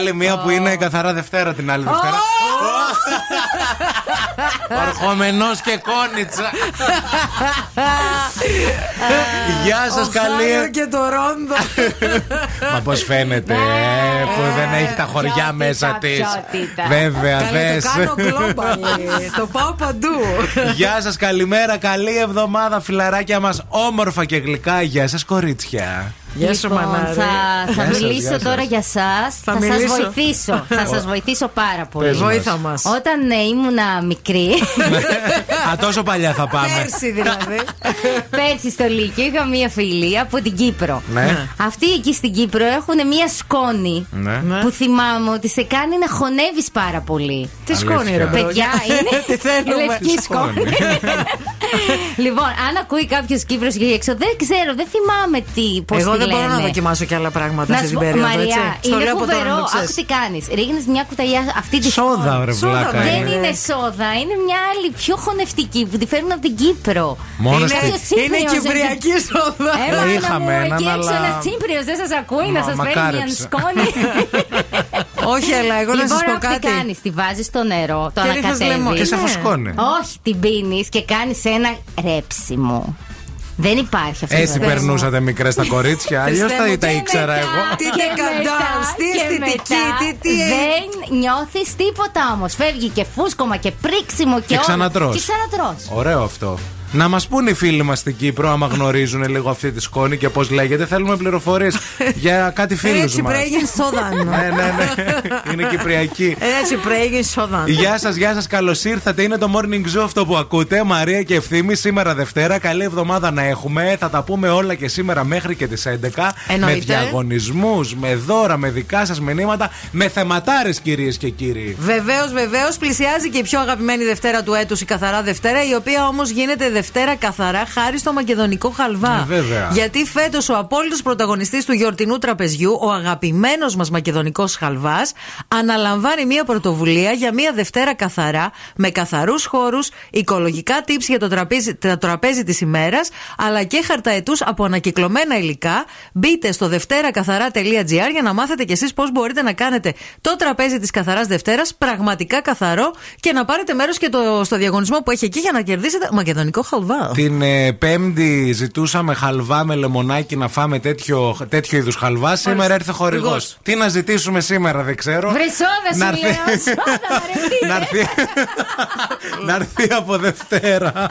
Άλλη μία που είναι καθαρά Δευτέρα την άλλη Δευτέρα. Ορχομενός και κόνιτσα. Γεια σας, καλή. και το ρόντο. Μα πώς φαίνεται ε, που δεν έχει τα χωριά μέσα της. Βέβαια, δε. Το κάνω global. Το πάω παντού. Γεια σας, καλημέρα, καλή εβδομάδα, φιλαράκια μας. Όμορφα και γλυκά. Γεια σας, κορίτσια. Γεια σου, λοιπόν, μανάρε. θα, θα Γεια σας, μιλήσω γεια σας. τώρα για σας Θα Θα, σας μιλήσω. βοηθήσω. θα σας βοηθήσω πάρα πολύ. Πες μας. Βοήθα μας. Όταν ε, ήμουνα μικρή, Α, τόσο παλιά θα πάμε. Πέρσι δηλαδή. πέρσι στο Λύκειο, είχα μία φίλη από την Κύπρο. Ναι. Αυτοί εκεί στην Κύπρο έχουν μία σκόνη Ναι. που θυμάμαι ότι σε κάνει να χωνεύεις πάρα πολύ. Τι σκόνη, ρε Αλήθεια. Παιδιά, είναι Τι θέλουμε; λευκή Τι σκόνη. σκόνη; λοιπόν, αν ακούει κάποιος Κύπρος και έξω, δεν ξέρω, δεν θυμάμαι τι. Πώς Εγώ τη δεν μπορώ να λένε. δοκιμάσω και άλλα πράγματα Να αυτή σου την πω, περίοδο. Μαριά, έτσι. Στο είναι λέω από τώρα, φοβερό. να το ξέρεις. Άκου τι κάνεις. Ρίχνεις μια κουταλιά αυτή τη Σόδα, σκόνη. ρε Σόδα, βλάκα. ναι. Δεν είναι. είναι σόδα, είναι μια άλλη πιο χωνευτική που τη φέρνουν από την Κύπρο. Μόνος Είναι, στη- Κάποιος Τσίπριος, είναι ε, κυπριακή σόδα. Έλα, Ε, να είχαμε μου, έναν, εκεί έξω αλλά- ένας Τσίπριος δεν σας ακούει να Μα- σας φέρει μια μακάρεψε. σκόνη. Όχι, αλλά εγώ να σας Λοιπόν, πω τι κάτι. κάνεις, τη βάζεις στο νερό, το Και ρίχνεις λαιμό. ανακατεύεις. Και σε Ναι. φουσκώνει. Όχι, την πίνεις και κάνεις ένα ρέψιμο. Δεν υπάρχει αυτό. Έτσι το ρέψιμο. περνούσατε μικρές τα κορίτσια. Αλλιώς Χριστέ τα, μου, τα και ήξερα μετά, εγώ. Τι και decadence, μετά, τι και αισθητική, μετά τι- τι- Δεν νιώθεις τίποτα όμως. Φεύγει και φούσκωμα και πρίξιμο και, Και όλα. ξανατρως. Και ξανατρως. Ωραίο αυτό. Να μας πούνε οι φίλοι μας στην Κύπρο, άμα γνωρίζουν λίγο αυτή τη σκόνη και πώς λέγεται. Θέλουμε πληροφορίες για κάτι φίλους Έτσι μας. πρέπει σόδαν. Ναι, ναι, ναι. Είναι κυπριακή. Έτσι πρέπει σόδαν. Γεια σας, γεια σας, καλώς ήρθατε. Είναι το morning show αυτό που ακούτε. Μαρία και ευθύμη, σήμερα Δευτέρα. Καλή εβδομάδα να έχουμε. Θα τα πούμε όλα και σήμερα μέχρι και τις 11. Εννοείται. Με διαγωνισμούς, με δώρα, με δικά σας μηνύματα, με θεματάρες κυρίες και κύριοι. Βεβαίως, βεβαίως, πλησιάζει και η πιο αγαπημένη Δευτέρα του έτους, η Καθαρά Δευτέρα, η οποία όμως γίνεται Δευτέρα καθαρά χάρη στο μακεδονικό χαλβά. Ε, βέβαια. Γιατί φέτος ο απόλυτος πρωταγωνιστής του γιορτινού τραπεζιού, ο αγαπημένος μας μακεδονικός χαλβάς, αναλαμβάνει μια πρωτοβουλία για μια Δευτέρα καθαρά, με καθαρούς χώρους, οικολογικά tips για το τραπέζι, το τραπέζι της ημέρας, αλλά και χαρταετούς από ανακυκλωμένα υλικά. Μπείτε στο δευτέρακαθαρά.gr για να μάθετε κι εσείς πώς μπορείτε να κάνετε το τραπέζι της Καθαράς Δευτέρας πραγματικά καθαρό και να πάρετε μέρος και το, στο διαγωνισμό που έχει εκεί για να κερδίσετε μακεδονικό χαλβά. Την ε, Πέμπτη ζητούσαμε χαλβά με λεμονάκι να φάμε τέτοιο, τέτοιο είδους χαλβά. Σήμερα έρθει χορηγός. χορηγός. Τι να ζητήσουμε σήμερα, δεν ξέρω. Βρε σόδα Να σου έρθει- λέω, σόδα βαρευτείτε. να, έρθει... να έρθει από Δευτέρα.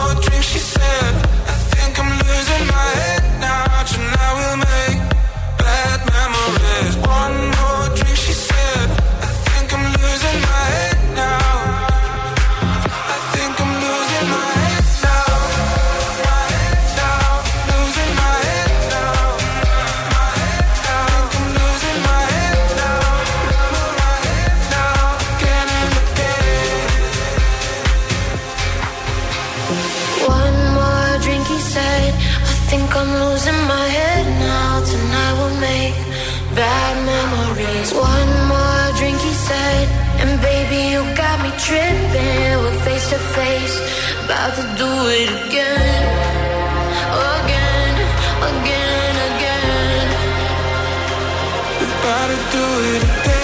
about to do it again, again, again, again. We gotta do it again.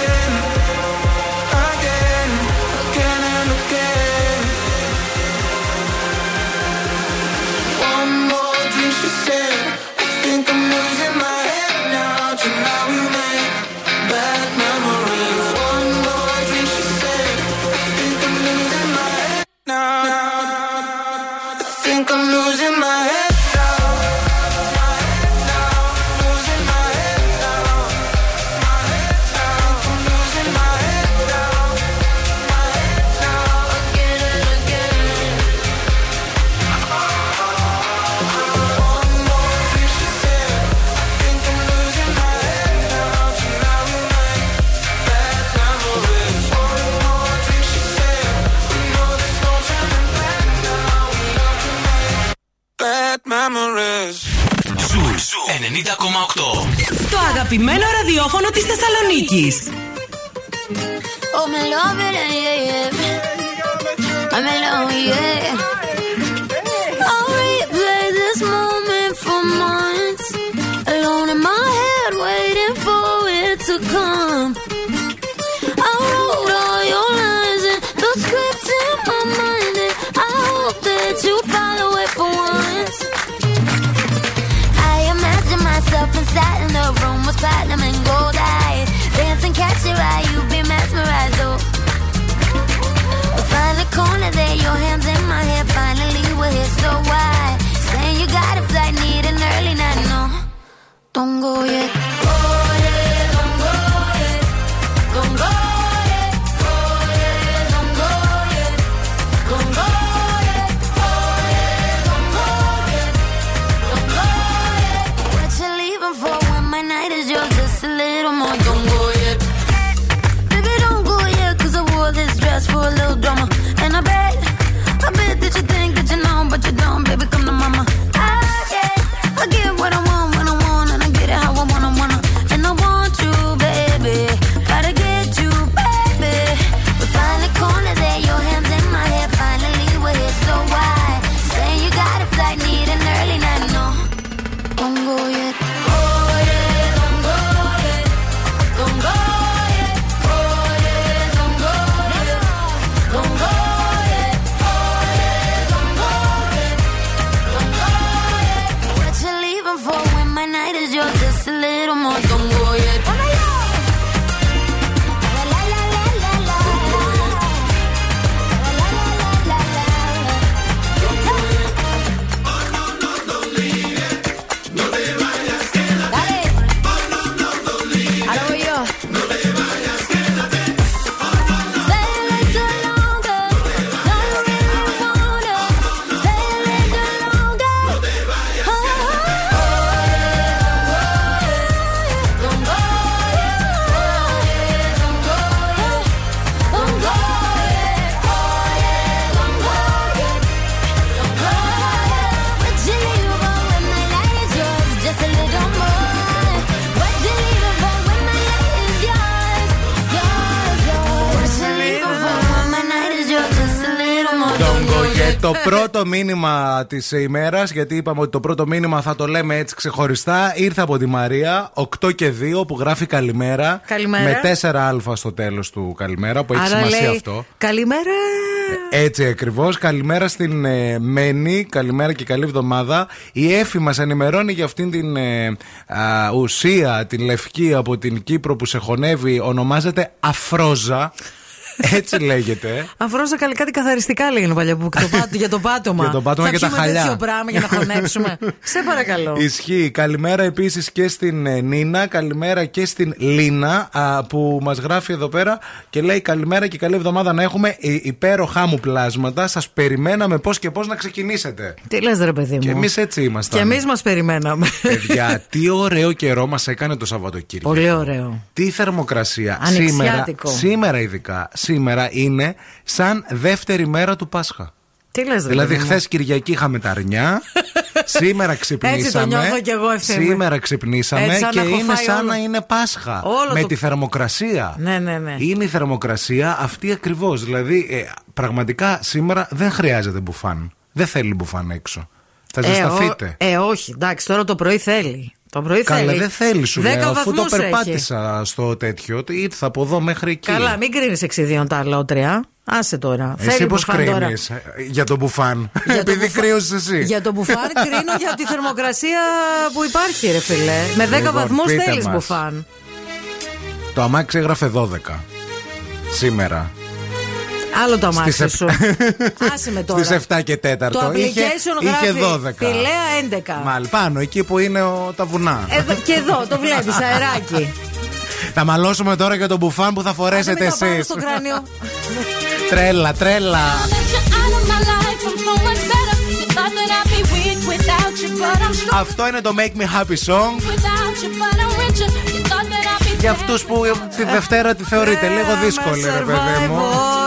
Yankees μήνυμα της ημέρας, γιατί είπαμε ότι το πρώτο μήνυμα θα το λέμε έτσι ξεχωριστά. Ήρθε από τη Μαρία, 8 και 2, που γράφει καλημέρα. Καλημέρα. Με 4α στο τέλος του καλημέρα, που έχει Άρα σημασία λέει, αυτό. Καλημέρα. Ε, έτσι ακριβώς. Καλημέρα στην ε, Μένη. Καλημέρα και καλή εβδομάδα. Η Εφη μας ενημερώνει για αυτήν την ε, α, ουσία, την λευκή από την Κύπρο που σε χωνεύει. Ονομάζεται Αφρόζα. Έτσι λέγεται. Αν φρόζα κάτι καθαριστικά λέγανε παλιά που για το πάτωμα. για το πάτωμα και τα χαλιά. τέτοιο πράγμα για να χωνέψουμε. Σε παρακαλώ. Ισχύει. Καλημέρα επίσης και στην ε, Νίνα. Καλημέρα και στην Λίνα που μας γράφει εδώ πέρα και λέει καλημέρα και καλή εβδομάδα να έχουμε ε, υπέροχά μου πλάσματα. Σας περιμέναμε πώς και πώς να ξεκινήσετε. Τι λες, ρε παιδί μου; Και εμείς έτσι ήμασταν. Και εμείς μας περιμέναμε. Παιδιά, τι ωραίο καιρό μας έκανε το Σαββατοκύριακο. Πολύ ωραίο. Τι θερμοκρασία σήμερα, σήμερα ειδικά σήμερα είναι σαν δεύτερη μέρα του Πάσχα. Τι λες, δηλαδή, χθες Κυριακή είχαμε τα αρνιά. Σήμερα ξυπνήσαμε. Έτσι το. Σήμερα ξυπνήσαμε και είναι σαν να είναι Πάσχα. Με τη θερμοκρασία. Ναι, ναι, ναι. Είναι η θερμοκρασία αυτή ακριβώς. Δηλαδή, ε, πραγματικά σήμερα δεν χρειάζεται μπουφάν. Δεν θέλει μπουφάν έξω. Θα ε, ζεσταθείτε. Ε, όχι, εντάξει, τώρα το πρωί θέλει. Το Καλά, θέλει. δεν θέλει σου. Αφού το περπάτησα στο τέτοιο, ήρθα θα εδώ μέχρι και Καλά, μην κρίνεις εξειδίων τα αλότρια. Άσε τώρα. Εσύ Θέλει πώς κρίνεις ε, για τον μπουφάν; Για Επειδή κρύωσες εσύ. Για τον μπουφάν κρίνω για τη θερμοκρασία που υπάρχει, Ρεφιλέ. Με 10 λοιπόν, βαθμούς θέλεις μπουφάν. Το αμάξι έγραφε 12. Σήμερα. Άλλο το αμάξι σου. Άσε με τώρα. Στις 7 και 4. Το είχε, είχε 12. Πηλαία 11. Μάλλον πάνω, εκεί που είναι ο, τα βουνά. Εδώ, και εδώ, το βλέπεις, αεράκι. Θα μαλώσουμε τώρα για τον μπουφάν που θα φορέσετε εσείς. τρέλα, τρέλα. Αυτό είναι το Make Me Happy Song Για αυτούς που τη Δευτέρα τη θεωρείτε λίγο δύσκολη ρε παιδί μου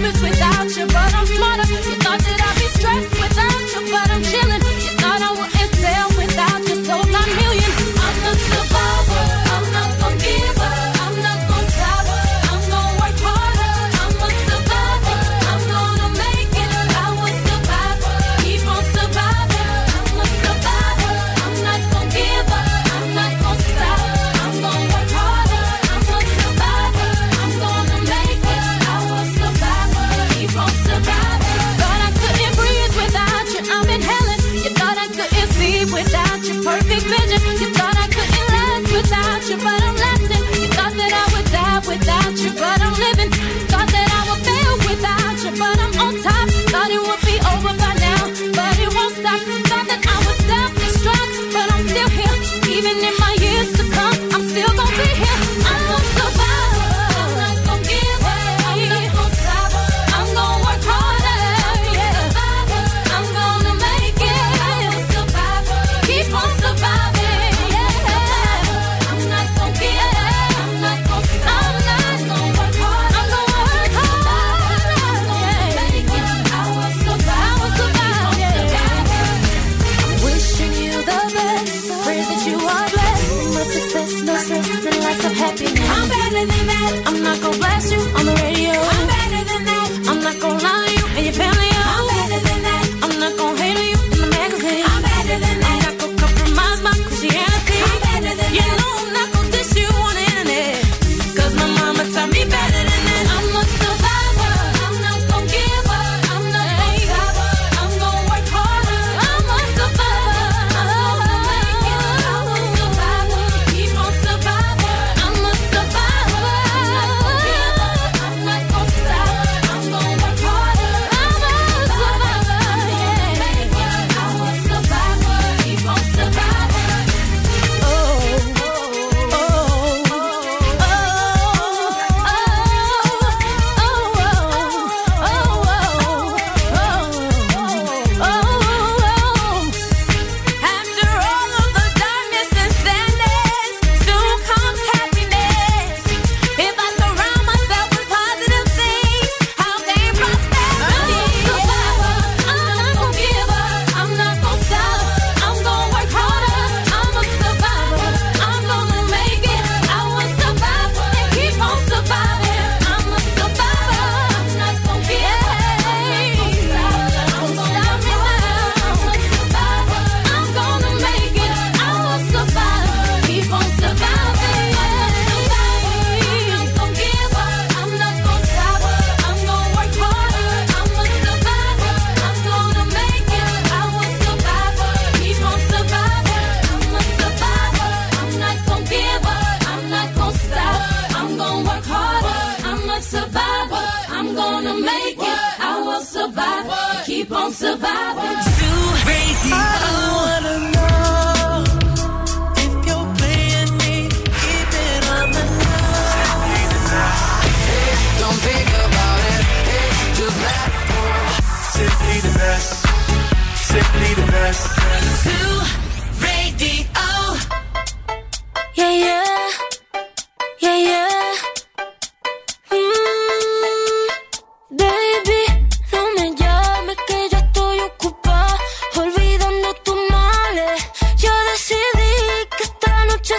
hopeless without you, but I'm smarter. You thought that I'd be stressed.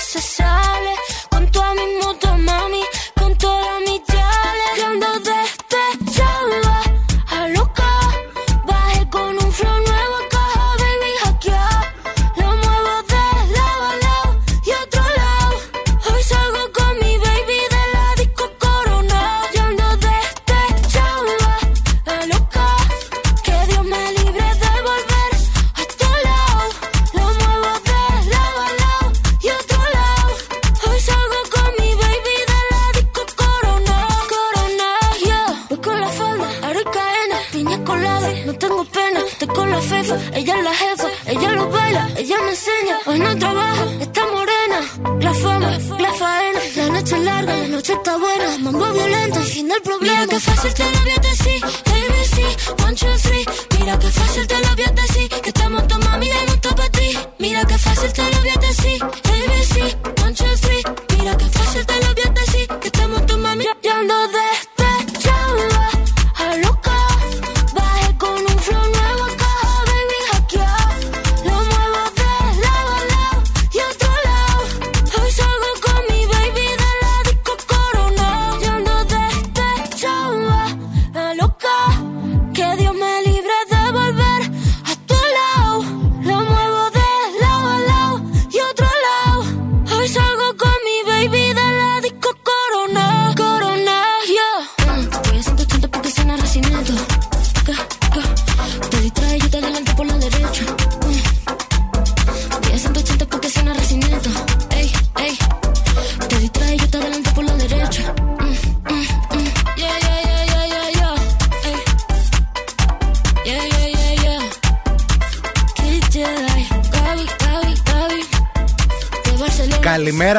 necessary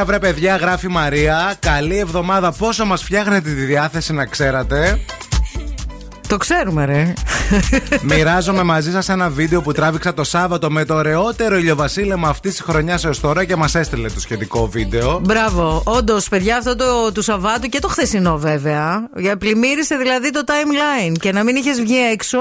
Καλημέρα, βρε παιδιά, γράφει η Μαρία. Καλή εβδομάδα. Πόσο μας φτιάχνετε τη διάθεση να ξέρατε; Το ξέρουμε, ρε. Μοιράζομαι μαζί σας ένα βίντεο που τράβηξα το Σάββατο με το ωραιότερο ηλιοβασίλεμα αυτής της χρονιάς έως τώρα και μας έστειλε το σχετικό βίντεο. Μπράβο. Όντως, παιδιά, αυτό το του Σαββάτου και το χθεσινό βέβαια. Για πλημμύρισε δηλαδή το timeline. Και να μην είχες βγει έξω,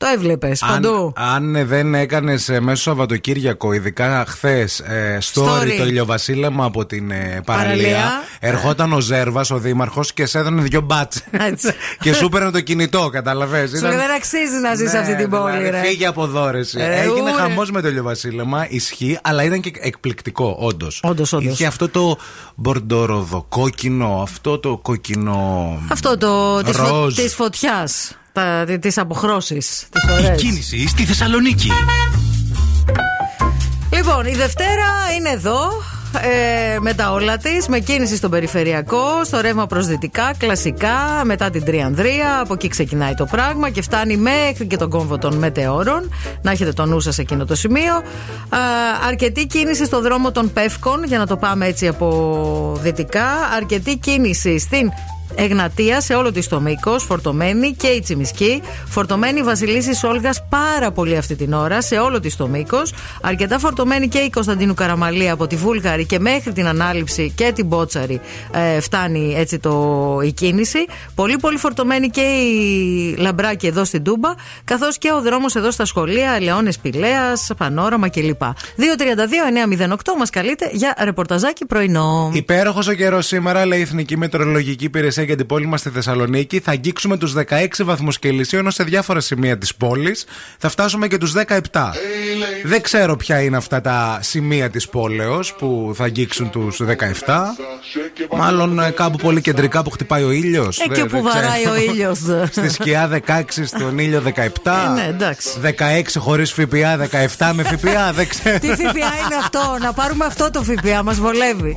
το έβλεπες παντού. Αν, αν δεν έκανες μέσω Σαββατοκύριακο, ειδικά χθες, ε, story, Story. το ηλιοβασίλεμα από την ε, παραλία, Παραλία. ερχόταν ο Ζέρβας, ο δήμαρχος, και σε έδωνε δυο μπάτσε. Έτσι. και σου έπαιρνε το κινητό, καταλαβέ. Σου λέει δεν αξίζει να ζεις σε αυτή την πόλη, δηλαδή, ρε. Φύγε από εδώ, ρε, εσύ. Ε, Έγινε ούρε. χαμός με το ηλιοβασίλεμα, ισχύει, αλλά ήταν και εκπληκτικό, όντως. Όντως, όντως. Είχε αυτό το μπορντοροδοκόκκινο, αυτό το κόκκινο. Αυτό το της, φω... ροζ. της φωτιάς τα, τις αποχρώσεις τις Η ωραίες. κίνηση στη Θεσσαλονίκη. Λοιπόν, η Δευτέρα είναι εδώ ε, με τα όλα της, με κίνηση στον περιφερειακό, στο ρεύμα προς δυτικά, κλασικά, μετά την Τριανδρία. Από εκεί ξεκινάει το πράγμα και φτάνει μέχρι και τον κόμβο των μετεώρων. Να έχετε το νου σας σε εκείνο το σημείο. Α, αρκετή κίνηση στο δρόμο των Πεύκων, για να το πάμε έτσι από δυτικά. Αρκετή κίνηση στην Εγνατία σε όλο της το μήκος, φορτωμένη και η Τσιμισκή. Φορτωμένη η Βασιλίσης Όλγας πάρα πολύ αυτή την ώρα σε όλο της το μήκος. Αρκετά φορτωμένη και η Κωνσταντίνου Καραμαλή από τη Βούλγαρη και μέχρι την ανάληψη και την Μπότσαρη ε, φτάνει έτσι το, η κίνηση. Πολύ πολύ φορτωμένη και η Λαμπράκη εδώ στην Τούμπα, καθώς και ο δρόμος εδώ στα σχολεία, Ελαιώνε Πηλαία, Πανόραμα κλπ. 232-908 μας καλείτε για ρεπορταζάκι πρωινό. Υπέροχος ο καιρός σήμερα, λέει η Εθνική Μετεωρολογική Υπηρεσία για την πόλη μας στη Θεσσαλονίκη. Θα αγγίξουμε τους 16 βαθμούς Κελσίου, ενώ σε διάφορα σημεία της πόλης θα φτάσουμε και τους 17. Δεν ξέρω ποια είναι αυτά τα σημεία της πόλεως που θα αγγίξουν τους 17. Μάλλον ε, κάπου πολύ κεντρικά που χτυπάει ο ήλιος. Εκεί όπου βαράει ο ήλιος. Στη σκιά 16, στον ήλιο 17. ναι, εντάξει. 16 χωρίς ΦΠΑ, 17 με ΦΠΑ, δεν ξέρω. Τι ΦΠΑ είναι αυτό, να πάρουμε αυτό το ΦΠΑ, μας βολεύει.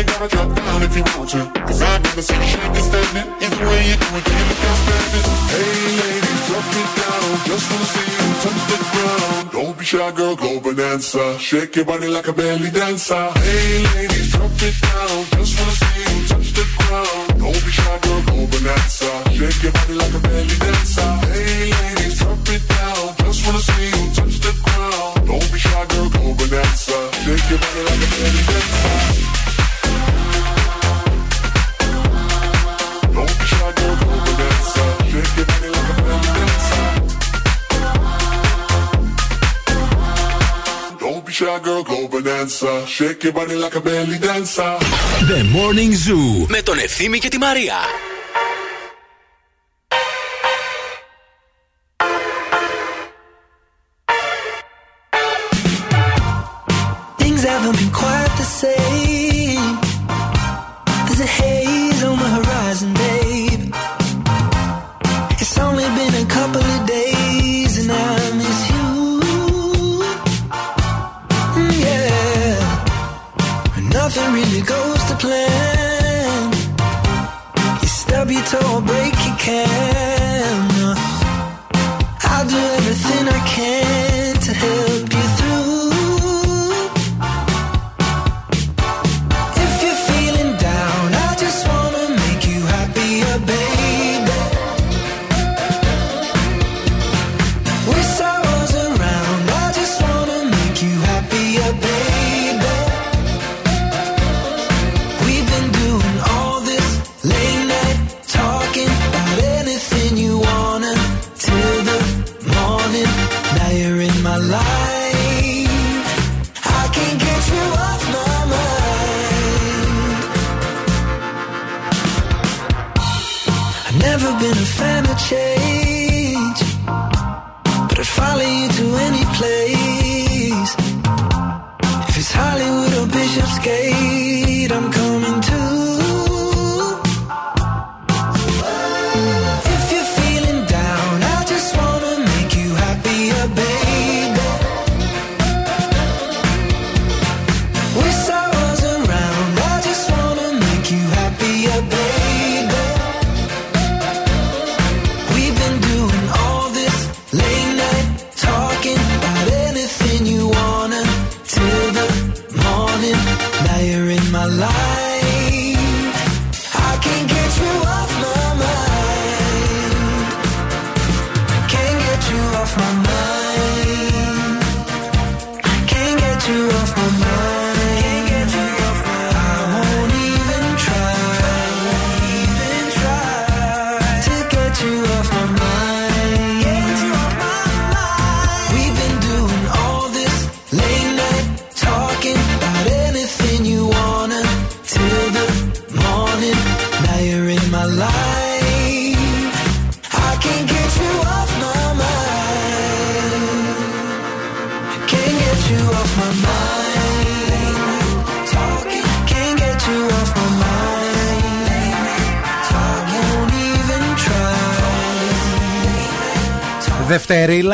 even gotta drop down if you want to. Cause I've never seen you shaking standing. Either way you do it, can't look outstanding. Hey ladies, drop it down. Just wanna see you touch the ground. Don't be shy, girl, go bonanza. Shake your body like a belly dancer. Hey ladies, drop it down. Just wanna see you touch the ground. Don't be shy, girl, go bonanza. Shake your body like a belly dancer. Hey ladies, drop it down. Just wanna see you touch the ground. Don't be shy, girl, go bonanza. Shake your body like a belly dancer. Girl, go bonanza. Shake your body like a belly dancer. The Morning Zoo με τον Ευθύμη και τη Μαρία.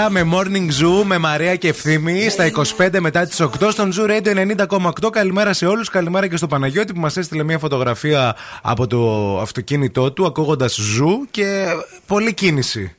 Δευτερίλα με Morning Zoo με Μαρία και Ευθύμη στα 25 μετά τις 8 στον Zoo Radio 90,8. Καλημέρα σε όλους. Καλημέρα και στο Παναγιώτη που μας έστειλε μια φωτογραφία από το αυτοκίνητό του ακούγοντας Zoo και πολλή κίνηση.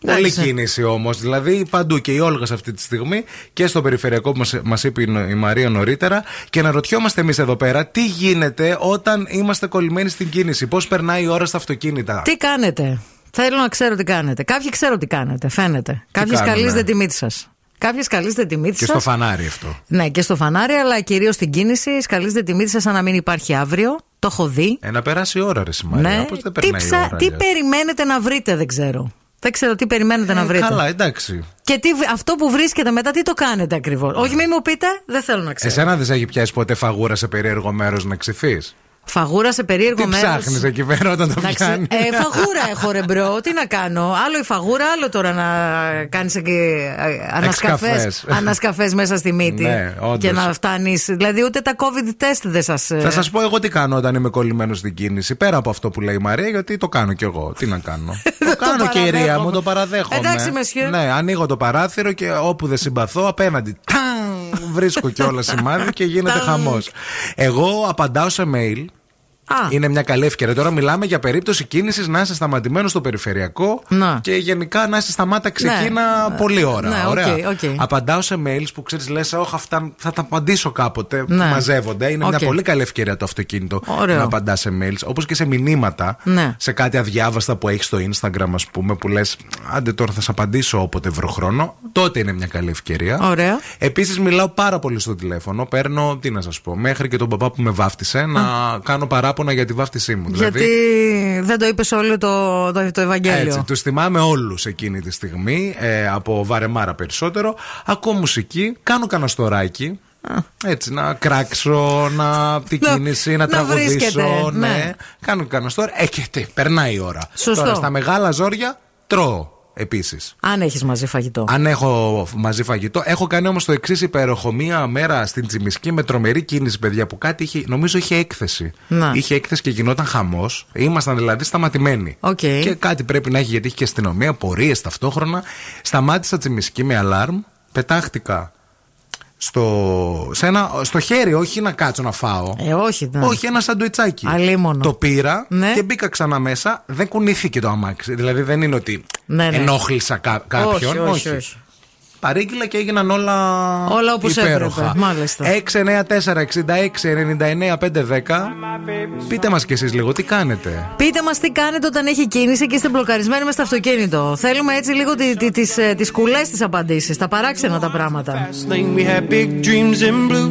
Πολλή Εντάξει. κίνηση όμως. Δηλαδή παντού και η Όλγας σε αυτή τη στιγμή και στο περιφερειακό που μας είπε η η Μαρία νωρίτερα. Και να ρωτιόμαστε εμείς εδώ πέρα τι γίνεται όταν είμαστε κολλημένοι στην κίνηση. Πώς περνάει η ώρα στα αυτοκίνητα; Τι κάνετε; Θέλω να ξέρω τι κάνετε. Κάποιοι ξέρω τι κάνετε, φαίνεται. Κάποιοι κάνουμε; σκαλίζετε τη μύτη σας. Κάποιοι σκαλίζετε τη μύτη Και σας. στο φανάρι αυτό. Ναι, και στο φανάρι, αλλά κυρίως στην κίνηση. Σκαλίζετε τη μύτη σας σαν να μην υπάρχει αύριο. Το έχω δει. Ε, να περάσει η ώρα, ρε Μαρία. ναι. Πώς δεν τι, περνάει η ώρα, τι αλλιώς. περιμένετε να βρείτε, δεν ξέρω. Δεν ξέρω τι περιμένετε να Ε, βρείτε. Καλά, εντάξει. Και τι, αυτό που βρίσκετε μετά, τι το κάνετε ακριβώς; Όχι, μην μου πείτε, δεν θέλω να ξέρω. Εσένα δεν σε έχει πιάσει ποτέ φαγούρα σε περίεργο μέρος να ξυφεί. Φαγούρα σε περίεργο Τι μέρος. ψάχνεις εκεί πέρα όταν το Εντάξει, πιάνεις; ε, φαγούρα έχω ρε bro, τι να κάνω; Άλλο η φαγούρα, άλλο τώρα να κάνεις ανασκαφέ Εκσκαφές. ανασκαφές μέσα στη μύτη. Ναι, όντως. και να φτάνεις. Δηλαδή ούτε τα COVID test δεν σας. Θα σας πω εγώ τι κάνω όταν είμαι κολλημένος στην κίνηση. Πέρα από αυτό που λέει η Μαρία, γιατί το κάνω κι εγώ. Τι να κάνω; το κάνω και η Ρία παραδέχομαι. μου, το παραδέχομαι. Εντάξει, μεσιέ. Ναι, ανοίγω το παράθυρο και όπου δεν συμπαθώ απέναντι. Τάν! βρίσκω κιόλας σημάδι και γίνεται χαμός. Εγώ απαντάω σε mail. Α. Είναι μια καλή ευκαιρία. Τώρα μιλάμε για περίπτωση κίνησης να είσαι σταματημένος στο περιφερειακό Να. και γενικά να είσαι σταμάτα ξεκίνα Ναι. πολλή ώρα. Ναι, οκ, Ωραία. οκ. Απαντάω σε mails που ξέρεις, λες, Όχι, αυτά θα τα απαντήσω κάποτε. Ναι. Μαζεύονται. Είναι μια Οκ. πολύ καλή ευκαιρία το αυτοκίνητο Ωραίο. να απαντάς σε mails. Όπως και σε μηνύματα. Ναι. Σε κάτι αδιάβαστα που έχεις στο Instagram, ας πούμε, που λες, Άντε τώρα θα σε απαντήσω όποτε βρω χρόνο. Τότε είναι μια καλή ευκαιρία. Ωραία. Επίσης, μιλάω πάρα πολύ στο τηλέφωνο. Παίρνω, τι να σας πω, μέχρι και τον παπά που με βάφτισε να κάνω παράπονα για τη βάφτισή μου. Γιατί δεν το είπες όλο το, το, το Ευαγγέλιο. Έτσι, τους θυμάμαι όλους εκείνη τη στιγμή, ε, από βαρεμάρα περισσότερο. Ακούω μουσική, κάνω κανένα στοράκι. Έτσι, να κράξω, να την Να- κίνηση, να, να τραγουδήσω. βρίσκεται, ναι. ναι. Κάνω κανένα story. Ε, και τι, περνάει η ώρα. Σωστό. Τώρα, στα μεγάλα ζόρια τρώω επίσης. Αν έχεις μαζί φαγητό. Αν έχω μαζί φαγητό. Έχω κάνει όμως το εξής υπέροχο. Μία μέρα στην Τσιμισκή με τρομερή κίνηση, παιδιά, που κάτι είχε, νομίζω είχε έκθεση. Να. Είχε έκθεση και γινόταν χαμός. Ήμασταν δηλαδή σταματημένοι. Οκ. Και κάτι πρέπει να έχει γιατί έχει και αστυνομία, πορείες ταυτόχρονα. Σταμάτησα Τσιμισκή με αλάρμ, πετάχτηκα στο, σε ένα, στο χέρι, όχι να κάτσω να φάω. Ε, όχι, ναι. Όχι, ένα σαντουιτσάκι. Αλίμονο. Το πήρα Ναι. και μπήκα ξανά μέσα. Δεν κουνήθηκε το αμάξι. Δηλαδή δεν είναι ότι Ναι, ναι. ενόχλησα κά- κάποιον. Όχι, όχι, όχι. Παρήγγειλα και έγιναν όλα. Όλα όπως υπέροχα. έπρεπε, μάλιστα. 694-66-99-510. Πείτε μας κι εσείς λίγο, τι κάνετε; Πείτε μας τι κάνετε όταν έχει κίνηση και είστε μπλοκαρισμένοι μες στο αυτοκίνητο. Θέλουμε έτσι λίγο τι τι- τις, ε, τις κουλές τις απαντήσεις, τα παράξενα τα πράγματα. Fast lane, we had big dreams in blue.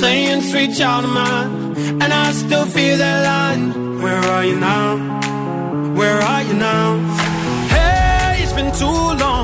Playing sweet child of mine. And I still feel that line. Where are you now? Where are you now? Hey, it's been too long, too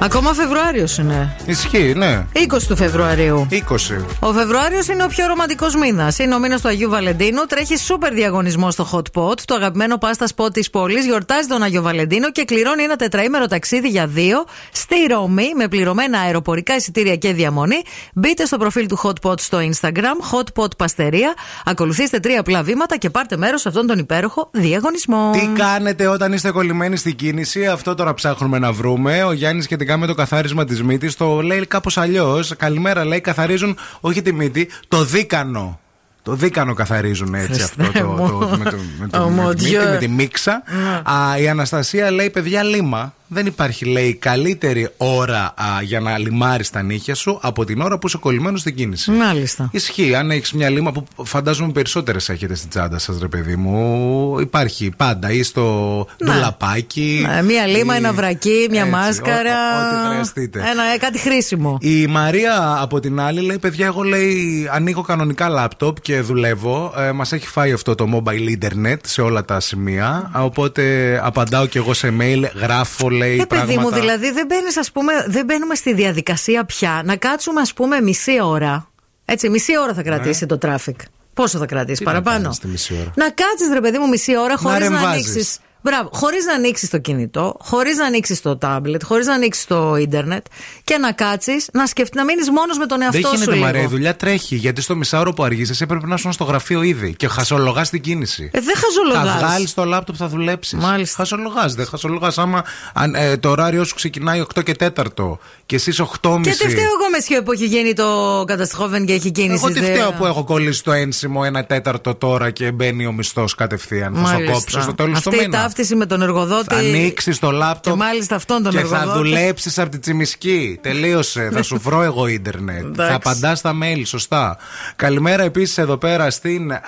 Ακόμα Φεβρουάριος είναι. Ισχύει, ναι. 20 του Φεβρουαρίου. 20. Ο Φεβρουάριος είναι ο πιο ρομαντικός μήνας. Είναι ο μήνας του Αγίου Βαλεντίνου. Τρέχει σούπερ διαγωνισμό στο Hot Pot, το αγαπημένο πάστα σποτ της πόλης. Γιορτάζει τον Αγίο Βαλεντίνο και κληρώνει ένα τετραήμερο ταξίδι για δύο στη Ρώμη με πληρωμένα αεροπορικά εισιτήρια και διαμονή. Μπείτε στο προφίλ του Hot Pot στο Instagram, Hot Pot Παστερία. Ακολουθήστε τρία απλά βήματα και πάρτε μέρος σε αυτόν τον υπέροχο διαγωνισμό. Τι κάνετε όταν είστε κολλημένοι στην κίνηση, αυτό τώρα ψάχνουμε να βρούμε. Ο Γιάννης σχετικά με το καθάρισμα της μύτης το λέει κάπως αλλιώς. Καλημέρα, λέει, καθαρίζουν όχι τη μύτη, το δίκανο. Το δίκανο καθαρίζουν έτσι αυτό Χριστέ το, μου. το, με, το, με, το, Oh με mon τη μύτη, Dieu. με τη μίξα. Α, η Αναστασία λέει, παιδιά, λίμα. Δεν υπάρχει, λέει, καλύτερη ώρα α, για να λιμάρεις τα νύχια σου από την ώρα που είσαι κολλημένος στην κίνηση. Μάλιστα. Ισχύει. Αν έχεις μια λίμα που φαντάζομαι περισσότερες έχετε στην τσάντα σας, ρε παιδί μου, υπάρχει πάντα. Ή στο Ναι. ντουλαπάκι. Ναι, μία λίμα, ή- ένα βρακί, μια Έτσι, μάσκαρα. ό- ό,τι χρειαστείτε. Ένα, ε, κάτι χρήσιμο. Η Μαρία από την άλλη λέει: Παιδιά, εγώ λέει ανοίγω κανονικά λάπτοπ και δουλεύω. Ε, Μας έχει φάει αυτό το mobile internet σε όλα τα σημεία. Α, Οπότε απαντάω κι εγώ σε mail, γράφω, λέει. Ε, παιδί πράγματα. μου, δηλαδή δεν, μπαίνεις, ας πούμε, δεν μπαίνουμε στη διαδικασία πια να κάτσουμε, ας πούμε, μισή ώρα Έτσι, μισή ώρα θα κρατήσει το traffic. Πόσο θα κρατήσει, Ναι. Τι να παραπάνω. κάνεις τη μισή ώρα; Να κάτσεις, ρε παιδί μου, μισή ώρα χωρίς να, ρεμβάζεις. ανοίξεις. Μπράβο, χωρίς να ανοίξεις το κινητό, χωρίς να ανοίξεις το τάμπλετ, χωρίς να ανοίξεις το ίντερνετ και να κάτσεις να σκεφτεί, να μείνεις μόνος με τον εαυτό Δεν σου. γίνεται λίγο. μαρέ, η δουλειά τρέχει. Γιατί στο μισάωρο που αργήσει έπρεπε να ήσουν στο γραφείο ήδη και χασολογάς την κίνηση. Ε, δεν Θα χαζολογάς. βγάλεις το λάπτοπ, θα δουλέψεις. Μάλιστα. Χασολογάς, δεν χασολογάς. Άμα αν, ε, το ωράριό σου ξεκινάει 8 και 4 και εσύ 8.30. Και τι φταίω εγώ μεσιό που έχει γίνει το καταστροφέν και έχει κίνηση. Εγώ τι δε- φταίω που έχω κολλήσει το ένσημο ένα τέταρτο τώρα και μπαίνει ο μισθός κατευθείαν. Θα στο Μάλιστα. κόψω στο τέλος του Αυτή η μήνα. Ταύτιση με τον εργοδότη. Θα ανοίξει το λάπτοπ. Και μάλιστα αυτόν τον και εργοδότη. θα δουλέψεις από τη τσιμισκή. Τελείωσε. θα σου βρω εγώ ίντερνετ. Εντάξει. θα απαντάς στα mail, σωστά. Καλημέρα επίσης εδώ πέρα στην. Α,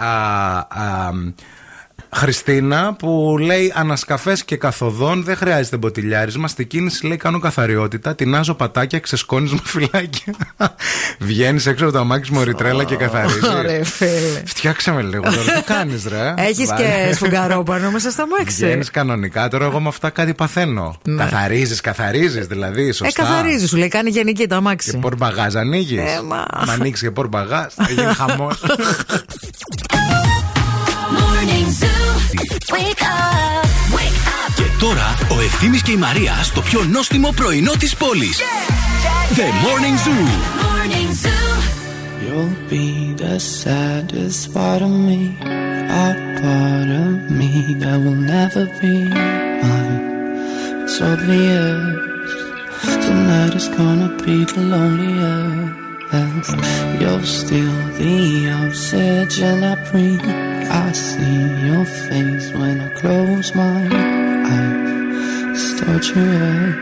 α, Χριστίνα που λέει ανασκαφές και καθοδόν δεν χρειάζεται μποτιλιάρισμα. Στη κίνηση λέει κάνω καθαριότητα, τεινάζω πατάκια, ξεσκόνεις με φυλάκια. Βγαίνεις έξω από το αμάξι μου ρητρέλα και καθαρίζεις. Ωραία, φίλε. Φτιάξε με λίγο τώρα. Τι κάνεις, ρε. Έχεις και σφουγγαρόπανο μέσα στα μάξι. Βγαίνεις κανονικά. Τώρα εγώ με αυτά κάτι παθαίνω. Ναι. Καθαρίζεις, καθαρίζεις δηλαδή. Ε, Σωστά. καθαρίζεις, σου λέει, κάνει γενική το αμάξι. Και πορμπαγάζ ανοίγεις. Ε, μα. Να ανοίξεις και πορμπαγάζ. Θα γίνει χαμός. Morning Zoo. Wake up. Wake up. Και τώρα ο Ευθύμης και η Μαρία στο πιο νόστιμο πρωινό της πόλης. The Morning Zoo. Morning Zoo. You'll be the saddest part of me, a part of me that will never be mine. It's obvious tonight is gonna be the loneliest. You're still the oxygen I breathe. I see your face when I close my eyes. It's torturous.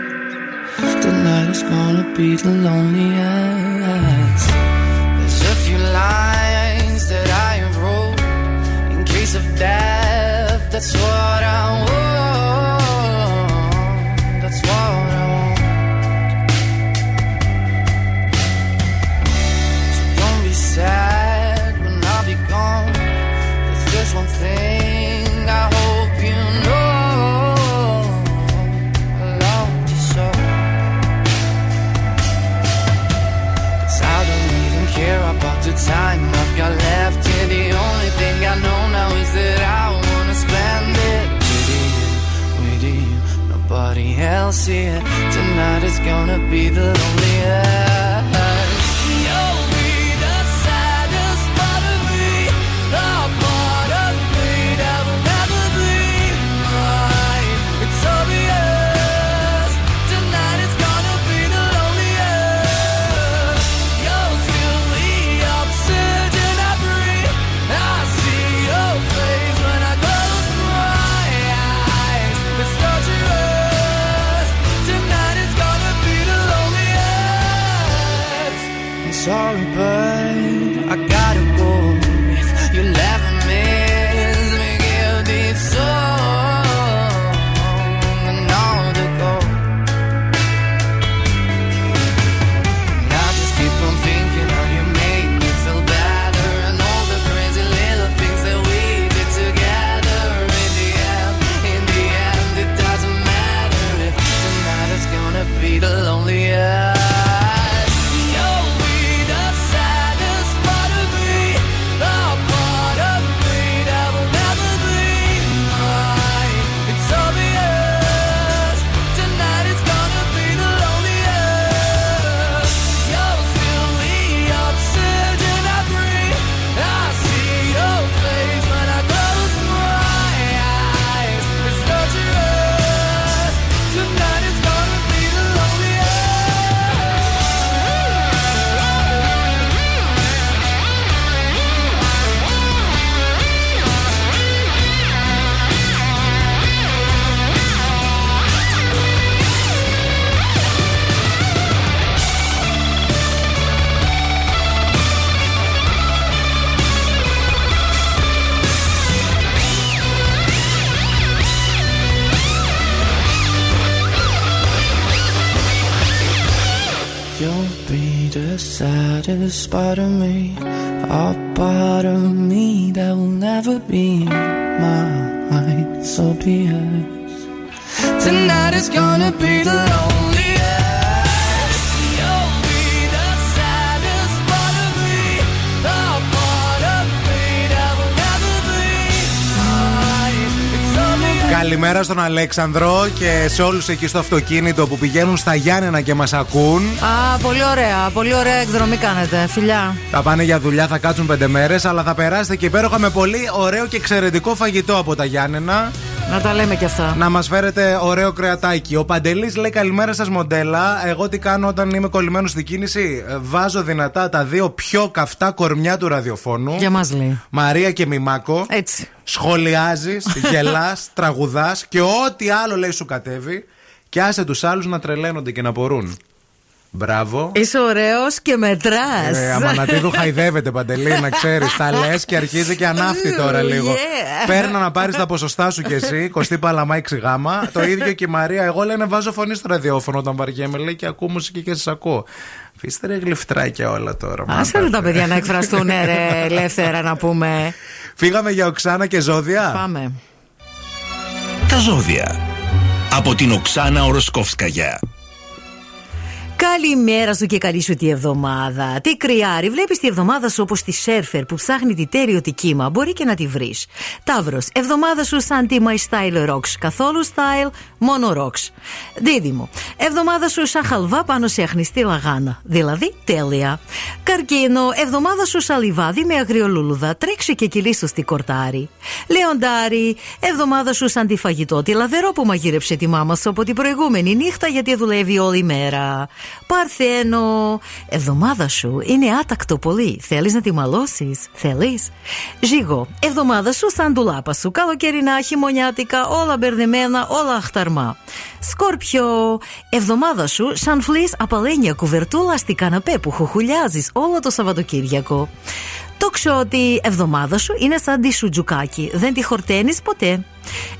Tonight is gonna be the loneliest. There's a few lines that I have wrote in case of death. That's what I want. Time I've got left here. The only thing I know now is that I wanna spend it with you, with you. Nobody else here. Tonight is gonna be the loneliest. Part of me, στον Αλέξανδρο και σε όλους εκεί στο αυτοκίνητο που πηγαίνουν στα Γιάννενα και μας ακούν. Α, πολύ ωραία. Πολύ ωραία εκδρομή κάνετε. Φιλιά. Θα πάνε για δουλειά, θα κάτσουν πέντε μέρες, αλλά θα περάσετε και υπέροχα με πολύ ωραίο και εξαιρετικό φαγητό από τα Γιάννενα. Να τα λέμε κι αυτά. Να μας φέρετε ωραίο κρεατάκι. Ο Παντελής λέει καλημέρα σας, μοντέλα. Εγώ τι κάνω όταν είμαι κολλημένος στην κίνηση; Ε, Βάζω δυνατά τα δύο πιο καυτά κορμιά του ραδιοφώνου. Για μας λέει. Μαρία και Μιμάκο. Έτσι. Σχολιάζεις, γελάς, τραγουδάς και ό,τι άλλο λέει σου κατέβει. Και άσε τους άλλους να τρελαίνονται και να μπορούν. Μπράβο. Είσαι ωραίος και μετράς. Ε, Αμανατίδου χαϊδεύεται παντελή, να ξέρεις. Τα λες και αρχίζει και ανάφτει τώρα λίγο. Yeah. Παίρνω να πάρεις τα ποσοστά σου κι εσύ, Κωστή Παλαμά 6 γάμα. Το ίδιο και η Μαρία. Εγώ λένε βάζω φωνή στο ραδιόφωνο όταν βαριέμαι, λέει και ακούω μουσική και σας ακούω. Αφήστε ρε γλυφτράκια όλα τώρα. Άσε ρε τα παιδιά να εκφραστούν ε, ρε, ελεύθερα να πούμε. Φύγαμε για Οξάνα και Ζώδια. Πάμε. Τα ζώδια. Από την Οξάνα Οροσκόφσκαγια. Καλημέρα σου και καλή σου τη εβδομάδα. Τι κρυάρι, βλέπεις τη εβδομάδα σου όπως τη σέρφερ που ψάχνει τη τέριωτη κύμα. Μπορεί και να τη βρεις. Ταύρος, εβδομάδα σου σαν τη My Style Rocks. Καθόλου style, μόνο rocks. Δίδυμο, εβδομάδα σου σαν χαλβά πάνω σε αχνιστή λαγάνα. Δηλαδή τέλεια. Καρκίνο, εβδομάδα σου σαν λιβάδι με αγριολούλουδα. Τρέξε και κυλίστο στη κορτάρι. Λεοντάρι, εβδομάδα σου σαν τη φαγητό τη λαδερό που μαγείρεψε τη μάμα σου από την προηγούμενη νύχτα γιατί δουλεύει όλη μέρα. Παρθένο, εβδομάδα σου είναι άτακτο πολύ. Θέλεις να τη μαλώσεις, θέλεις. Ζύγο, εβδομάδα σου σαν ντουλάπα σου. Καλοκαιρινά, χειμωνιάτικα, όλα μπερδεμένα, όλα αχταρμά. Σκόρπιο, εβδομάδα σου σαν φλής απαλένια κουβερτούλα στη καναπέ που χουχουλιάζεις όλο το Σαββατοκύριακο. Το ξότι εβδομάδα σου είναι σαν τη σουτζουκάκι. Δεν τη χορταίνεις ποτέ.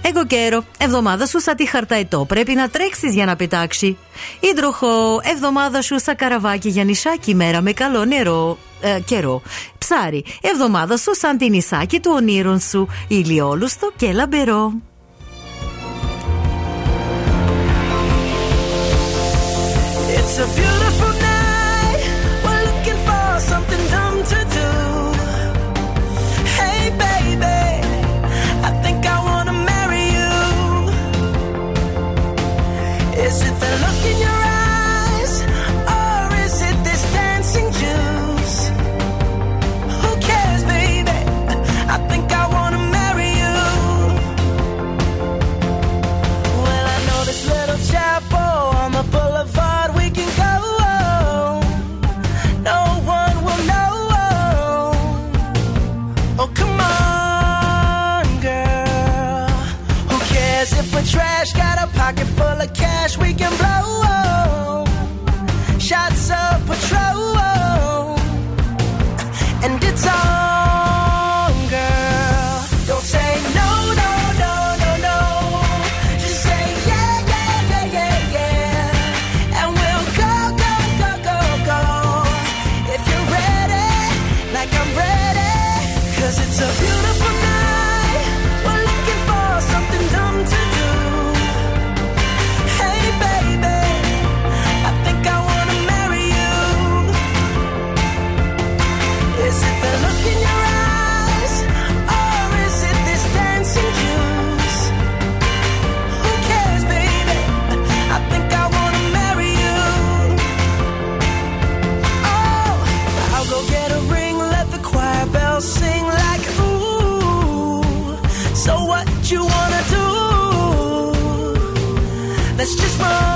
Εγώ καιρό, εβδομάδα σου σαν τη χαρταϊτό. Πρέπει να τρέξεις για να πετάξει. Ήντροχο, εβδομάδα σου σαν καραβάκι για νησάκι μέρα με καλό νερό. Ε, καιρό. Ψάρι, εβδομάδα σου σαν την νησάκι του ονείρων σου. Ηλιόλουστο και λαμπερό. It's a Just run,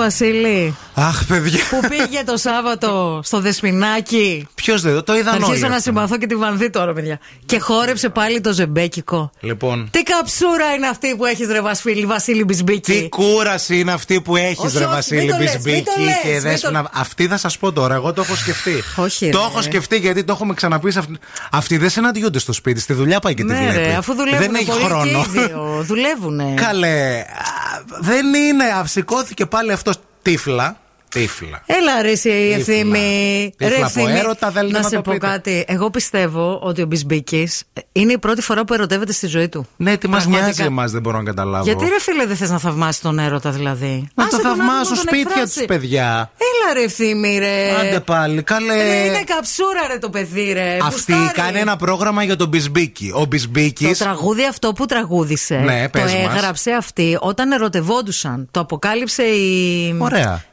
Βασίλη Αχ, παιδιά. που πήγε το Σάββατο στο Δεσπινάκι. Ποιος δεν το είδαν Θα όλοι. αρχίσω να αυτό. συμπαθώ και τη Βανδύ τώρα, παιδιά. Και χόρεψε πάλι το ζεμπέκικο. Λοιπόν. Τι καψούρα είναι αυτή που έχεις ρε Βασίλη, Βασίλη Μπισμπίκη; Τι κούραση είναι αυτή που έχεις, Όχι, ρε όχι, Βασίλη μην το λες, Μπισμπίκη μην το λες, και μην δέσποινα. το- Αυτή θα σας πω τώρα, εγώ το έχω σκεφτεί. Όχι, Το ρε. έχω σκεφτεί γιατί το έχουμε ξαναπεί. σε αυτή- Αυτοί δεν συναντιούνται στο σπίτι, στη δουλειά πάει και τη Ναι, βλέπει. ρε, αφού δουλεύουν δεν έχει πολύ χρόνο. και οι δύο. Δουλεύουνε. Καλέ. α, Δεν είναι. α, Σηκώθηκε πάλι αυτός τύφλα. Τύφλα. Έλα ρε εσύ η Τύφλα. ευθύμη. Τύφλα Ρε, από Ευθύμη, έρωτα, θέλετε να να σε το πω πείτε. κάτι. Εγώ πιστεύω ότι ο Μπισμπίκης είναι η πρώτη φορά που ερωτεύεται στη ζωή του. Ναι, τι μας Πραγματικά. νοιάζει εμάς, δεν μπορώ να καταλάβω. Γιατί ρε φίλε δεν θες να θαυμάσει τον έρωτα δηλαδή; Να Άσε το τον άνθρωπο θαυμάσω να τον σπίτια εκφράσει. τους, παιδιά. Έλα ρε ευθύμη ρε. Άντε πάλι, καλέ. Ρε, είναι καψούρα ρε το παιδί ρε. Αυτή Γουστάρει. κάνει ένα πρόγραμμα για τον Μπισμπίκη. Ο Μπισμπίκη. Το τραγούδι αυτό που τραγούδισε Ναι, το πες μας. έγραψε αυτή όταν ερωτευόντουσαν. Το αποκάλυψε η. Ωραία.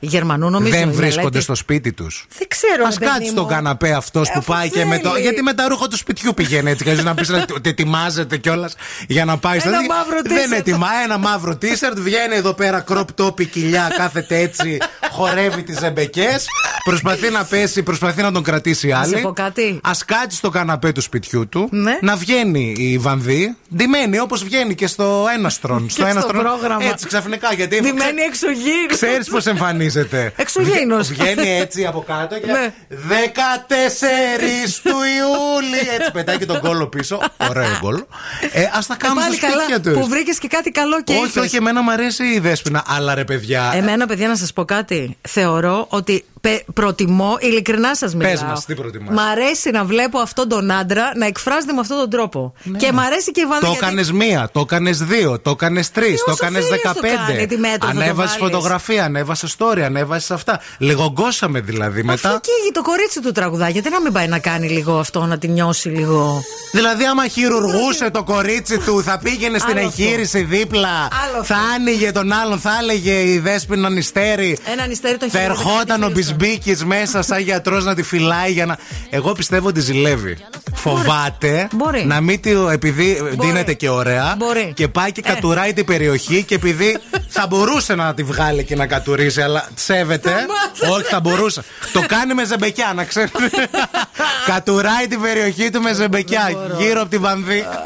Η Γερμανού νομίζω. Δεν η βρίσκονται μελέτη. στο σπίτι τους. Δεν ξέρω. Α ρε παιδί κάτσει μου. στον καναπέ αυτός που Αφού πάει και με το. θέλει. Γιατί με τα ρούχα του σπιτιού πηγαίνει έτσι. Και να πεις ότι ετοιμάζεται κιόλας για να πάει στο Ένα τέτοιο. μαύρο Δεν t-shirt. ετοιμά. Ένα μαύρο τίσερτ. Βγαίνει εδώ πέρα crop top, η κοιλιά, κάθεται έτσι. Χορεύει τις ζεμπεκές. Προσπαθεί να πέσει, προσπαθεί να τον κρατήσει άλλη. σε πω κάτι. Α κάτσει στο καναπέ του σπιτιού του. Ναι. Να βγαίνει η βανδύ. Ντυμένη όπως βγαίνει και στο έναστρον. στο έναστρον. πρόγραμμα. Έτσι ξαφνικά. Γιατί Ντυμένη εξωγήινη. Ξέρεις πώς εμφανίζεται. Εξωγήινος. Βγαίνει έτσι από κάτω και. Ναι. 14 του Ιούλη. Έτσι πετάει και τον κόλλο πίσω. Ωραίο γκολ. Ε, Α τα κάνουν στα Πάλι σπίτια καλά τους. που βρήκες και κάτι καλό και Όχι, είπες. όχι, εμένα μου αρέσει η δέσπινα. Αλλά ρε παιδιά. Εμένα, παιδιά, να σας πω κάτι. Θεωρώ ότι πε- προτιμώ, ειλικρινά σας μιλάω. Πες μας, τι προτιμάς; Μ' αρέσει να βλέπω αυτόν τον άντρα να εκφράζεται με αυτόν τον τρόπο. Και μ' αρέσει και η Βάντα. Το γιατί- έκανες μία, το έκανες δύο, το έκανες τρεις, το όσο έκανες φίλος το δεκαπέντε. κάνει, τι μέτρο θα το Ανέβασε βάλεις. φωτογραφία, ανέβασε story, ανέβασε αυτά. Λιγογκώσαμε δηλαδή Αφού μετά. εκεί το κορίτσι του τραγουδά, γιατί να μην πάει να κάνει λίγο αυτό, να τη νιώσει λίγο; Δηλαδή, άμα χειρουργούσε το κορίτσι του, θα πήγαινε στην Άλλο εγχείρηση δίπλα, Άλλο θα αυτό. άνοιγε τον άλλον, θα έλεγε η δέσπινα νηστέρι. Ένα νηστέρι τον Θα χειρουργείο ερχόταν ο δεν χειρουργείο. Μπισμπίκης μέσα σαν γιατρός να τη φυλάει για να. Εγώ πιστεύω ότι ζηλεύει. Φοβάται Μπορεί. να μην τη. επειδή δίνεται και ωραία. Μπορεί. Και πάει και Ε. κατουράει την περιοχή και επειδή θα μπορούσε να τη βγάλει και να κατουρίσει, αλλά σέβεται. Όχι, θα μπορούσα. Το κάνει με ζεμπεκιά, να ξέρει. Κατουράει την περιοχή του με ζεμπεκιά γύρω από τη Βανβία.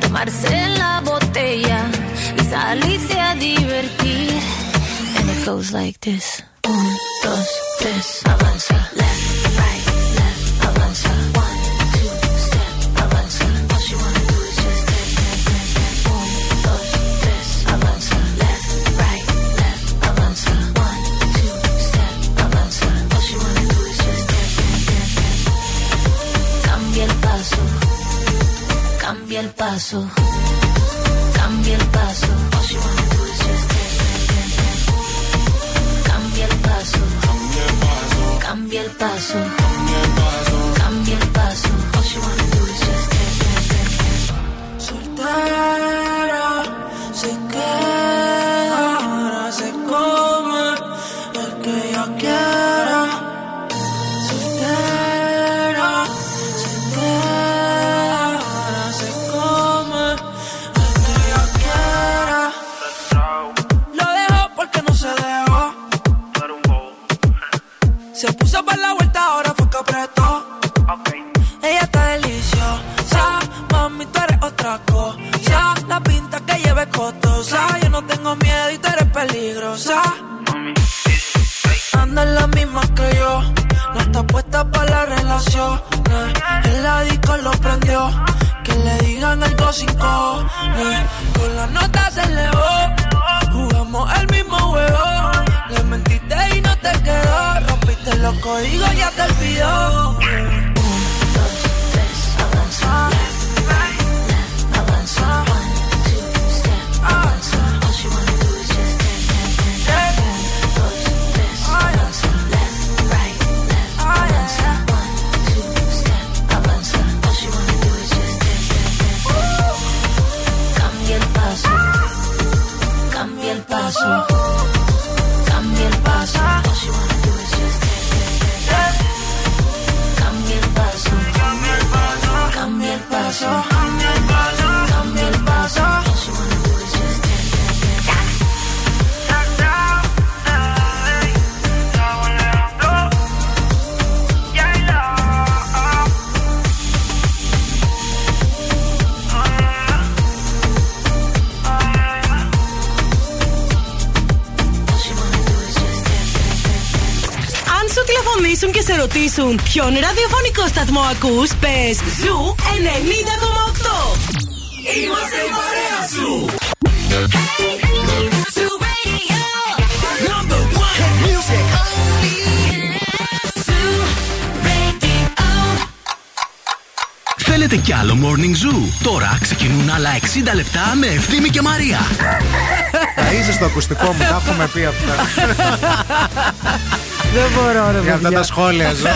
tomarse la botella y salirse a divertir. And it goes like this. Un, dos, tres, avanza. Left, cambia el paso, cambia el paso. Cambia el paso, cambia el paso, cambia el paso. All she wanna do. El la disco lo prendió, que le digan algo sin cojones. Con la nota se elevó, jugamos el mismo juego. Le mentiste y no te quedó, rompiste los códigos, ya te olvidó. Ρωτήσουν ποιον ραδιοφωνικό σταθμό ακούς, πες Zoo 90,8. Είμαστε η παρέα σου. Number one hit music. Θέλετε Θέλετε κι άλλο Morning Zoo; Τώρα ξεκινούν άλλα 60 λεπτά με Ευθύμη και Μαρία. Θα είσαι στο ακουστικό μου, τα έχουμε πει αυτά. Δεν μπορώ, ρε Για αυτά παιδιά. τα σχόλια ζω.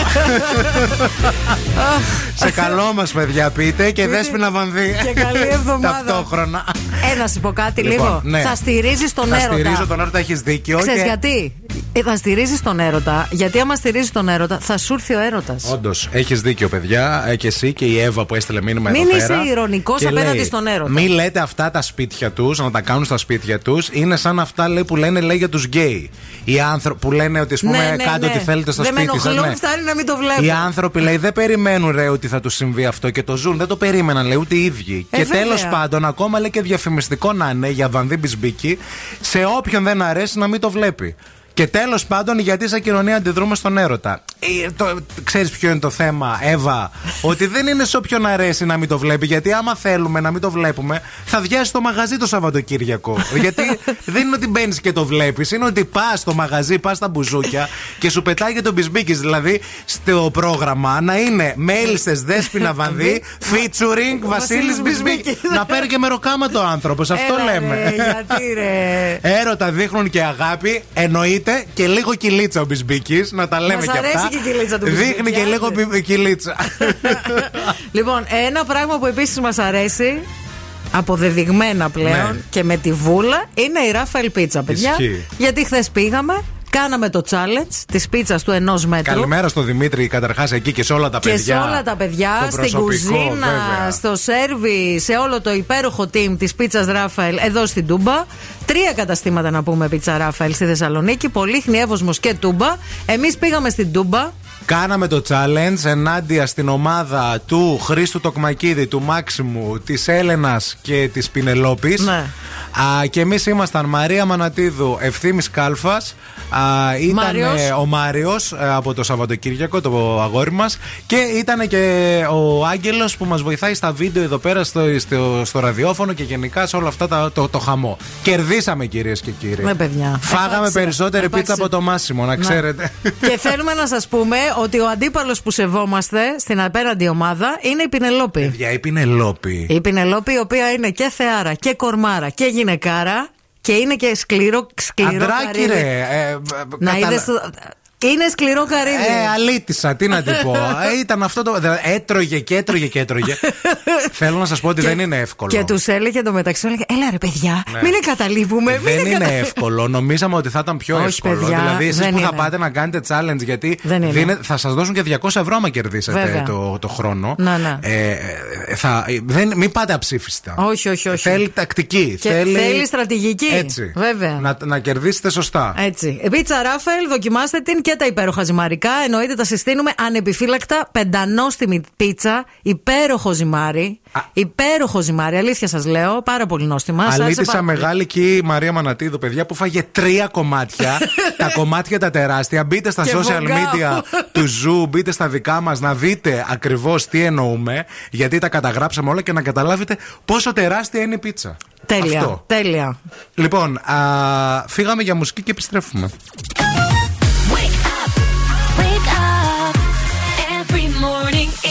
Σε καλό μας, παιδιά, πείτε και δέσπινα βανδύ. Και καλή εβδομάδα. Ταυτόχρονα. Ε, να σου πω κάτι Λοιπόν, λίγο. ναι. Θα στηρίζει τον Θα έρωτα. στηρίζω τον έρωτα, έχεις δίκιο. Ξέρεις και- γιατί; Ε, θα στηρίζεις τον έρωτα. Γιατί άμα στηρίζεις τον έρωτα, θα σου έρθει ο έρωτας. Όντως, έχεις δίκιο, παιδιά. Ε, και εσύ και η Εύα που έστειλε μήνυμα Μην εδώ είσαι πέρα. ηρωνικός Και απέναντι λέει, στον έρωτα. Μην λέτε αυτά τα σπίτια τους, να τα κάνουν στα σπίτια τους. Είναι σαν αυτά λέει, που λένε λέει, για τους γκέι. Οι άνθρωποι που λένε ότι ας πούμε, Ναι, ναι, κάντε ναι. ό,τι θέλετε στο Δεν με σπίτι σα. ενοχλούν, φτάνει να μην το βλέπω. Οι άνθρωποι λέει δεν περιμένουν ρε ότι θα τους συμβεί αυτό και το ζουν. Δεν το περίμεναν λέει ούτε οι ίδιοι. Ε, και βέβαια. τέλος πάντων, ακόμα λέει και διαφημιστικό να είναι για βανδύ μπισμπίκι, σε όποιον δεν αρέσει να μην το βλέπει. Και τέλος πάντων, γιατί σαν κοινωνία αντιδρούμε στον έρωτα. Ε, το, ξέρεις ποιο είναι το θέμα, Εύα, ότι δεν είναι σε όποιον αρέσει να μην το βλέπει. Γιατί άμα θέλουμε να μην το βλέπουμε, θα διάσει το μαγαζί το Σαββατοκύριακο. γιατί δεν είναι ότι μπαίνεις και το βλέπεις, είναι ότι πας στο μαγαζί, πας στα μπουζούκια και σου πετάει το μπισμπίκι. Δηλαδή, στο πρόγραμμα να είναι μέλισσες Δέσπινα Βανδύ, featuring Βασίλης Μπισμπίκη. να παίρνει και μεροκάματο άνθρωπος, αυτό Έλα, λέμε. ρε, γιατί ρε. Έρωτα δείχνουν και αγάπη, εννοείται και λίγο κυλίτσα ο Μπισμπίκης, να τα λέμε Μας και αρέσει αυτά. και η κυλίτσα του Μπισμπίκη, Δείχνει και άντε. λίγο μπι- κυλίτσα. Λοιπόν, ένα πράγμα που επίσης μας αρέσει. Αποδεδειγμένα πλέον Ναι. και με τη βούλα είναι η Ράφαελ Πίτσα, παιδιά. Ισχύει. Γιατί χθες πήγαμε, κάναμε το challenge της πίτσας του ενός μέτρου. Καλημέρα στο Δημήτρη, καταρχάς εκεί και σε όλα τα Και παιδιά. σε όλα τα παιδιά, Το στην προσωπικό, κουζίνα, βέβαια. στο σέρβι, σε όλο το υπέροχο team της πίτσας Ράφαελ εδώ στην Τούμπα. Τρία καταστήματα να πούμε πίτσα Ράφαελ στη Θεσσαλονίκη. Πολύχνη, Εύωσμο και Τούμπα. Εμείς πήγαμε στην Τούμπα. Κάναμε το challenge ενάντια στην ομάδα του Χρήστου Τοκμακίδη, του Μάξιμου, της Έλενας και της Πινελόπης. Ναι. και εμείς ήμασταν Μαρία Μανατίδου, Ευθύνη Κάλφας. Ήταν Μάριος. ε, ο Μάριος από το Σαββατοκύριακο, το αγόρι μας. Και ήταν και ο Άγγελος που μας βοηθάει στα βίντεο εδώ πέρα στο, στο, στο ραδιόφωνο και γενικά σε όλα αυτά τα, το, το χαμό. Κερδίσαμε κυρίες και κύριοι. Ναι, παιδιά. Φάγαμε Επάξια. περισσότερη πίτσα Επάξια. από το Μάσιμο, να ξέρετε. και θέλουμε να σας πούμε ότι ο αντίπαλος που σεβόμαστε στην απέναντι ομάδα είναι η Πινελόπη. Παιδιά, η Πινελόπη. Η Πινελόπη, η οποία είναι και θεάρα και κορμάρα και γυναικάρα και είναι και σκληρό, σκληρό Αντράκι, καρύδι. ρε. ε, Να καταλα- είδες το- Είναι σκληρό καρύδι. Ε, αλήτησα, τι να την πω. Ε, ήταν αυτό το. δε- Έτρωγε και έτρωγε και έτρωγε. Θέλω να σας πω ότι δεν είναι εύκολο. Και τους έλεγε το μεταξύ, έλεγε, Έλα ρε παιδιά, Ναι. μην εγκαταλείπουμε. μην Δεν είναι εγκατα-» εύκολο. Νομίζαμε ότι θα ήταν πιο Όχι, εύκολο. παιδιά, δηλαδή, εσείς δεν που θα είναι. πάτε να κάνετε challenge, γιατί Δεν είναι. δίνε- θα σας δώσουν και 200 ευρώ άμα κερδίσετε Βέβαια. το, το χρόνο. Να, ναι. Ε, ε, θα, δεν, μην πάτε αψήφιστα. Όχι, όχι, όχι. Θέλει τακτική. Και θέλει στρατηγική. Έτσι. Βέβαια. Να, να κερδίσετε σωστά. Έτσι. Η Πίτσα Ράφελ, δοκιμάστε την και τα υπέροχα ζυμαρικά. Εννοείται τα συστήνουμε ανεπιφύλακτα. Πεντανόστιμη πίτσα. Υπέροχο ζυμάρι. Υπέροχο ζυμάρι, αλήθεια σας λέω. Πάρα πολύ νόστιμα. Σας άρεσε Αλήτησα πάρα πολύ. μεγάλη και η Μαρία Μανατίδου, παιδιά, που φάγε τρία κομμάτια. τα κομμάτια τα τεράστια. Μπείτε στα Και social βογκάω. media του Zoo, μπείτε στα δικά μας να δείτε ακριβώς τι εννοούμε. Γιατί τα καταγράψαμε όλα και να καταλάβετε πόσο τεράστια είναι η πίτσα. Τέλεια. Αυτό. Τέλεια. Λοιπόν, α, φύγαμε για μουσική και επιστρέφουμε.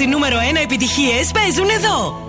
οι νούμερο 1 επιτυχίες παίζουν εδώ.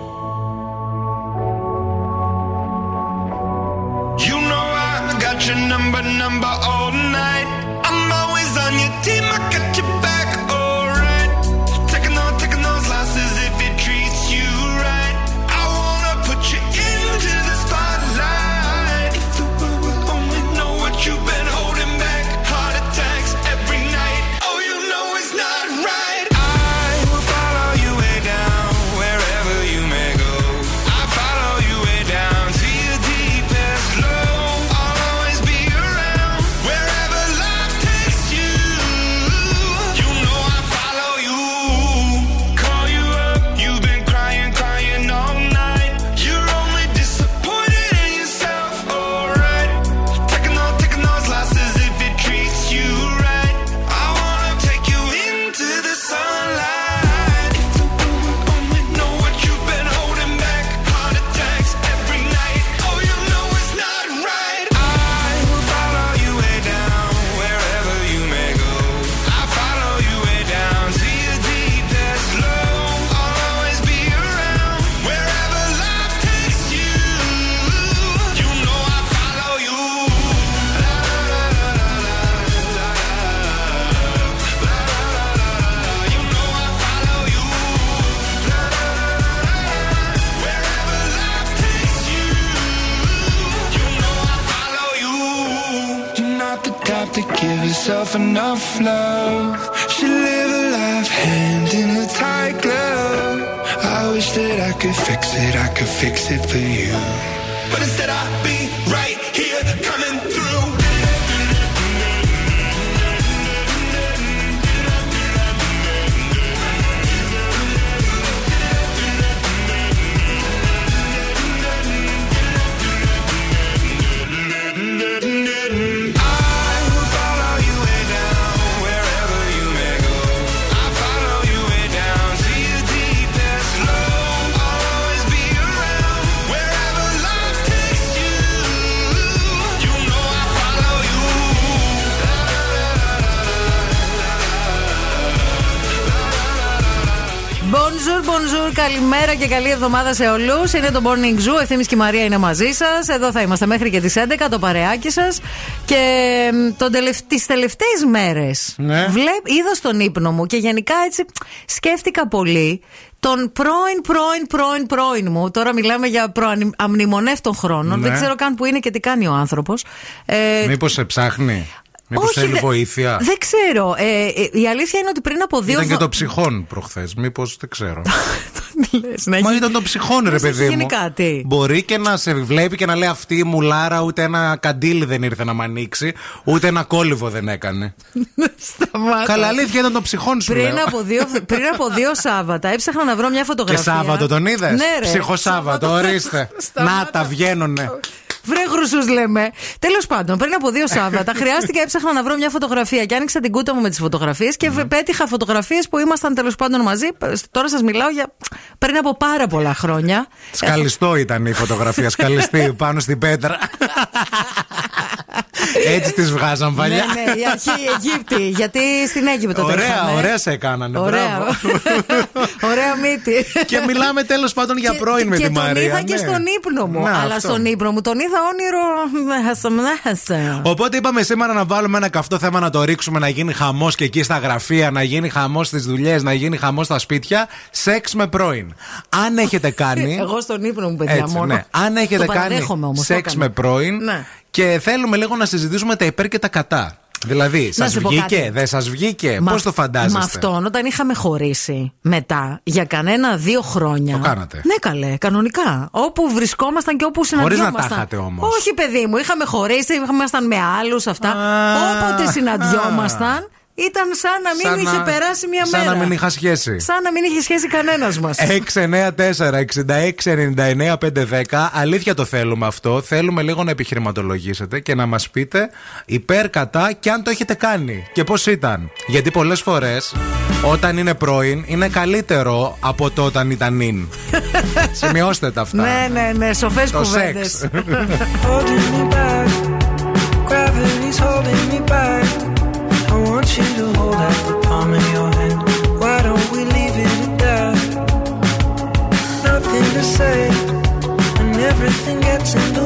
Give yourself enough love. She live a life hand in a tight glove. I wish that I could fix it, I could fix it for you. Καλημέρα και καλή εβδομάδα σε όλους. Είναι το Morning Zoo. Ευθύνη και η Μαρία είναι μαζί σας. Εδώ θα είμαστε μέχρι και τις 11, το παρεάκι σας. Και τις τελευταίες μέρες Ναι. είδα στον ύπνο μου και γενικά έτσι σκέφτηκα πολύ τον πρώην, πρώην, πρώην, πρώην μου. Τώρα μιλάμε για προαμνημονεύτων χρόνων. Ναι. Δεν ξέρω καν που είναι και τι κάνει ο άνθρωπος. Ε, Μήπως σε ψάχνει, Μήπως όχι, θέλει δε- βοήθεια; Δεν ξέρω. Ε, ε, η αλήθεια είναι ότι πριν από δύο Ήταν και βο- το ψυχόν προχθές. Μήπως δεν ξέρω. Λες, να Μα έχει- ήταν το ψυχόν, ρε να σε έχει παιδί μου. γίνει κάτι. Μπορεί και να σε βλέπει και να λέει αυτή η μουλάρα ούτε ένα καντήλι δεν ήρθε να μ' ανοίξει, ούτε ένα κόλυβο δεν έκανε. Σταμάτα. Καλά, αλήθεια ήταν το ψυχόν σου. Πριν λέω. από, δύο, πριν από δύο Σάββατα έψαχνα να βρω μια Και φωτογραφία. Σάββατο τον είδες; Ναι, ρε. Ψυχοσάββατο, ορίστε. Σταμάτα. να τα βγαίνουνε. Βρε χρυσού λέμε. Τέλος πάντων, πριν από δύο Σάββατα χρειάστηκε έψαχνα να βρω μια φωτογραφία και άνοιξα την κούτα μου με τις φωτογραφίες και Ναι. πέτυχα φωτογραφίες που ήμασταν τέλος πάντων μαζί. Τώρα σας μιλάω για πριν από πάρα πολλά χρόνια. Σκαλιστό ήταν η φωτογραφία, σκαλιστή πάνω στην πέτρα. Έτσι τις βγάζαν Ναι, παλιά. ναι, η αρχή Αιγύπτη. Γιατί στην Αίγυπτο το Ωραία, είχαμε. ωραία σε έκανανε. Ωραία. Μπράβο. Ωραία μύτη. Και μιλάμε τέλος πάντων για πρώην με και τη Μαρία. τον είδα ναι. και στον ύπνο μου. Να, αλλά αυτό. στον ύπνο μου τον είδα όνειρο. μέσα. Οπότε είπαμε σήμερα να βάλουμε ένα καυτό θέμα να το ρίξουμε, να γίνει χαμός και εκεί στα γραφεία, να γίνει χαμός στις δουλειές, να γίνει χαμός στα σπίτια. Σεξ με πρώην. Αν έχετε κάνει. Εγώ στον ύπνο μου, παιδιά Έτσι, μόνο. ναι. Αν έχετε Το κάνει παραδέχομαι όμως, το σεξ έκανα. με πρώην Ναι. και θέλουμε λίγο να συζητήσουμε τα υπέρ και τα κατά. Δηλαδή, σας σου πω βγήκε, κάτι. δεν σας βγήκε, Μα- πώς το φαντάζεστε; Με αυτόν, όταν είχαμε χωρίσει μετά για κανένα δύο χρόνια. Το κάνατε. Ναι, καλέ, κανονικά. Όπου βρισκόμασταν και όπου συναντιόμασταν. να τα είχατε όμως. Όχι, παιδί μου, είχαμε χωρίσει, ήμασταν με άλλους αυτά. Α. Όποτε συναντιόμασταν, ήταν σαν να μην Σαν είχε να- περάσει μια σαν μέρα. να μην είχα σχέση. Σαν να μην είχε σχέση κανένας μας. 694-6699-510. Αλήθεια το θέλουμε αυτό. Θέλουμε λίγο να επιχειρηματολογήσετε και να μας πείτε υπέρ, κατά και αν το έχετε κάνει. Και πώς ήταν. Γιατί πολλές φορές όταν είναι πρώην είναι καλύτερο από το όταν ήταν νυν. Σημειώστε τα αυτά. ναι, ναι, ναι, σοφές Το κουβέντες. σεξ. holding me back. Gravity's holding me back. Everything gets in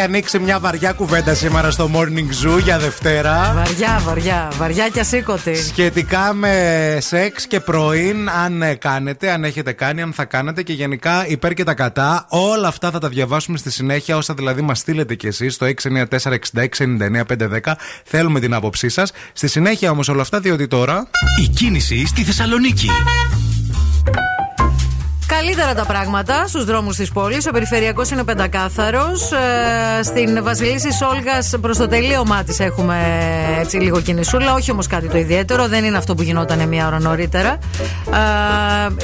Έχει ανοίξει μια βαριά κουβέντα σήμερα στο Morning Zoo για Δευτέρα. Βαριά, βαριά, βαριά και ασήκωτη. Σχετικά με σεξ και πρωίν, αν ε, κάνετε, αν έχετε κάνει, αν θα κάνετε και γενικά υπέρ και τα κατά. Όλα αυτά θα τα διαβάσουμε στη συνέχεια, όσα δηλαδή μας στείλετε κι εσείς στο 694-6699-510. Θέλουμε την άποψή σας. Στη συνέχεια όμως όλα αυτά, διότι τώρα. Η κίνηση στη Θεσσαλονίκη. Καλύτερα τα πράγματα στους δρόμους της πόλης. Ο περιφερειακός είναι πεντακάθαρος. Ε, στην Βασιλίση Όλγα προς το τελείωμά της έχουμε έτσι λίγο κινησούλα. Όχι όμως κάτι το ιδιαίτερο. Δεν είναι αυτό που γινόταν μια ώρα νωρίτερα.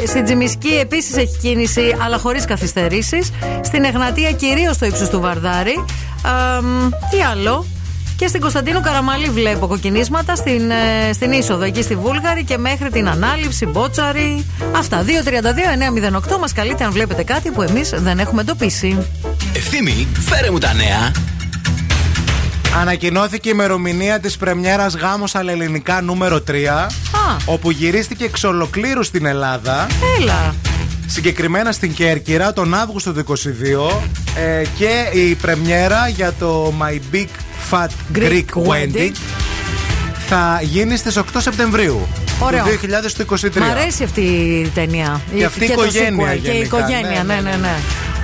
Ε, στην Τζιμισκή επίσης έχει κίνηση, αλλά χωρίς καθυστερήσεις. Στην Εγνατία κυρίως στο ύψος του Βαρδάρη. Ε, τι άλλο; Και στην Κωνσταντίνου Καραμαλή βλέπω κοκκινίσματα στην, ε, στην είσοδο εκεί στη Βούλγαρη και μέχρι την ανάληψη, Μπότσαρη. Αυτά. 232-908 μας καλείτε αν βλέπετε κάτι που εμείς δεν έχουμε εντοπίσει. Ευθύμη, φέρε μου τα νέα. Ανακοινώθηκε η ημερομηνία της πρεμιέρας Γάμος Αλλελληνικά νούμερο 3. Α. Όπου γυρίστηκε εξ ολοκλήρου στην Ελλάδα. Έλα. Συγκεκριμένα στην Κέρκυρα τον Αύγουστο του 22 ε, και η πρεμιέρα για το My Big Fat Greek, Greek Wedding, Wedding. θα γίνει στις 8 Σεπτεμβρίου Ωραίο. του 2023. Μ' αρέσει αυτή η ταινία. Και αυτή η το οικογένεια sequel, Και η γενικά. οικογένεια, ναι, ναι, ναι.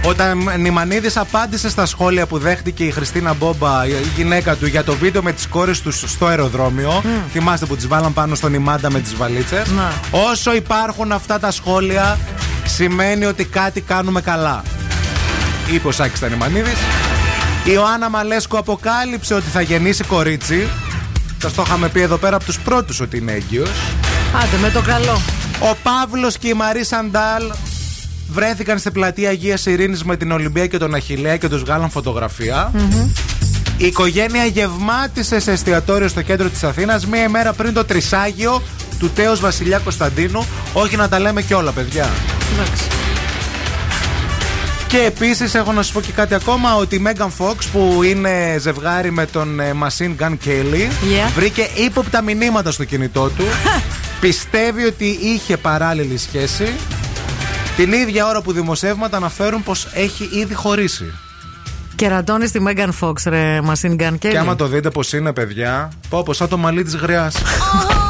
Όταν Νιμανίδης απάντησε στα σχόλια που δέχτηκε η Χριστίνα Μπόμπα, η γυναίκα του, για το βίντεο με τις κόρες τους στο αεροδρόμιο. Θυμάστε που τις βάλαν πάνω στον Ιμάντα με τις βαλίτσες. Ναι. Όσο υπάρχουν αυτά τα σχόλια, σημαίνει ότι κάτι κάνουμε καλά. Είπε ο Σάκης Τανιμανίδης. Η Ιωάννα Μαλέσκου αποκάλυψε ότι θα γεννήσει κορίτσι. Σας το είχαμε πει εδώ πέρα από τους πρώτους ότι είναι έγκυος. Άντε με το καλό. Ο Παύλος και η Μαρή Σαντάλ βρέθηκαν στην πλατεία Αγίας Ειρήνης με την Ολυμπία και τον Αχηλέα και τους βγάλαν φωτογραφία. Η οικογένεια γευμάτισε σε εστιατόριο στο κέντρο της Αθήνας μία ημέρα πριν το τρισάγιο του τέος Βασιλιά Κωνσταντίνου. Όχι να τα λέμε και όλα, παιδιά. Εντάξει. Και επίσης έχω να σας πω και κάτι ακόμα: ότι η Megan Fox που είναι ζευγάρι με τον ε, Machine Gun Kelly Yeah. βρήκε ύποπτα μηνύματα στο κινητό του. Πιστεύει ότι είχε παράλληλη σχέση. Την ίδια ώρα που δημοσιεύματα αναφέρουν πως έχει ήδη χωρίσει. Κερατώνει στη Megan Fox, ρε Machine Gun Kelly. Και άμα το δείτε πως είναι, παιδιά, πω πως σαν το μαλλί της γριάς.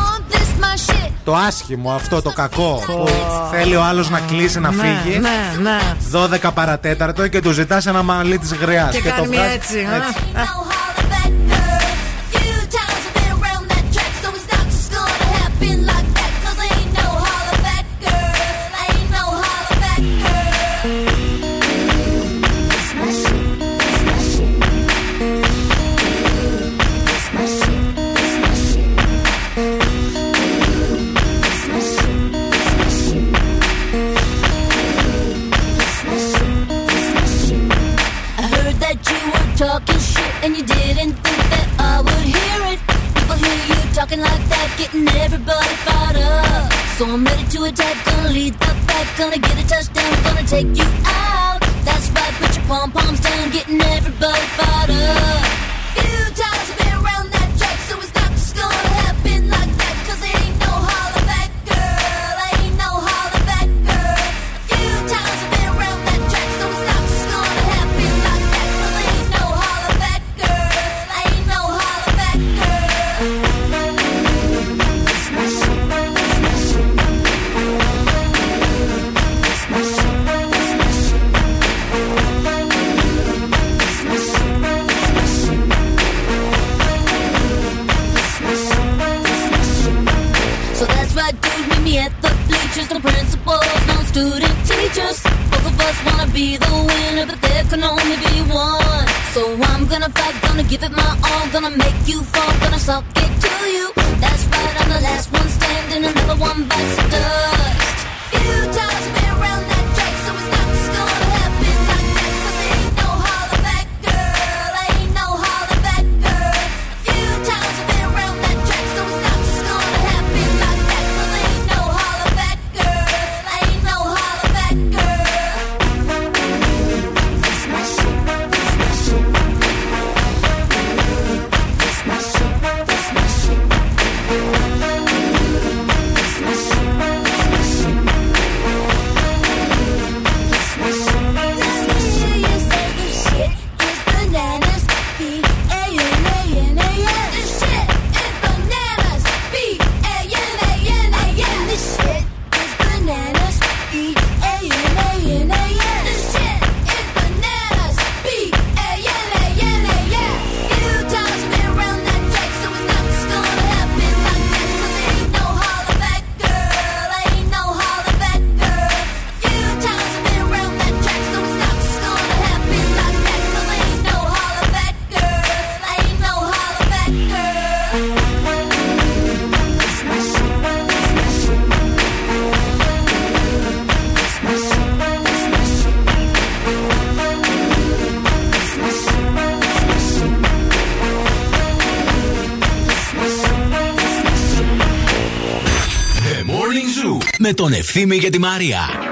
το άσχημο αυτό, το κακό. που θέλει ο άλλος να κλείσει να ναι, φύγει. Ναι, ναι. 12 παρατέταρτο και του ζητάς ένα μαλλί της γριάς. Και κάνει μια έτσι. α. Getting everybody fired up. So I'm ready to attack, gonna lead the back, gonna get a touchdown, gonna take you out. That's right, put your pom poms down, getting everybody fired up. Few be the winner, but there can only be one. So I'm gonna fight, gonna give it my all, gonna make you fall, gonna suck it to you. That's right, I'm the last one standing, another one bites the dust. Few Ευθύμη και τη Μαρία.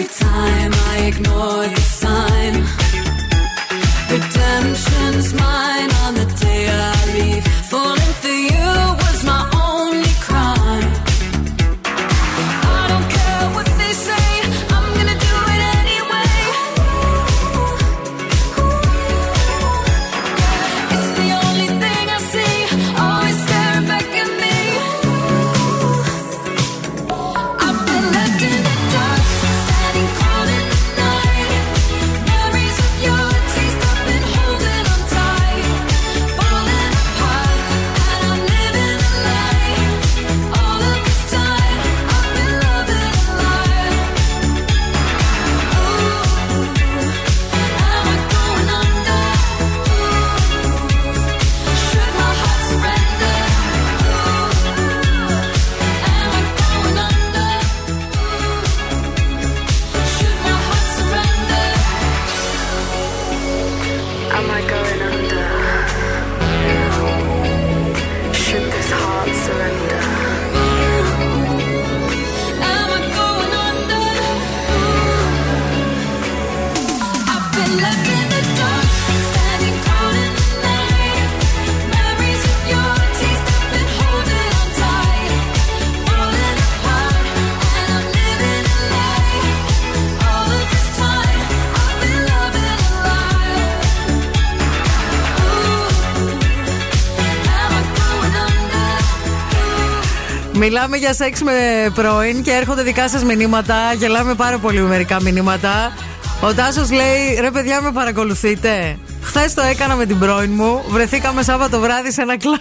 Every time I ignore the Μιλάμε για σεξ με πρώην και έρχονται δικά σας μηνύματα. Γελάμε πάρα πολύ με μερικά μηνύματα. Ο Τάσος λέει: Ρε παιδιά, με παρακολουθείτε. Χθες το έκανα με την πρώην μου. Βρεθήκαμε Σάββατο βράδυ σε ένα κλαμπ.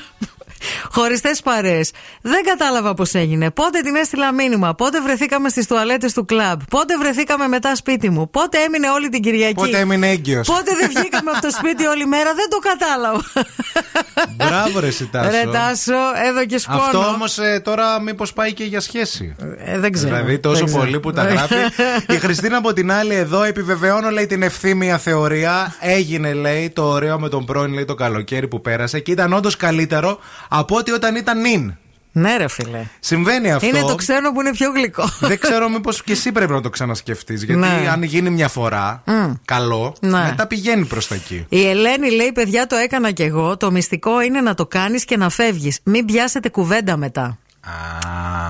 Χωριστές παρέ. Δεν κατάλαβα πώς έγινε. Πότε την έστειλα μήνυμα. Πότε βρεθήκαμε στις τουαλέτες του κλαμπ. Πότε βρεθήκαμε μετά σπίτι μου. Πότε έμεινε όλη την Κυριακή. Πότε έμεινε έγκυος. Πότε δεν βγήκαμε από το σπίτι όλη μέρα. Δεν το κατάλαβα. Μπράβο, ρε Σιτάσο. Ρε Τάσο, εδώ και σκόνο. Αυτό όμως τώρα μήπως πάει και για σχέση. Ε, δεν ξέρω. Δηλαδή τόσο Δεν ξέρω. πολύ που τα γράφει. Η Χριστίνα από την άλλη εδώ επιβεβαιώνω λέει την ευθύμια θεωρία. Έγινε λέει το ωραίο με τον πρώην λέει το καλοκαίρι που πέρασε και ήταν όντως καλύτερο από ότι όταν ήταν νυν. Ναι, ρε φίλε. Συμβαίνει αυτό. Είναι το ξένο που είναι πιο γλυκό. Δεν ξέρω μήπως και εσύ πρέπει να το ξανασκεφτείς. Γιατί Ναι. αν γίνει μια φορά καλό, Ναι. μετά πηγαίνει προς τα εκεί. Η Ελένη λέει: Παιδιά, το έκανα κι εγώ. Το μυστικό είναι να το κάνεις και να φεύγεις. Μην πιάσετε κουβέντα μετά.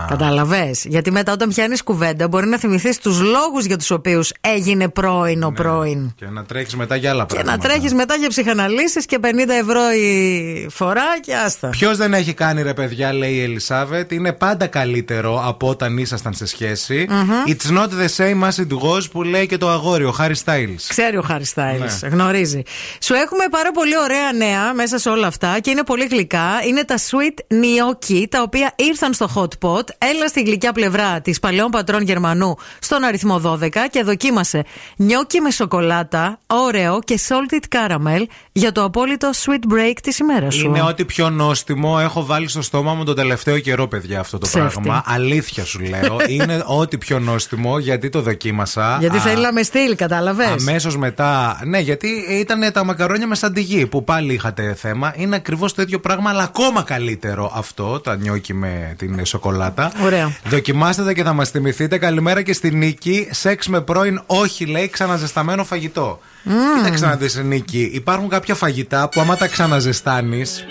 Κατάλαβε. Γιατί μετά, όταν πιάνεις κουβέντα, μπορεί να θυμηθείς τους λόγους για τους οποίους έγινε πρώην ο πρώην. Και να τρέχεις μετά για άλλα Και πράγματα. να τρέχεις μετά για ψυχαναλύσεις και 50 ευρώ η φορά και άστα. Ποιος δεν έχει κάνει ρε παιδιά, λέει η Ελισάβετ, είναι πάντα καλύτερο από όταν ήσασταν σε σχεση Μμμ. It's not the same as it was που λέει και το αγόρι, ο Χάρι Styles. Ξέρει ο Χάρι Στάιλς. Ναι. Γνωρίζει. Σου έχουμε πάρα πολύ ωραία νέα μέσα σε όλα αυτά και είναι πολύ γλυκά. Είναι τα sweet gnocchi, τα οποία ήρθαν στο hot pot. Έλα στη γλυκιά πλευρά της παλαιών πατρών Γερμανού στον αριθμό 12 και δοκίμασε νιόκι με σοκολάτα, ωραίο και salted caramel για το απόλυτο sweet break της ημέρας σου. Είναι ό,τι πιο νόστιμο έχω βάλει στο στόμα μου τον τελευταίο καιρό, παιδιά, αυτό το Ψεύτη. πράγμα. Αλήθεια σου λέω. είναι ό,τι πιο νόστιμο γιατί το δοκίμασα. Γιατί Α, θέλει να με στείλει, κατάλαβες; Αμέσως μετά. Ναι, γιατί ήταν τα μακαρόνια με σαντιγί που πάλι είχατε θέμα. Είναι ακριβώς το ίδιο πράγμα, αλλά ακόμα καλύτερο αυτό, τα νιόκι με την σοκολάτα. Ωραία. Δοκιμάστε τα και θα μας θυμηθείτε. Καλημέρα και στη Νίκη. Σεξ με πρώην, όχι λέει, ξαναζεσταμένο φαγητό. Μμμ. Κοίταξε να δει, Νίκη. Υπάρχουν κάποια φαγητά που άμα τα ξαναζεστάνεις,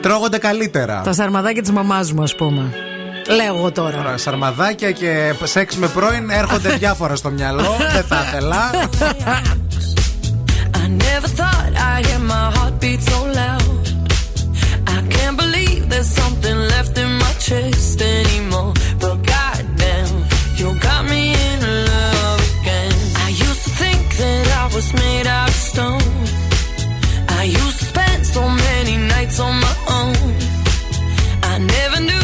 τρώγονται καλύτερα. Τα σαρμαδάκια της μαμάς μου, ας πούμε. Λέω εγώ τώρα. Τώρα, Σαρμαδάκια και σεξ με πρώην έρχονται διάφορα στο μυαλό. Δεν θα ήθελα. I never thought I'd hear my heartbeat so loud. Left in my chest anymore. But goddamn, you got me in love again. I used to think that I was made out of stone. I used to spend so many nights on my own. I never knew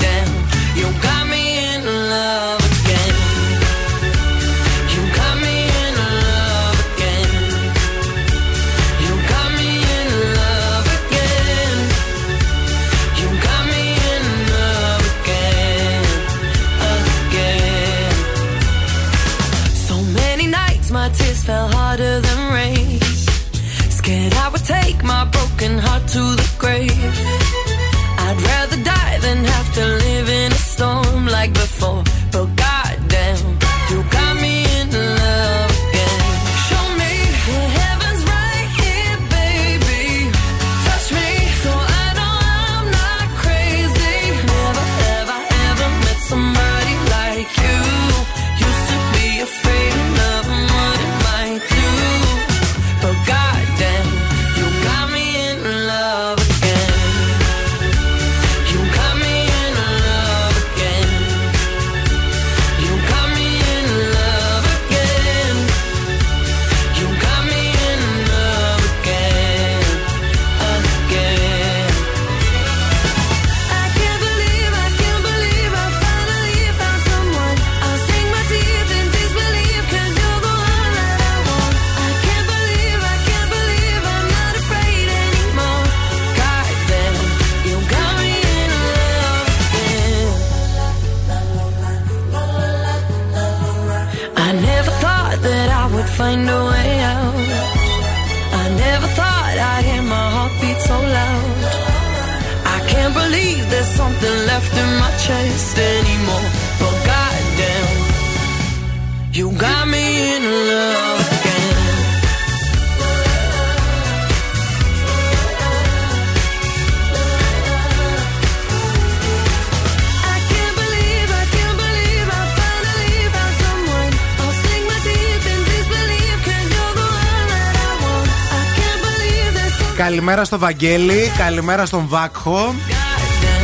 Καλημέρα στο Βαγγέλη, καλημέρα στον Βάκχο.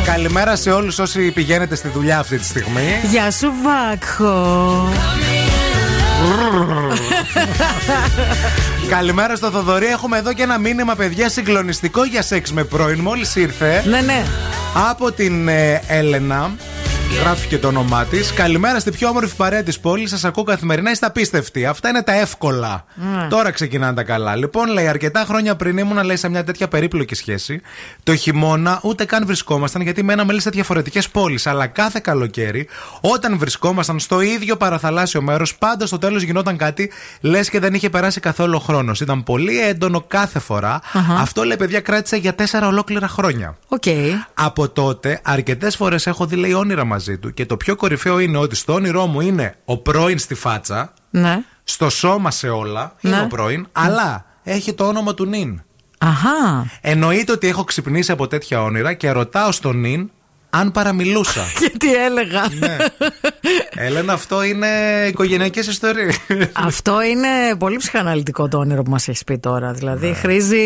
Καλημέρα σε όλους όσοι πηγαίνετε στη δουλειά αυτή τη στιγμή. Γεια σου, Βάκχο. Καλημέρα στο Θοδωρή. Έχουμε εδώ και ένα μήνυμα, παιδιά, συγκλονιστικό για σεξ με πρώην. Μόλις ήρθε. Ναι, ναι. Από την ε, Έλενα. Γράφει και το όνομά της. Καλημέρα στη πιο όμορφη παρέα της πόλης. Σας ακούω καθημερινά. Είστε απίστευτοι. Αυτά είναι τα εύκολα. Ναι. Τώρα ξεκινάνε τα καλά. Λοιπόν, λέει, αρκετά χρόνια πριν ήμουνα λέει, σε μια τέτοια περίπλοκη σχέση. Το χειμώνα ούτε καν βρισκόμασταν γιατί μέναμε λέει, σε διαφορετικές πόλεις. Αλλά κάθε καλοκαίρι, όταν βρισκόμασταν στο ίδιο παραθαλάσσιο μέρος, πάντα στο τέλος γινόταν κάτι λες και δεν είχε περάσει καθόλου χρόνος. Ήταν πολύ έντονο κάθε φορά. Αχα. Αυτό λέει, παιδιά, κράτησε για τέσσερα ολόκληρα χρόνια. Οκ. Από τότε, αρκετές φορές έχω δει λέει όνειρα μαζί του και το πιο κορυφαίο είναι ότι στο όνειρό μου είναι ο πρώην στη φάτσα, Ναι. στο σώμα σε όλα, είναι Ναι. ο πρώην, αλλά έχει το όνομα του νυν. Αχά. Εννοείται ότι έχω ξυπνήσει από τέτοια όνειρα και ρωτάω στον νυν αν παραμιλούσα. Και τι έλεγα. Ναι. Έλενα, αυτό είναι οικογενειακές ιστορίες. Αυτό είναι πολύ ψυχαναλυτικό το όνειρο που μας έχεις πει τώρα. Δηλαδή χρήζει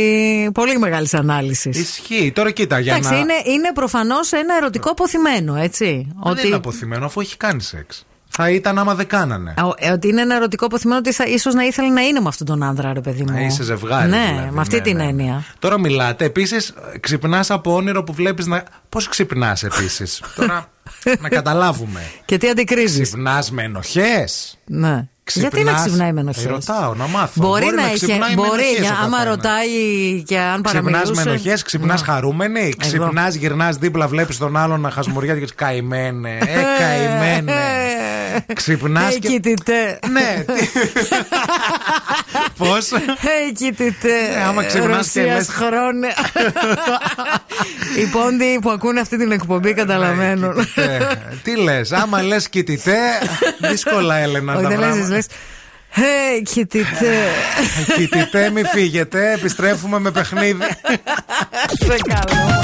πολύ μεγάλης ανάλυσης. Ισχύει. Τώρα κοίτα, για Εντάξει, να. είναι, είναι προφανώς ένα ερωτικό αποθυμένο, έτσι. Μα Δεν είναι αποθυμένο αφού έχει κάνει σεξ. Θα ήταν άμα δεν κάνανε. Α, ε, Ότι είναι ένα ερωτικό αποθυμένο ότι θα, ίσως να ήθελε να είναι με αυτόν τον άνδρα, ρε παιδί μου. Να είσαι ζευγάρι. Ναι, δηλαδή. με αυτή Ναι, την ναι. έννοια. Τώρα μιλάτε. Επίσης, ξυπνάς από όνειρο που βλέπεις να. Πώς ξυπνάς επίσης; Τώρα να καταλάβουμε. Και τι αντικρίζεις; Ξυπνάς με ενοχές. Ναι. Γιατί να ξυπνάει με ενοχές; Ρωτάω, να μάθω. Μπορεί, να, έχει. ξυπνάει με Μπορεί, ενοχές για, ο άμα καθένας. ρωτάει και αν Ξυπνάς παραμιλούσε. με ενοχές, ξυπνάς Ναι. χαρούμενη, Εδώ. ξυπνάς, γυρνάς δίπλα, βλέπεις τον άλλον να χασμουριάζει και λες, καημένε. Ε, καημένε. Ξυπνάς Hey, και. κοιτητέ. Ναι, Πώς; Hey, κοιτητέ. Ναι, άμα ξυπνάς και Ρωσίας λες- χρόνια. Οι πόντοι που ακούνε αυτή την εκπομπή καταλαβαίνουν. Ε, Τι λες, άμα λες κοιτητέ, δύσκολα Έλενα Όχι, τα δεν λες, πράγματα. λες. Hey, κοιτητέ. Κοιτητέ, μη φύγετε, επιστρέφουμε με παιχνίδι. Σε καλό.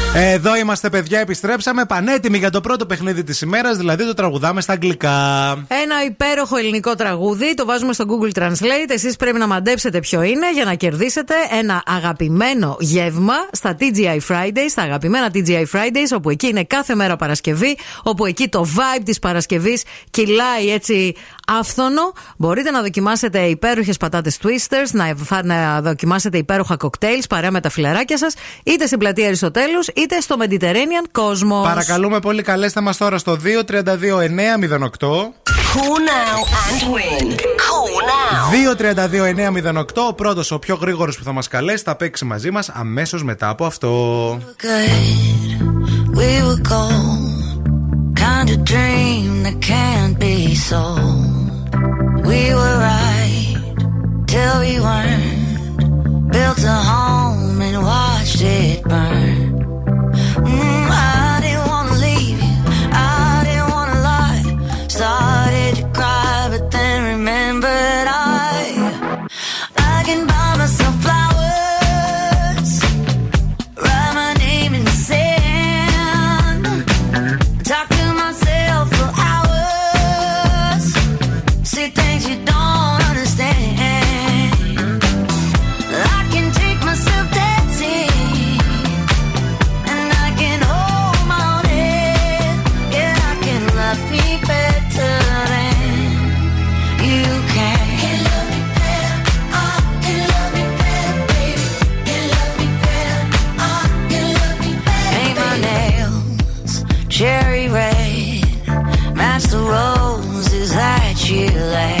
Εδώ είμαστε, παιδιά, επιστρέψαμε πανέτοιμοι για το πρώτο παιχνίδι της ημέρας, δηλαδή το τραγουδάμε στα αγγλικά. Ένα υπέροχο ελληνικό τραγούδι, το βάζουμε στο Google Translate. Εσείς πρέπει να μαντέψετε ποιο είναι για να κερδίσετε ένα αγαπημένο γεύμα στα TGI Fridays, στα αγαπημένα TGI Fridays, όπου εκεί είναι κάθε μέρα Παρασκευή, όπου εκεί το vibe της Παρασκευής κυλάει έτσι άφθονο. Μπορείτε να δοκιμάσετε υπέροχες πατάτες twisters, να, φα- να δοκιμάσετε υπέροχα κοκτέιλς παρέα με τα φιλαράκια σας, είτε στην πλατεία Αριστοτέλους, είτε στο Mediterranean Cosmos. Παρακαλούμε πολύ, καλέστε μα τώρα στο 232-908. Call now and win. Call now. 232-908. Ο πρώτο, ο πιο γρήγορο που θα μα καλέσει, θα παίξει μαζί μα αμέσω μετά από αυτό. good. We were gold. Kind of dream that can't be sold. We were right till we weren't. Built a home and watched it burn. feel like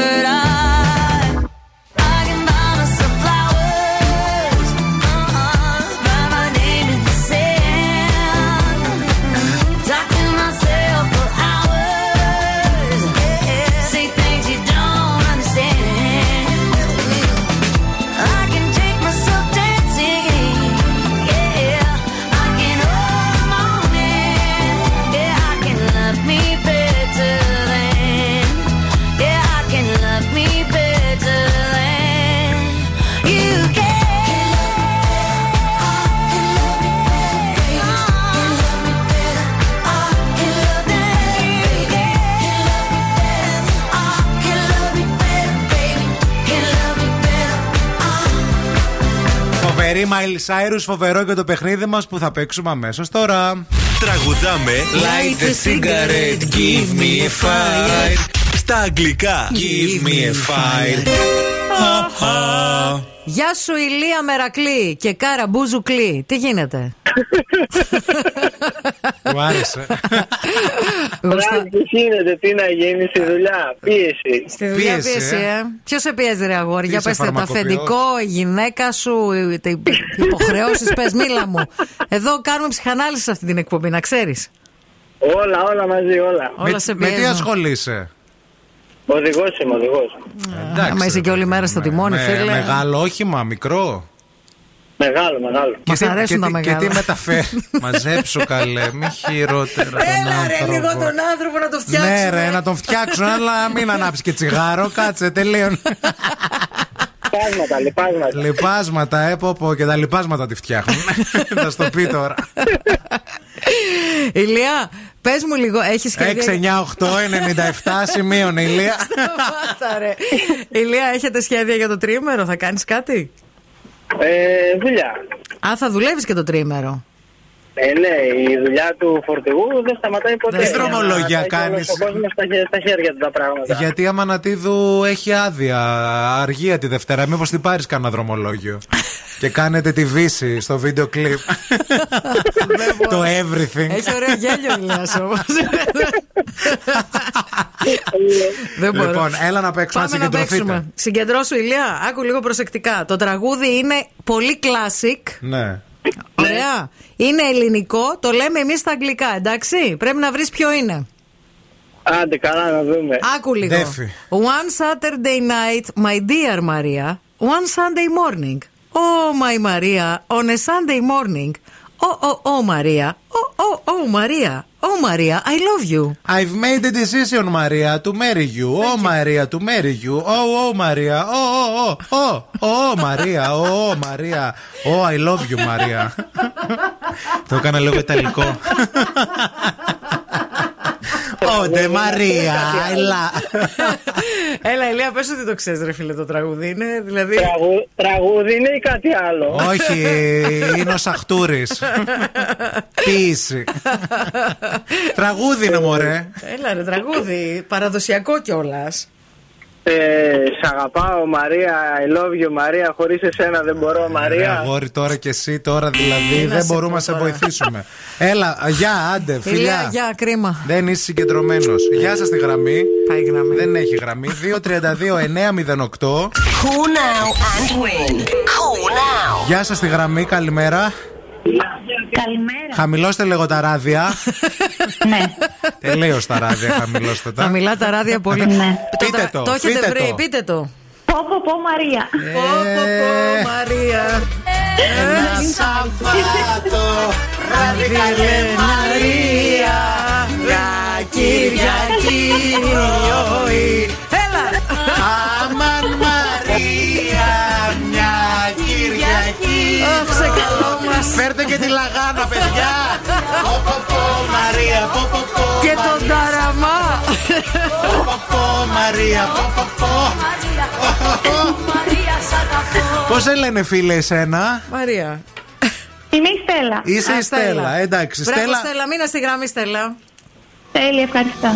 Miley Cyrus, φοβερό και το παιχνίδι μας που θα παίξουμε αμέσως τώρα. Τραγουδάμε Light a cigarette, give me a fire. στα αγγλικά. Give me a fire. Γεια σου Ηλία Μερακλή και Κάρα Μπουζουκλή. Τι γίνεται; Μου άρεσε. Βράδυ, τι γίνεται, τι να γίνει στη δουλειά. Πίεση. Στη δουλειά Πίεση, πίεση, ε. ε. Ποιος σε πιέζει, ρε αγόρι, για Είσαι πες τα φαρμακοποιός; αφεντικό, η γυναίκα σου, οι οι υποχρεώσεις, πες, μίλα μου. Εδώ κάνουμε ψυχανάλυση σε αυτή την εκπομπή, να ξέρεις. Όλα, όλα μαζί, όλα. Όλα με, σε με τι πιέζουν. ασχολείσαι; Οδηγός είμαι, οδηγός. Άμα είσαι και όλη μέρα στο τιμόνι, με, φίλε. Μεγάλο όχημα, μικρό. Μεγάλο, μεγάλο. Μας τι- αρέσουν και, τα τι- και μεγάλα. τι μεταφέρει. Μαζέψου καλέ, μη χειρότερα τον Έλα ρε, άνθρωπο. λίγο τον άνθρωπο να το φτιάξουμε. Ναι, ρε, να τον φτιάξουν, αλλά μην ανάψει και τσιγάρο. Κάτσε, τελείων. Λιπάσματα, λιπάσματα. Λιπάσματα, ε, πω, πω, και τα λιπάσματα τη φτιάχνουν. Θα στο πει τώρα. Ηλία, πες μου λίγο, έχεις 6, σχέδια. 9, 8, 97 σημείων, ηλία. Σταμάτα, ρε. Ηλία, έχετε σχέδια για το τρίμερο, θα κάνεις κάτι; Ε, δουλειά. Α, θα δουλεύεις και το τρίμερο. Ε, ναι, η δουλειά του φορτηγού δεν σταματάει ποτέ. Τι Για να δρομολόγια τα έχει όλος κάνεις; Ο κόσμος στα, χε- στα χέρια του τα πράγματα. Γιατί άμα Ανατίδου έχει άδεια, αργία τη Δευτέρα, μήπως την πάρεις κανένα δρομολόγιο. και κάνετε τη βύση στο βίντεο κλιπ. το everything. Έχει ωραίο γέλιο, Ηλία όμως. Δεν μπορώ. Λοιπόν, έλα να παίξουμε, Πάμε να να συγκεντρωθείτε. παίξουμε. Συγκεντρώσου, Ηλία. Άκου λίγο προσεκτικά. Το τραγούδι είναι πολύ classic. Ναι. Ωραία. Είναι ελληνικό. Το λέμε εμείς στα αγγλικά, εντάξει; Πρέπει να βρεις ποιο είναι. Άντε, καλά να δούμε. Άκου λίγο. Ντέφι. One Saturday night, my dear Maria. One Sunday morning. Oh, my Maria. On a Sunday morning. Oh, oh, oh, Maria. Oh, oh, oh, Maria. Oh, Maria, I love you. I've made a decision, Maria, to marry you. Oh, Maria, to marry you. Oh, oh, Maria. Oh, oh, oh, oh, oh, Maria. Oh, Maria. Oh, I love you, Maria. Το έκανα λίγο ιταλικό. Όντε, Μαρία, έλα. Έλα, Ηλία, πες ότι το ξέρεις ρε φίλε το τραγούδι. Είναι δηλαδή... Τραγου- τραγούδι είναι ή κάτι άλλο; Όχι, είναι ο Σαχτούρης. Ποίηση. Τραγούδι είναι, μωρέ. Έλα ρε, τραγούδι. Παραδοσιακό κιόλας. Ε, σ' αγαπάω Μαρία, I love you Μαρία, χωρίς εσένα δεν μπορώ Ρε, Μαρία. αγόρι τώρα και εσύ τώρα δηλαδή να δεν σε μπορούμε πω να σε τώρα. βοηθήσουμε. Έλα, γεια, άντε, Ηλία, φιλιά. για κρίμα. Δεν είσαι συγκεντρωμένος. Γεια σας τη γραμμή. Πάει η γραμμή. Δεν έχει γραμμή. 232-908. Call now and win. Call now. Γεια σας τη γραμμή, καλημέρα. Καλημέρα. Χαμηλώστε λίγο τα ράδια. Ναι. Τελείως τα ράδια, χαμηλώστε τα. Θα μιλά τα ράδια πολύ. Ναι. Πείτε τρα- το, Το έχετε πείτε βρει, το. πείτε το. Πω, πω, πω, Μαρία. Πω, πω, πω, Μαρία. Ένα Σαββάτο, Βράδυ καλέ Μαρία. Για Κυριακή πρωί. Έλα. Αμαν Μαρία, μια Κυριακή. Αχ, σε καλό μας. Φέρτε και τη λαγάνα, παιδιά. Πω, πω, πω, Μαρία, πω, πω, πω. Και τον ταραμά. Πω, πω, πω, Μαρία, πω, πω, πω. Πώς σε λένε φίλε εσένα; Μαρία. Είμαι η Στέλλα. Είσαι Α, η Στέλλα, εντάξει Μπράβο, Στέλλα Στέλλα, μείνε στη γραμμή, Στέλλα. Τέλεια, ευχαριστώ.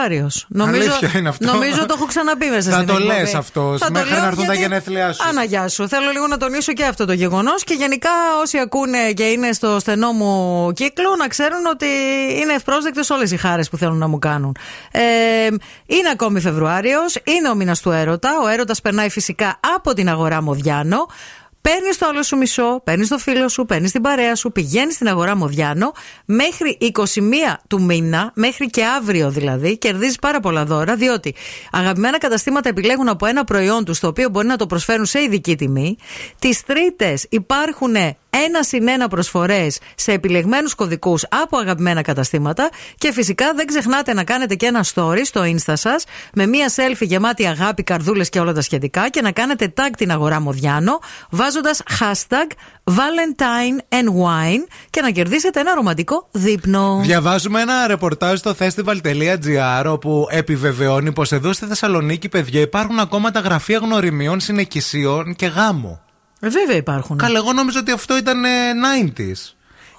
Φεβρουάριο. Αλήθεια είναι αυτό. Νομίζω το έχω ξαναπεί μέσα Θα στην το εκπομπή. λες αυτό, Θα το μέχρι λέω να έρθουν τα γιατί- γενέθλιά σου. Άνα, γεια σου. Θέλω λίγο να τονίσω και αυτό το γεγονός και γενικά όσοι ακούνε και είναι στο στενό μου κύκλο να ξέρουν ότι είναι ευπρόσδεκτες όλες οι χάρες που θέλουν να μου κάνουν. Ε, είναι ακόμη Φεβρουάριος, είναι ο μήνας του έρωτα. Ο έρωτας περνάει φυσικά από την αγορά Μοδιάνο. Παίρνεις το άλλο σου μισό, παίρνεις το φίλο σου, παίρνεις την παρέα σου, πηγαίνεις στην αγορά Μοδιάνο μέχρι 21 του μήνα, μέχρι και αύριο δηλαδή, κερδίζεις πάρα πολλά δώρα, διότι αγαπημένα καταστήματα επιλέγουν από ένα προϊόν τους, το οποίο μπορεί να το προσφέρουν σε ειδική τιμή. Τις Τρίτες υπάρχουν ένα συν ένα προσφορές σε επιλεγμένους κωδικούς από αγαπημένα καταστήματα. Και φυσικά δεν ξεχνάτε να κάνετε και ένα story στο insta σας με μία selfie γεμάτη αγάπη, καρδούλες και όλα τα σχετικά και να κάνετε tag την αγορά Μοδιάνο βάζοντα hashtag Valentine and Wine και να κερδίσετε ένα ρομαντικό δείπνο. Διαβάζουμε ένα ρεπορτάζ στο festival.gr όπου επιβεβαιώνει πως εδώ στη Θεσσαλονίκη, παιδιά, υπάρχουν ακόμα τα γραφεία γνωριμιών, συνεκισίων και γάμου. Ε, βέβαια υπάρχουν. Καλά, εγώ νόμιζα ότι αυτό ήταν ε, 90s.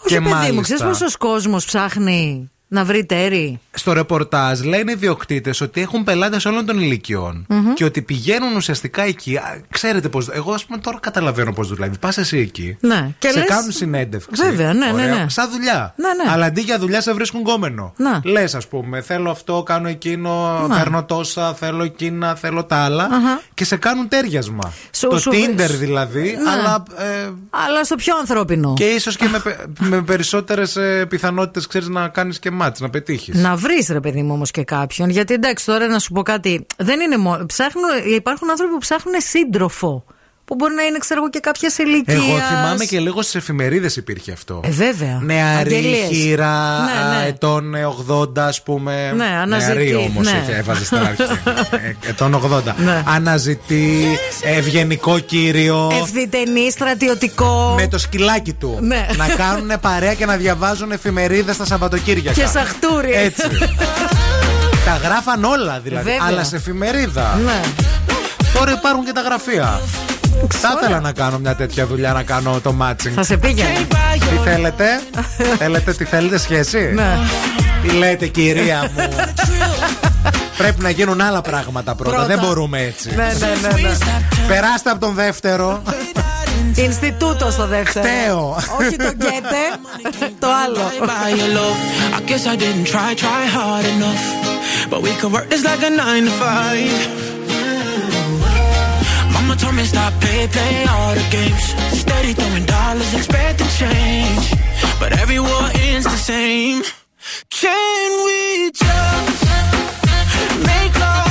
Όχι, παιδί μου, ξέρεις πόσος κόσμος ψάχνει Να βρει τέρι. Στο ρεπορτάζ λένε οι διοκτήτες ότι έχουν πελάτες όλων των ηλικιών Μμμ. και ότι πηγαίνουν ουσιαστικά εκεί. Α, Ξέρετε πώς. Εγώ, ας πούμε, τώρα καταλαβαίνω πώς δουλεύεις. Πας εσύ εκεί. Ναι. Και σε λες- κάνουν συνέντευξη. Βέβαια, ναι, ναι, Ωραία. ναι. Σαν δουλειά. Ναι, ναι. Αλλά αντί για δουλειά σε βρίσκουν γκόμενο. Να. Λες, ας πούμε, θέλω αυτό, κάνω εκείνο, Να. παίρνω τόσα, θέλω εκείνα, θέλω τα άλλα. Αχα. Και σε κάνουν τέριασμα. Σου- το σου- Tinder δηλαδή, Ναι. αλλά. ε, Αλλά στο πιο ανθρώπινο. και ίσως και με, πε- με περισσότερες πιθανότητες ξέρεις να κάνεις και μάτς, να πετύχεις. Να βρεις, ρε παιδί μου, όμως και κάποιον. Γιατί εντάξει, τώρα να σου πω κάτι. Δεν είναι μόνο. Ψάχνουν, υπάρχουν άνθρωποι που ψάχνουν σύντροφο. Που μπορεί να είναι, ξέρω εγώ, και κάποια ηλικία. Εγώ θυμάμαι και λίγο στις εφημερίδες υπήρχε αυτό. Ε, βέβαια. Νεαρή Αγγελίες. χείρα Ναι, ναι. ετών 80, ας πούμε. Ναι, αναζητεί, Νεαρή όμως ναι. έβαζε στην αρχή. Ε, ετών 80. Ναι. Αναζητεί ευγενικό κύριο. Ευθυτενή, στρατιωτικό. Με το σκυλάκι του. Ναι. Να κάνουν παρέα και να διαβάζουν εφημερίδες τα Σαββατοκύριακα. Και σαχτούρι. Έτσι. τα γράφαν όλα δηλαδή. Βέβαια. Αλλά σε εφημερίδα. Ναι. Τώρα υπάρχουν και τα γραφεία. Θα ήθελα να κάνω μια τέτοια δουλειά να κάνω το matching. Θα σε πήγαινε. Τι θέλετε, θέλετε, τι θέλετε σχέση; Ναι. Τι λέτε, κυρία μου; Πρέπει να γίνουν άλλα πράγματα πρώτα. Πρώτα. Δεν μπορούμε έτσι. Ναι, ναι, ναι, ναι. Περάστε από τον δεύτερο. Ινστιτούτος στο δεύτερο. Φταίω. Όχι το γκέτε, το άλλο. by your love. I guess I didn't try, try hard enough. But we could work this like a nine to five. Mama told me stop, play, play all the games. Steady throwing dollars, expecting change. But every war ends the same. Can we just make love?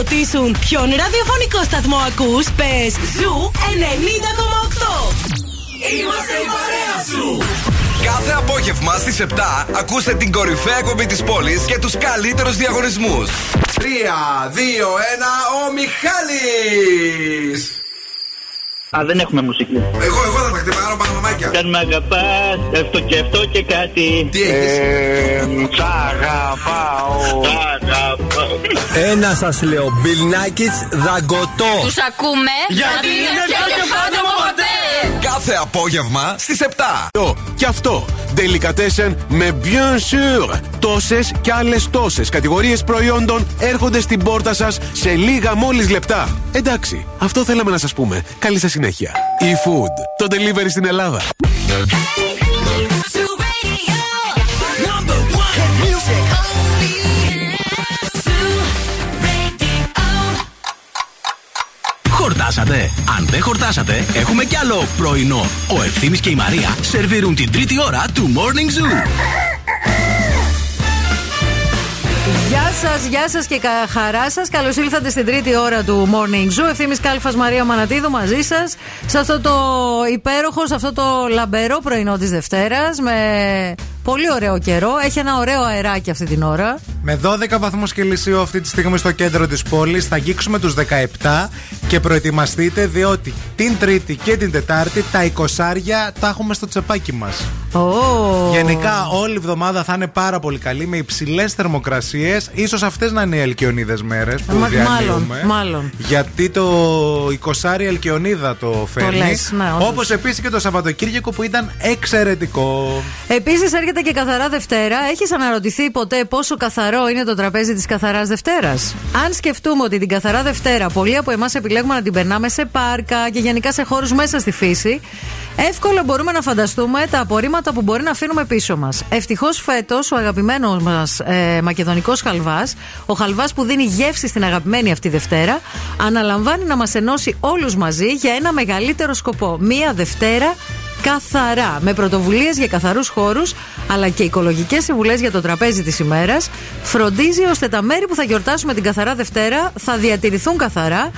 ρωτήσουν ποιον ραδιοφωνικό σταθμό ακούς, πες Zoo 90,8. Είμαστε η παρέα σου. Κάθε απόγευμα στις 7 ακούστε την κορυφαία εκπομπή της πόλης και τους καλύτερους διαγωνισμούς. 3, 2, 1, ο Μιχάλης! Α, δεν έχουμε μουσική. Εγώ, εγώ θα τα χτυπάω παλαμάκια. Κάνουμε αγαπάς, αυτό και αυτό και κάτι. Τι έχεις; Ε, Σ' αγαπάω. Σ' αγαπάω. Ένα σας λέω, Bill Nackis, δαγκωτό. Τους ακούμε γιατί είναι πιο κεφάτο από ποτέ. Κάθε απόγευμα στις 7. Και αυτό. Delicatessen με bien sûr. Τόσες και άλλες τόσες κατηγορίες προϊόντων έρχονται στην πόρτα σας σε λίγα μόλις λεπτά. Εντάξει, αυτό θέλαμε να σας πούμε. Καλή σας συνέχεια. E-Food. Το delivery στην Ελλάδα. Χορτάσατε; Αν δεν χορτάσατε, έχουμε κι άλλο πρωινό. Ο Ευθύμης και η Μαρία σερβίρουν την τρίτη ώρα του Morning Zoo. Γεια σας, γεια σας και κα- χαρά σας. Καλώς ήλθατε στην τρίτη ώρα του Morning Zoo. Ευθύνη Κάλφας Μαρία Μανατίδου μαζί σας. Σε αυτό το υπέροχο, σε αυτό το λαμπερό πρωινό της Δευτέρας. Με πολύ ωραίο καιρό. Έχει ένα ωραίο αεράκι αυτή την ώρα. Με 12 βαθμούς Κελσίου αυτή τη στιγμή στο κέντρο της πόλης θα αγγίξουμε τους 17 και προετοιμαστείτε διότι την Τρίτη και την Τετάρτη τα 20 τα έχουμε στο τσεπάκι μας. Oh. Γενικά όλη η εβδομάδα θα είναι πάρα πολύ καλή με υψηλές θερμοκρασίες. Σω αυτές να είναι οι Ελκυονίδες μέρες που Μα- διανύουμε. μάλλον, μάλλον. Γιατί το 20 Ελκυονίδα το φέρνει. λες, ναι, όντως. Όπως επίσης και το Σαββατοκύριακο που ήταν εξαιρετικό. Επίσης έρχεται και καθαρά Δευτέρα. Έχεις αναρωτηθεί ποτέ πόσο καθαρό είναι το τραπέζι της καθαράς Δευτέρας; Αν σκεφτούμε ότι την καθαρά Δευτέρα πολλοί από εμάς επιλέγουμε να την περνάμε σε πάρκα και γενικά σε χώρους μέσα στη φύση, εύκολα μπορούμε να φανταστούμε τα απορρίμματα που μπορεί να αφήνουμε πίσω μας. Ευτυχώς φέτος ο αγαπημένος μας ε, μακεδονικός χαλβάς, ο χαλβάς που δίνει γεύση στην αγαπημένη αυτή Δευτέρα, αναλαμβάνει να μας ενώσει όλους μαζί για ένα μεγαλύτερο σκοπό. Μία Δευτέρα καθαρά. Με πρωτοβουλίες για καθαρούς χώρους αλλά και οικολογικές συμβουλές για το τραπέζι της ημέρας, φροντίζει ώστε τα μέρη που θα γιορτάσουμε την καθαρά Δευτέρα θα διατηρηθούν καθαρά.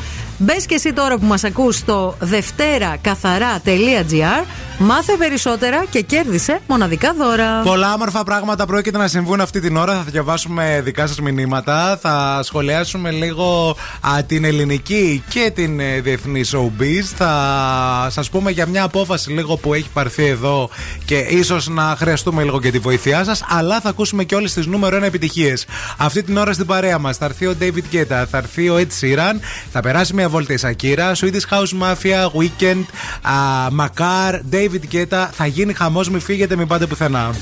Μπες και εσύ τώρα που μας ακούς στο δευτέρακαθαρά.gr, μάθε περισσότερα και κέρδισε μοναδικά δώρα. Πολλά όμορφα πράγματα πρόκειται να συμβούν αυτή την ώρα. Θα διαβάσουμε δικά σας μηνύματα. Θα σχολιάσουμε λίγο α, την ελληνική και την ε, διεθνή showbiz. Θα σας πούμε για μια απόφαση λίγο που έχει πάρθει εδώ και ίσως να χρειαστούμε λίγο και τη βοήθειά σας. Αλλά θα ακούσουμε και όλες τις νούμερο 1 επιτυχίες. Αυτή την ώρα στην παρέα μας θα έρθει ο David Guetta, θα έρθει ο Ed Sheeran, θα περάσει μια βόλτα η Σακύρα, Swedish House Mafia, Weekend, α, Makar, David Guetta. Θα γίνει χαμός, μην φύγετε, μην πάτε πουθενά.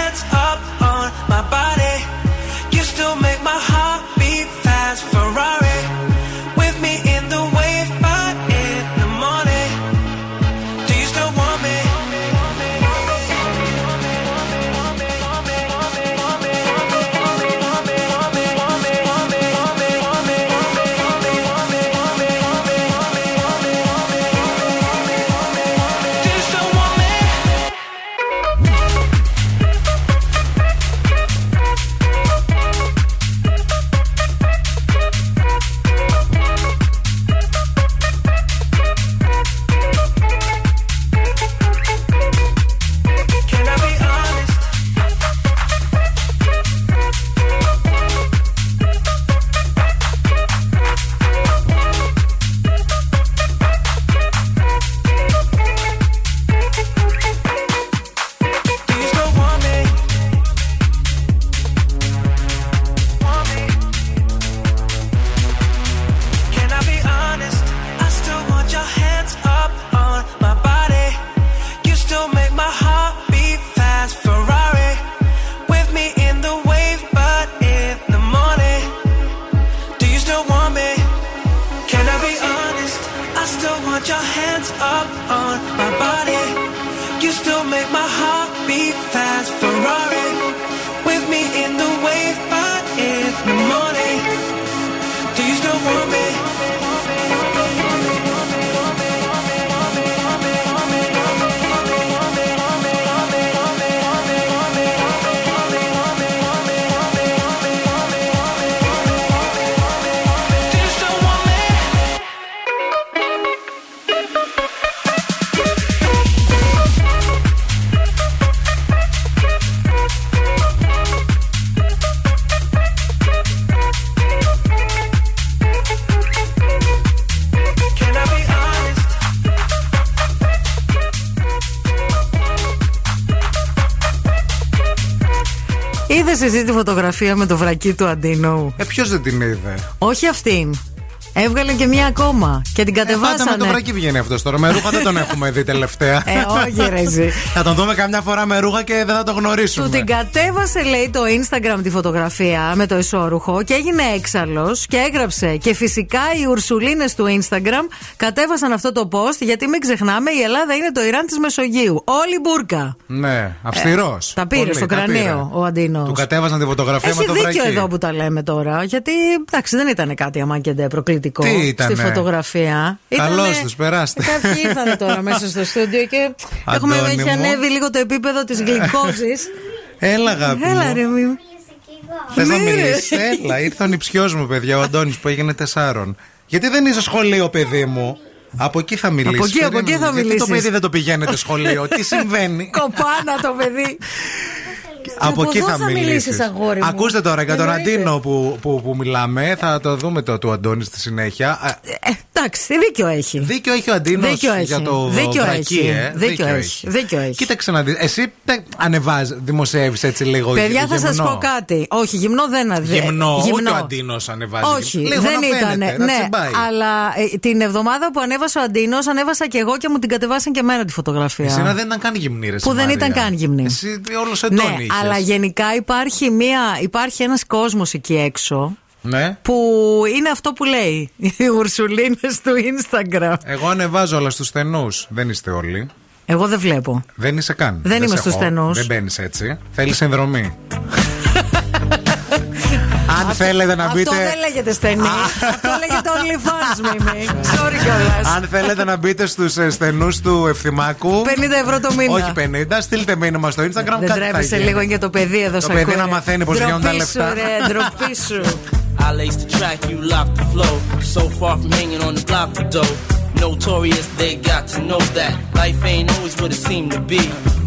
εσύ τη φωτογραφία με το βρακί του Αντίνου. Ε, ποιος δεν την είδε; Όχι αυτήν. Έβγαλε και μία ακόμα και την Ε, Πάντα με κατεβάσανε. το βρακί βγαίνει αυτός τώρα. Με ρούχα δεν τον έχουμε δει τελευταία. Ε, όχι, ρε, εσύ. θα τον δούμε καμιά φορά με ρούχα και δεν θα το γνωρίσουμε. Του την κατέβασε, λέει, το Instagram τη φωτογραφία με το ισόρουχο και έγινε έξαλλος και έγραψε. Και φυσικά οι Ουρσουλίνες του Instagram κατέβασαν αυτό το post γιατί μην ξεχνάμε η Ελλάδα είναι το Ιράν της Μεσογείου. Όλη μπουρκα. Ναι, αυστηρός. Ε, Τα πήρε στο κρανίο ο Αντίνος. Του κατέβασαν τη φωτογραφία Έχει με το βρακί. δίκιο εδώ που τα λέμε τώρα. Γιατί εντάξει, δεν ήταν κάτι αμάκεντε προκλητικό Τι ήτανε; στη φωτογραφία. Καλώς Ήτανε- τους, περάστε. Ε, Κάποιοι ήρθαν τώρα μέσα στο στούντιο και Αντώνη έχουμε έχει μου. ανέβει λίγο το επίπεδο της γλυκόζης. Έλα, αγάπη. Έλα, μου. ρε, μη. Θες να Ναι, ρε. μιλήσεις; Έλα, ήρθε ο νηψιός μου, παιδιά, ο Αντώνης που έγινε τεσσάρων. Γιατί δεν είσαι σχολείο, παιδί μου; Από εκεί θα μιλήσεις. Από εκεί, από εκεί θα Γιατί το μιλήσεις. παιδί δεν το πηγαίνετε σχολείο, τι συμβαίνει; Κοπάνα το παιδί. από εκεί εδώ θα, θα μιλήσεις. μιλήσεις, αγόρι μου. Ακούστε τώρα για τον Εννοείται. Αντίνο που, που, που μιλάμε. Θα το δούμε το του Αντώνη στη συνέχεια. Α, Ε, εντάξει, δίκιο έχει. Δίκιο έχει ο Αντίνος Δίκιο έχει. για το Δίκιο βρακί, έχει. ε. Δίκιο έχει. Δίκιο έχει. Κοίταξε να δεις. Εσύ τε- ανεβάζει, δημοσιεύεις έτσι λίγο Παιδιά, θα σας γυμνό. πω κάτι. Όχι, γυμνό δεν αδε... Γυμνό, ούτε ο Αντίνος ανεβάζει. Όχι, λίγο δεν να ήταν. φαίνεται, να Ναι, τσιμπάει. αλλά ε, την εβδομάδα που ανέβασε ο Αντίνος, ανέβασα και εγώ και μου την κατεβάσαν και εμένα τη φωτογραφία. Εσένα δεν ήταν καν γυμνή, ρε, Που δεν Μαρία. ήταν καν γυμνή. Εσύ όλος εντόνι ναι, είχες. Αλλά γενικά υπάρχει, μία, υπάρχει ένας κόσμος εκεί έξω Ναι. που είναι αυτό που λέει οι Ουρσουλίνες του Instagram. Εγώ ανεβάζω όλα στους στενούς. Δεν είστε όλοι. Εγώ δεν βλέπω. Δεν είσαι καν. Δεν είμαι σε στους έχω. στενούς. Δεν μπαίνεις έτσι. Θέλεις συνδρομή. Αν θέλετε να μπείτε. Αυτό δεν λέγεται στενή. αυτό λέγεται OnlyFans, Μίμη. Sorry κιόλας. Αν θέλετε να μπείτε στους στενούς του Ευθυμάκου. 50 ευρώ το μήνα. Όχι 50, στείλτε μήνυμα στο Instagram. Δεν κάτι θα τρέπεσαι γίνει. λίγο για το παιδί εδώ Το σε παιδί ακούει. να μαθαίνει πώς γίνονται τα Ντροπή σου, λεφτά. ρε, ντροπή σου. I lace the track, you lock the flow. So far from hanging on the block for dough. Notorious, they got to know that life ain't always what it seemed to be.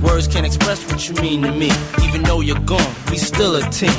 Words can't express what you mean to me. Even though you're gone, we still a team.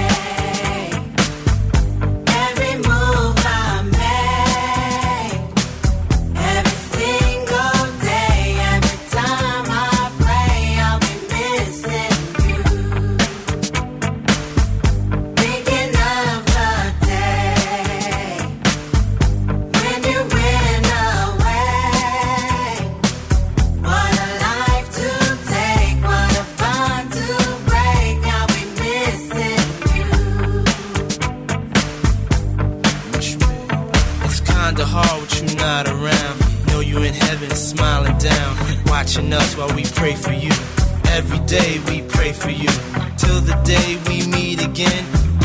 Not around. Know you in heaven, smiling down, watching us while we pray for you. Every day we pray for you, till the day we meet again.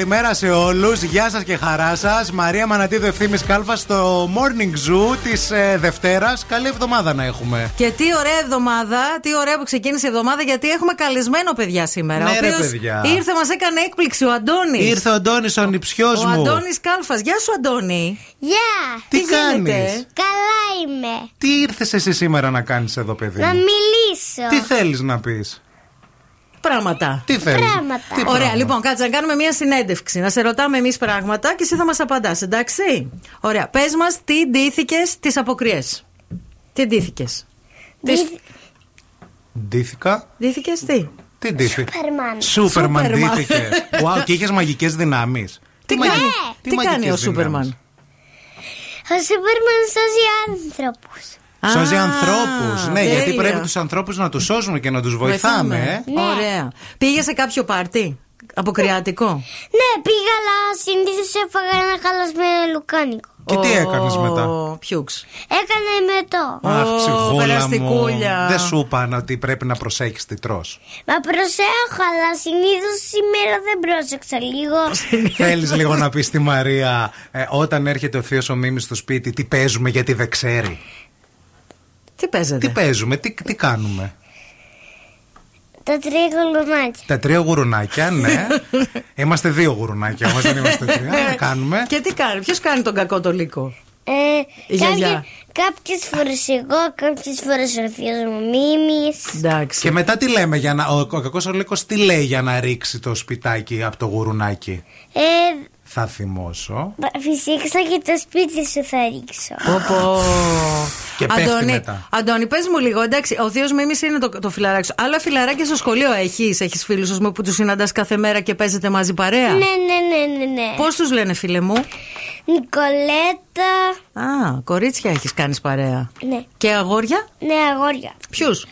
Καλημέρα, καλημέρα σε όλους. Γεια σας και χαρά σας. Μαρία Μανατίδου Ευθύνη Κάλφα στο Morning Zoo της ε, Δευτέρας. Καλή εβδομάδα να έχουμε. Και τι ωραία εβδομάδα, τι ωραία που ξεκίνησε η εβδομάδα, γιατί έχουμε καλεσμένο παιδιά σήμερα. Ναι, ο ρε, οποίος παιδιά. ήρθε, μας έκανε έκπληξη ο Αντώνης. Ήρθε ο Αντώνης, ο νηψιό Ο μου. Αντώνης Κάλφας. Γεια σου, Αντώνη. Γεια! Τι γίνεται; κάνεις; Καλά είμαι. Τι ήρθες εσύ σήμερα να κάνεις εδώ, παιδί. Να μου; μιλήσω. Τι θέλεις να πεις; Πράγματα. Τι θέλεις; Πράγματα. Ωραία, πράγμα; λοιπόν, κάτσε να κάνουμε μια συνέντευξη. Να σε ρωτάμε εμείς πράγματα και εσύ θα μας απαντάς, εντάξει; Ωραία, πες μας τι ντύθηκες τις αποκριές. Τι ντύθηκες. Τι Ντύθηκα. ντύθηκες, τι; Τι ντύθηκα. Σούπερμαν. Σούπερμαν Σούπερμαν. ντύθηκε. Wow, και είχες μαγικές δυνάμεις. Τι, κάνει, τι κάνει ο Σούπερμαν; Ο Σούπερμαν σώζει άνθρωπους. Σώζει Α, ανθρώπους. Ναι, γιατί τέλεια. πρέπει τους ανθρώπους να τους σώζουμε και να τους βοηθάμε. ε. Ναι. Ωραία. Πήγε σε κάποιο πάρτι. Αποκριάτικο. Ναι, πήγα, αλλά συνήθως έφαγα ένα χαλασμένο λουκάνικο. Και τι έκανες μετά; Πιούξ. Έκανε μετό. Αχ, ψυχούλα μου. περαστικούλια. Δεν σου είπαν ότι πρέπει να προσέχεις τι τρως. Μα προσέχω, αλλά συνήθως σήμερα δεν πρόσεξα λίγο. Θέλεις λίγο να πεις στη Μαρία ε, όταν έρχεται ο Θείος ο Μίμης στο σπίτι τι παίζουμε γιατί δεν ξέρει; Τι παίζετε; Τι παίζουμε, τι, τι κάνουμε; Τα τρία κολονάκια. Τα τρία γουρουνάκια, ναι. είμαστε δύο γουρουνάκια όμως, δεν είμαστε τρία. Να κάνουμε; Και τι κάνει, ποιος κάνει τον κακό το λύκο; Ε, Η γιαγιά. Κάποιες φορές εγώ, κάποιες φορές ο θείο μου Μίμης. Εντάξει. Και μετά τι λέμε για να. Ο, ο κακός ο λύκος τι λέει για να ρίξει το σπιτάκι από το γουρουνάκι; Ε, θα θυμώσω. Φυσήξα και το σπίτι σου θα ρίξω. Πω, πω. Και πέφτει Αντώνη, μετά. Αντώνη, πες μου λίγο, εντάξει, ο Θείος Μίμης είναι το, το φιλαράκι σου. Άλλα φιλαράκια στο σχολείο έχεις, έχεις φίλους, ας πούμε, που τους συναντάς κάθε μέρα και παίζετε μαζί παρέα; Ναι, ναι, ναι, ναι, ναι. Πώς τους λένε, φίλε μου; Νικολέτα. Α, κορίτσια έχεις κάνεις παρέα. Ναι. Και αγόρια; Ναι, αγόρια. Ποιους;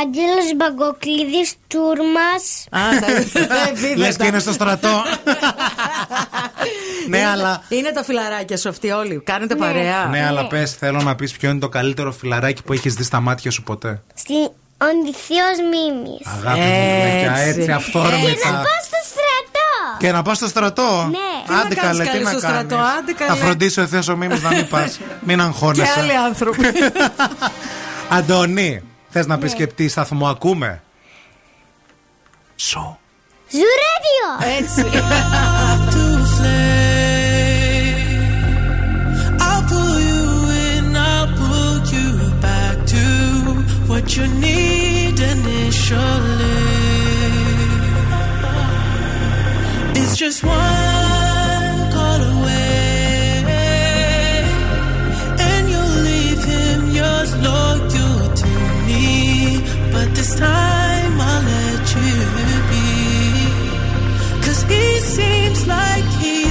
Άγγελος Μπαγκοκλίδης Τούρμας. Α, τα Λες και είναι στο στρατό. ναι, αλλά. Είναι τα φιλαράκια σου αυτοί όλοι. Κάνετε παρέα. Ναι, αλλά πες, θέλω να πεις ποιο είναι το καλύτερο φιλαράκι που έχεις δει στα μάτια σου ποτέ. Στην Ονδυθίος Μίμης. Αγάπη μου, γλυκιά, έτσι Και να αυθόρμητα. πάω στο στρατό. Και να πας στο στρατό. Ναι. Τι να Άντε κάνεις καλέ, τι καλέ να στο κάνεις. στρατό, άντε καλέ. Θα φροντίσει ο Θεός ο Μίμης να μην πας. Μην Και αγχώνεσαι. άλλοι άνθρωποι. Αντώνη, θες να Ναι. πει και τι σταθμό ακούμε; Σου. Ζουρέντιο. Έτσι. I'll pull you in, I'll just one call away, and you'll leave him yours loyal to me. But this time I'll let you be. Cause he seems like he's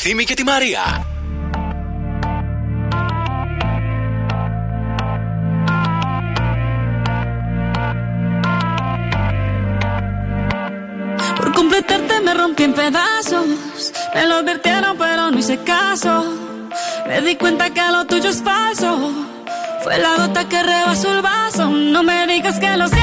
Ευθύμη και τη Μαρία. Por completarte me rompí en pedazos. Me lo advirtieron, pero no hice caso. Me di cuenta que lo tuyo es falso. Fue la gota que rebasó el vaso. No me digas que lo sientes.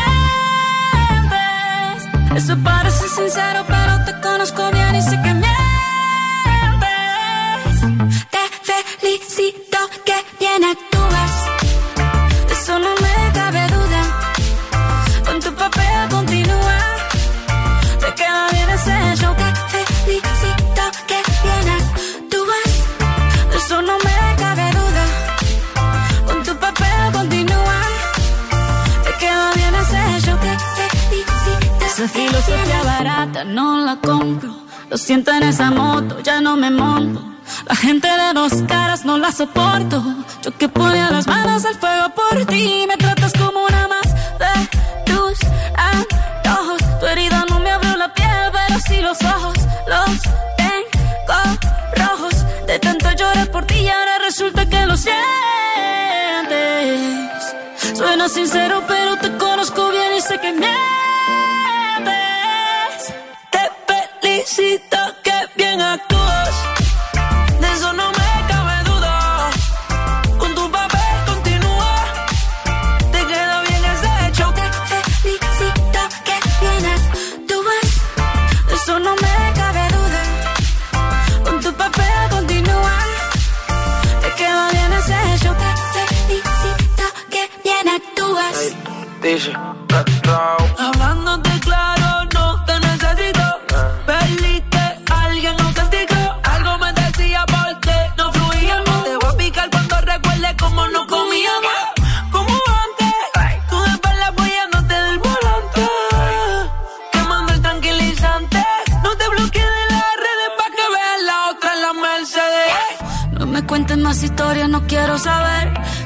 suppose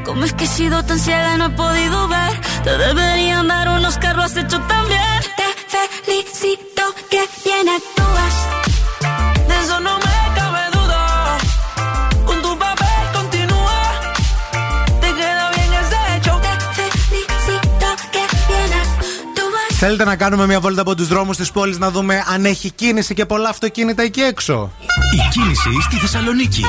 ¿Cómo es que he sido tan ciega y no he podido ver? Te deberían dar unos carros hechos también. Te felicito que bien actúas. De eso no me cabe duda. Con tu papel continúa. Te queda bien ese hecho. Te felicito que bien actúas. Θέλετε να κάνουμε μια βόλτα από του δρόμου τη πόλη να δούμε αν έχει κίνηση και πολλά αυτοκίνητα εκεί έξω. Η κίνηση στη Θεσσαλονίκη.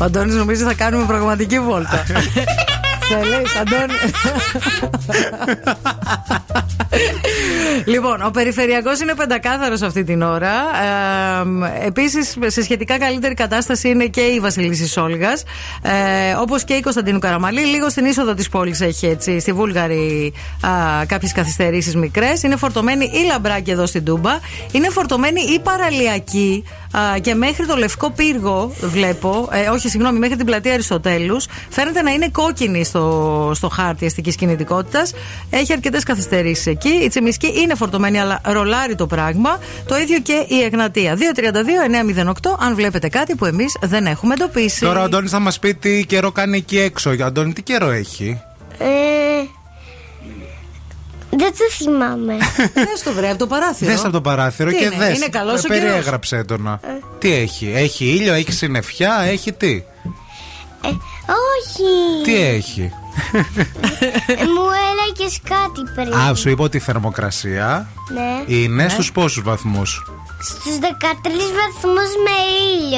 Ο Αντώνης νομίζει θα κάνουμε πραγματική βόλτα. Θέλεις, Αντώνη. λοιπόν, ο περιφερειακός είναι πεντακάθαρος αυτή την ώρα. Ε, Επίσης, σε σχετικά καλύτερη κατάσταση είναι και η Βασιλίση Σόλγα. Ε, Όπως και η Κωνσταντίνου Καραμαλή. Λίγο στην είσοδο της πόλης έχει έτσι, στη Βούλγαρη, κάποιες καθυστερήσεις μικρές. Είναι φορτωμένη η Λαμπράκη εδώ στην Τούμπα. Είναι φορτωμένη η Παραλιακή α, και μέχρι το Λευκό Πύργο, βλέπω. Ε, όχι, συγγνώμη, μέχρι την πλατεία Αριστοτέλους. Φαίνεται να είναι κόκκινη στο, στο χάρτη αστικής κινητικότητας. Έχει αρκετές καθυστερήσεις εκεί. Η Τσιμισκή είναι φορτωμένη, αλλά ρολάρει το πράγμα. Το ίδιο και η Εγνατία. 232-908, αν βλέπετε κάτι που εμείς δεν έχουμε εντοπίσει. Τώρα ο Αντώνης θα μας πει τι καιρό κάνει εκεί έξω. Αντώνη, τι καιρό έχει; Ε, δεν το θυμάμαι. Δες το βρε από το παράθυρο. Δες από το παράθυρο Τι και είναι, δες. είναι καλός Ε, ο καιρός. Περιέγραψε το να. Τι έχει, έχει ήλιο, έχει συννεφιά, έχει τι; Ε, όχι. Τι έχει; Ε, μου έλεγες κάτι πριν. Α, σου είπα ότι η θερμοκρασία Ναι. είναι στους πόσους βαθμούς; Στους 13 βαθμούς με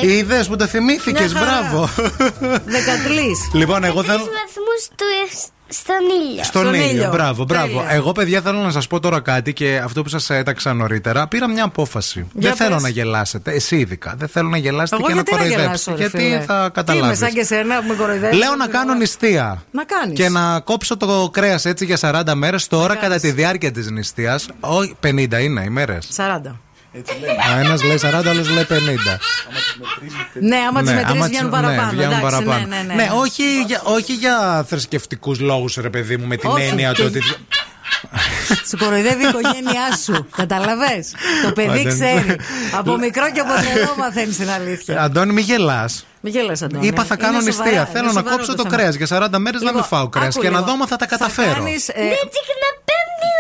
ήλιο. Είδες που τα θυμήθηκες, Μια χαρά. μπράβο. 13. Λοιπόν, εγώ 13 θέλω. βαθμούς του, στον ήλιο. Στον ήλιο. Μπράβο, μπράβο. Εγώ, παιδιά, θέλω να σας πω τώρα κάτι και αυτό που σας έταξα νωρίτερα. Πήρα μια απόφαση. Για δεν θέλω πες. να γελάσετε. Εσύ ειδικά. Δεν θέλω να γελάσετε Εγώ και να γιατί να κοροϊδέψετε. γελάσω, ρε γιατί φίλε; θα Τι είμαι, καταλάβεις. σαν και σένα που με κοροϊδεύεις. Λέω να κάνω νηστεία. Να κάνεις. Και να κόψω το κρέας έτσι για 40 μέρες. Τώρα, κατά τη διάρκεια της νηστείας. Όχι, 50 είναι οι μέρες. 40. Ένας λέει 40, άλλος λέει 50. Ναι, άμα τις Ναι, μετρήσεις άμα βγαίνουν τις- παραπάνω. Ναι, βγαίνουν εντάξει, παραπάνω. Ναι, ναι, ναι. όχι, για, όχι για θρησκευτικούς λόγους, ρε παιδί μου, με την Όχι, έννοια και- του ότι. Σου κοροϊδεύει η οικογένειά σου. Καταλαβέ. Το παιδί Άντε. ξέρει. Από μικρό και από τρελό μαθαίνεις την αλήθεια. Αντώνη, μη γελάς. Μην γελάς, Αντώνη. Είπα θα Είναι κάνω σοβαρά, νηστεία. είναι Θέλω να σοβαρό κόψω το το θέμα. κρέας. Για 40 μέρες να Λοιπόν, μην φάω κρέας. άκου Και να λίγο. δω αν θα τα καταφέρω.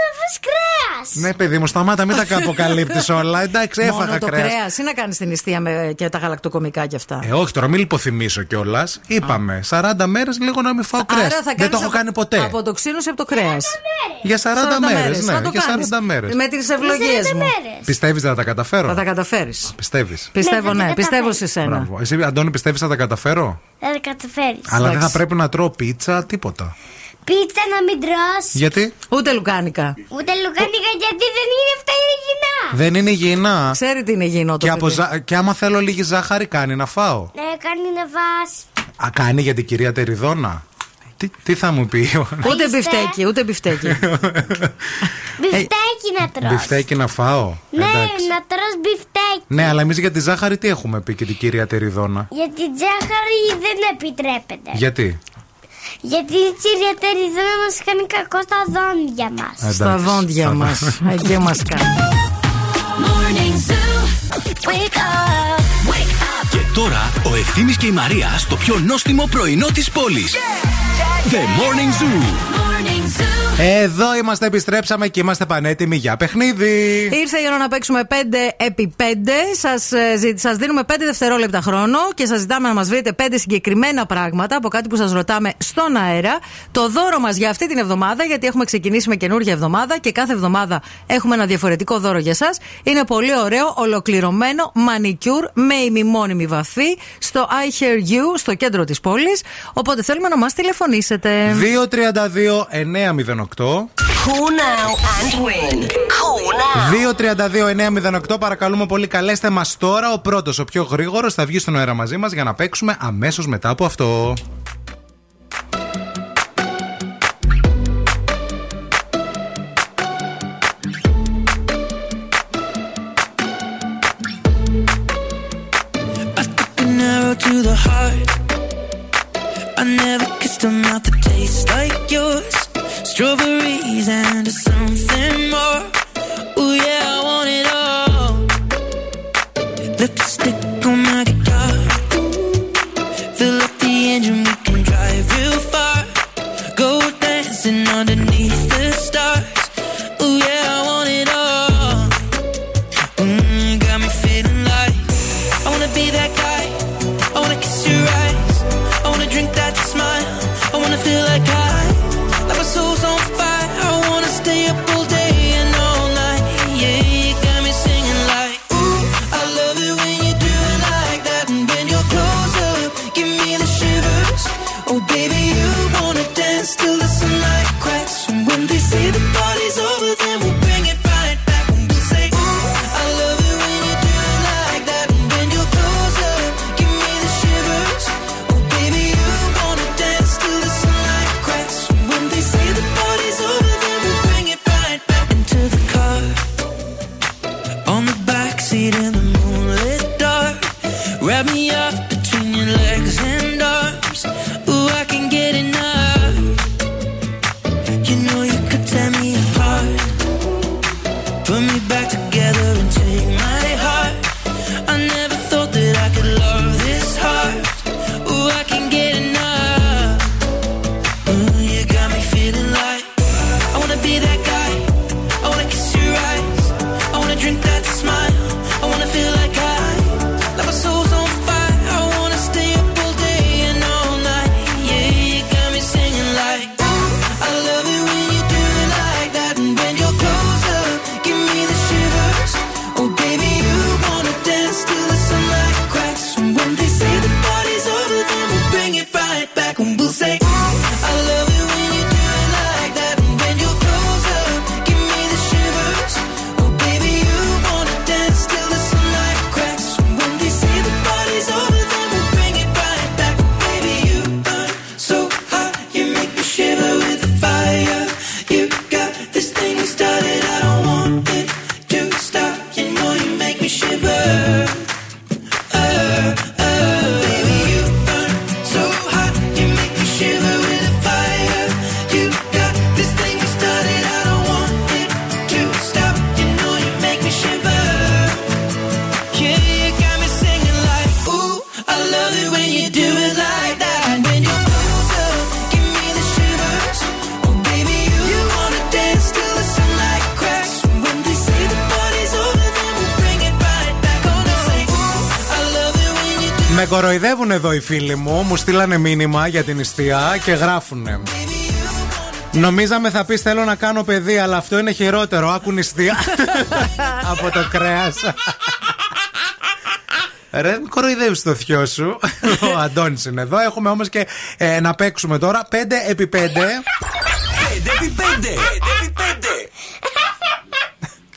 Κάνεις, ε, Δεν τσικνα πέμπτη να φας κρέας. Ναι, παιδί μου, σταμάτα, μην τα αποκαλύπτει όλα. Εντάξει, έφαγα Μόνο το κρέας. κρέας ή να κάνεις την νηστεία με, και τα γαλακτοκομικά κι αυτά; Ε, όχι, τώρα μην λιποθυμίσω κιόλας. Είπαμε 40 μέρες λίγο να μην φάω κρέας. Άρα θα Δεν κάνεις το έχω απο- κάνει ποτέ. Αποτοξίνωση από το κρέας. Για 40 μέρες. Ναι, Να το για κάνεις. 40 μέρες. Με τις ευλογίες μου. Πιστεύεις θα τα καταφέρω; Θα τα καταφέρεις. Πιστεύεις. Πιστεύω, Ναι, θα ναι. τα Πιστεύω σε καταφέρεις. σένα. Μπράβο. Εσύ, Αντώνη, πιστεύεις θα τα καταφέρω; Θα τα καταφέρεις. Αλλά δεν θα πρέπει να τρώω πίτσα, τίποτα. Πίτσα να μην τρως. Γιατί; Ούτε λουκάνικα. Ούτε λουκάνικα γιατί δεν είναι αυτά υγιεινά. δεν είναι υγιεινά. Ξέρει τι είναι υγιεινό το Και, από παιδί. ζα... και άμα θέλω λίγη ζάχαρη, κάνει να φάω. Ναι, κάνει να φας. Α, κάνει για την κυρία Τεριδόνα. Τι, τι θα μου πει. Ούτε μπιφτέκι, ούτε μπιφτέκι. Μπιφτέκι να τρως. Μπιφτέκι να φάω. Ναι, Εντάξει. να τρως μπιφτέκι. Ναι, αλλά εμείς για τη ζάχαρη τι έχουμε πει και την κυρία Τεριδόνα; Γιατί η ζάχαρη δεν επιτρέπεται. Γιατί; Γιατί η οι εδώ μας κάνει κακό στα δόντια μας. Τα δόντια μας. Αγία ε, μας κάνει. Και τώρα ο Ευθύνη και η Μαρία στο πιο νόστιμο πρωινό της πόλης. The Morning Zoo. Εδώ είμαστε, επιστρέψαμε και είμαστε πανέτοιμοι για παιχνίδι. Ήρθε η ώρα να παίξουμε 5 επί 5. Ε, σας δίνουμε 5 δευτερόλεπτα χρόνο και σας ζητάμε να μας βρείτε 5 συγκεκριμένα πράγματα από κάτι που σας ρωτάμε στον αέρα. Το δώρο μας για αυτή την εβδομάδα, γιατί έχουμε ξεκινήσει με καινούργια εβδομάδα και κάθε εβδομάδα έχουμε ένα διαφορετικό δώρο για εσά. Είναι πολύ ωραίο, ολοκληρωμένο μανικιούρ με ημιμόνιμη βαφή στο I Hear You, στο κέντρο της πόλης. Οπότε θέλουμε να μας τηλεφωνήσετε. 232 908. 2-32-908. Παρακαλούμε πολύ, καλέστε μας τώρα. Ο πρώτος, ο πιο γρήγορος, θα βγει στον αέρα μαζί μας για να παίξουμε αμέσως μετά από αυτό. I never kissed a mouth that tastes like yours Strawberries and something more. Oh yeah, I want it all. Lips φίλοι μου, μου στείλανε μήνυμα για την ιστιά και γράφουνε. Νομίζαμε θα πεις θέλω να κάνω παιδί, αλλά αυτό είναι χειρότερο. Άκουν νηστεία από το κρέας. Ρε, μην κοροϊδεύεις το θειό σου. Ο Αντώνης είναι εδώ. Έχουμε όμως και ε, να παίξουμε τώρα 5 επί 5. 5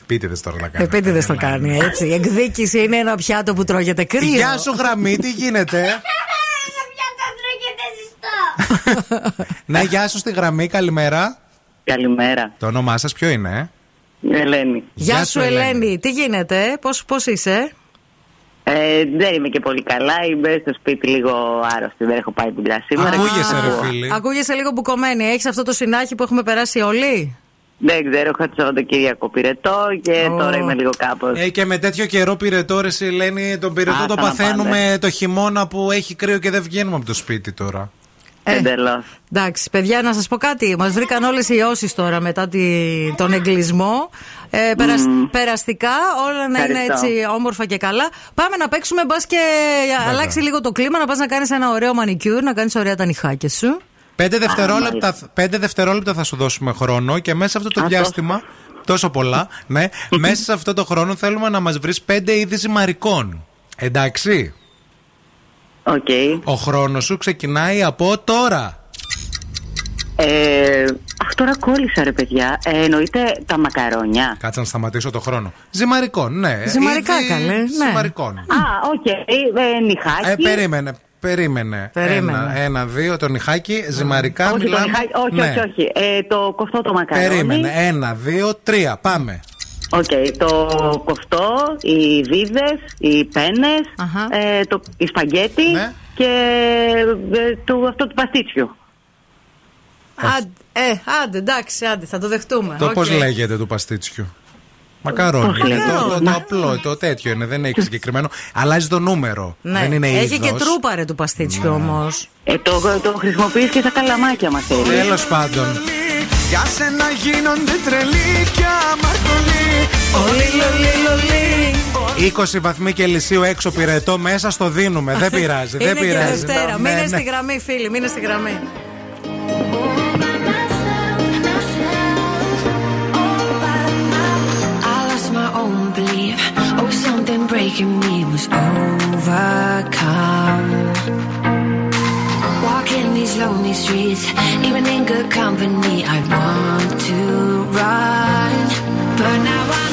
Πείτε τώρα να κάνει. Επίτηδε το κάνει έτσι. Η εκδίκηση είναι ένα πιάτο που τρώγεται κρύο. Γεια σου, γραμμή, τι γίνεται; ναι, γεια σου στη γραμμή, καλημέρα. Καλημέρα. Το όνομά σας ποιο είναι; Ελένη. Γεια, σου, Ελένη. Ελένη. Τι γίνεται, πώς πώς είσαι; Ε, δεν είμαι και πολύ καλά. Είμαι στο σπίτι λίγο άρρωστη. Δεν έχω πάει δουλειά σήμερα. Ακούγεσαι, ρε φίλη. Ακούγεσαι λίγο μπουκωμένη. Έχεις αυτό το συνάχη που έχουμε περάσει όλοι; Δεν ξέρω, είχα το Σαββατοκύριακο πυρετό και oh. τώρα είμαι λίγο κάπως. Ε, και με τέτοιο καιρό πυρετό, ρε Σιλένη, τον πυρετό Ά, το παθαίνουμε το χειμώνα που έχει κρύο και δεν βγαίνουμε από το σπίτι τώρα. Εντελώ. Εντάξει, παιδιά, να σας πω κάτι. Μας βρήκαν όλες οι ιώσεις τώρα μετά τη, τον εγκλισμό. Ε, περασ- περαστικά, όλα να είναι Ευχαριστώ. έτσι όμορφα και καλά. Πάμε να παίξουμε, μπας και αλλάξει λίγο το κλίμα, να πας να κάνεις ένα ωραίο μανικιούρ, να κάνεις ωραία τα νυχάκια σου. Πέντε δευτερόλεπτα, πέντε δευτερόλεπτα θα σου δώσουμε χρόνο και μέσα σε αυτό το Α, διάστημα. Τόσο πολλά, ναι. μέσα σε αυτό το χρόνο θέλουμε να μας βρεις πέντε είδη ζυμαρικών. Εντάξει. Okay. Ο χρόνος σου ξεκινάει από τώρα. Ε, αχ, τώρα κόλλησα ρε παιδιά. Ε, εννοείται τα μακαρόνια. Κάτσε να σταματήσω το χρόνο. Ζυμαρικών, ναι. Ζυμαρικά, Είδη καλέ, ναι. Ζυμαρικών. Α, οκ. Ε, νυχάκι. Ε, περίμενε. Περίμενε. Περίμενε. Ένα, ένα, δύο, το νυχάκι, ζυμαρικά. όχι, το μιλάμε. νυχάκι, όχι, Ναι. όχι, όχι. Ε, το κοφτό το μακαρόνι. Περίμενε. Ένα, δύο, τρία. Πάμε. Οκ, το κοφτό, οι βίδες, οι πένες, ε, το, η σπαγγέτη Ναι. και ε, το, αυτό του παστίτσιου. Άντε, ε, άντε, εντάξει, άντε, θα το δεχτούμε. Το Οκ. πώ λέγεται του παστίτσιου. Μακαρόνι. Πώς είναι. λέγεται; Το, το, το απλό, το τέτοιο είναι. Δεν έχει συγκεκριμένο. Αλλάζει το νούμερο. Ναι. Δεν είναι Έχει είδος. και τρούπαρε του παστίτσιου όμως. Ε, το, το χρησιμοποιείς και στα καλαμάκια μας θέλεις. Τέλος πάντων. Για σένα γίνονται τρελοί και αμαρτωλοί. Όλοι λολί, λολί. 20 βαθμοί Κελσίου έξω πυρετό μέσα στο δίνουμε. Δεν πειράζει. δεν Είναι και πειράζει. Δευτέρα. Ναι, Μείνε ναι. στη γραμμή, φίλοι, μείνε στη γραμμή. I lost my own belief. Oh, something breaking me was overcome. Walking these lonely streets, even in good company, I want to run. But now I'm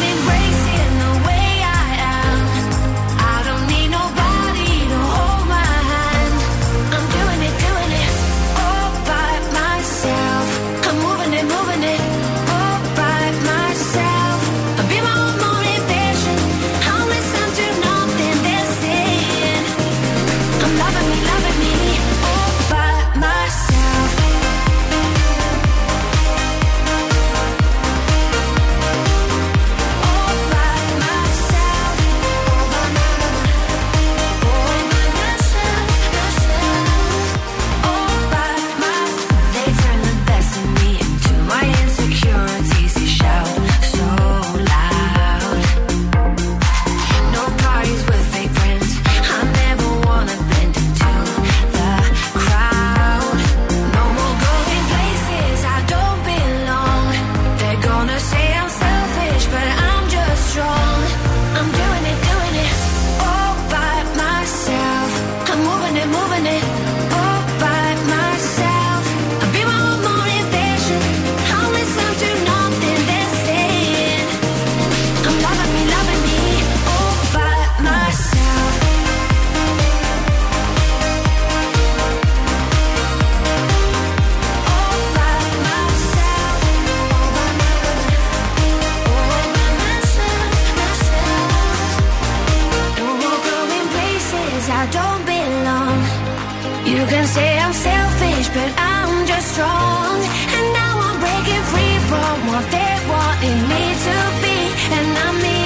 strong. And now I'm breaking free from what they wanted me to be. And I'm me,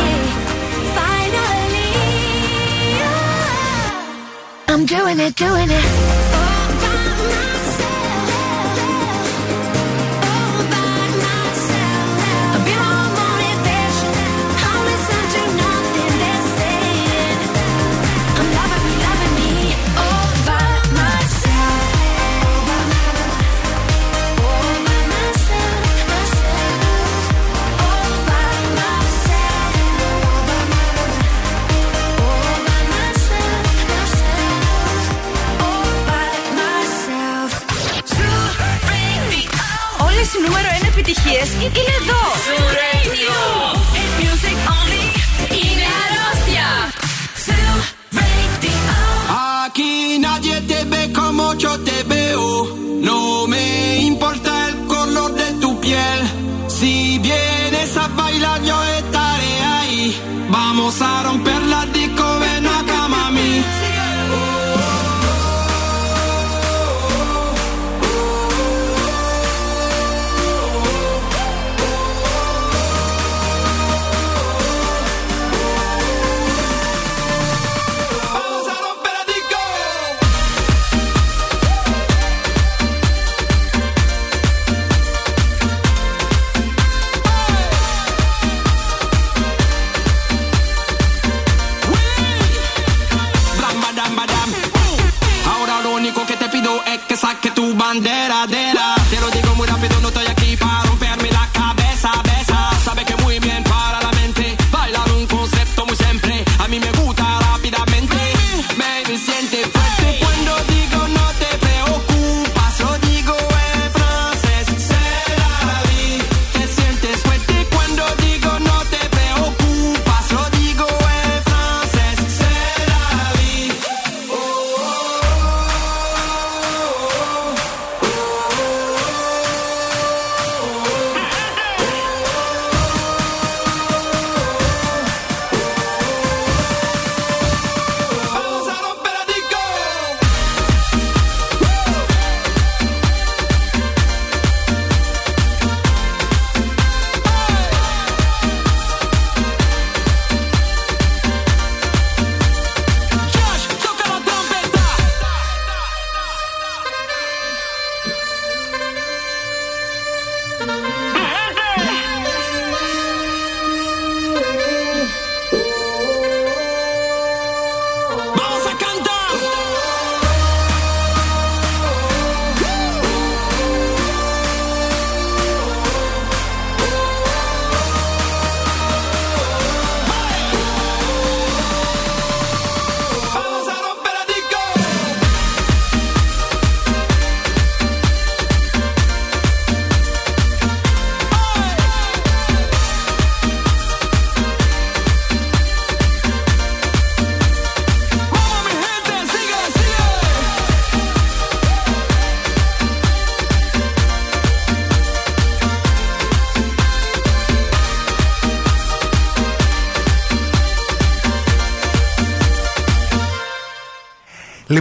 finally. I'm doing it, doing it. επιτυχίες είναι εδώ. Hit music only. Είναι αρρώστια. Zoo Radio. Aquí nadie te ve como yo te veo. No me importa el color de tu piel. Si vienes a bailar, yo estaré ahí. Vamos a romper la disco,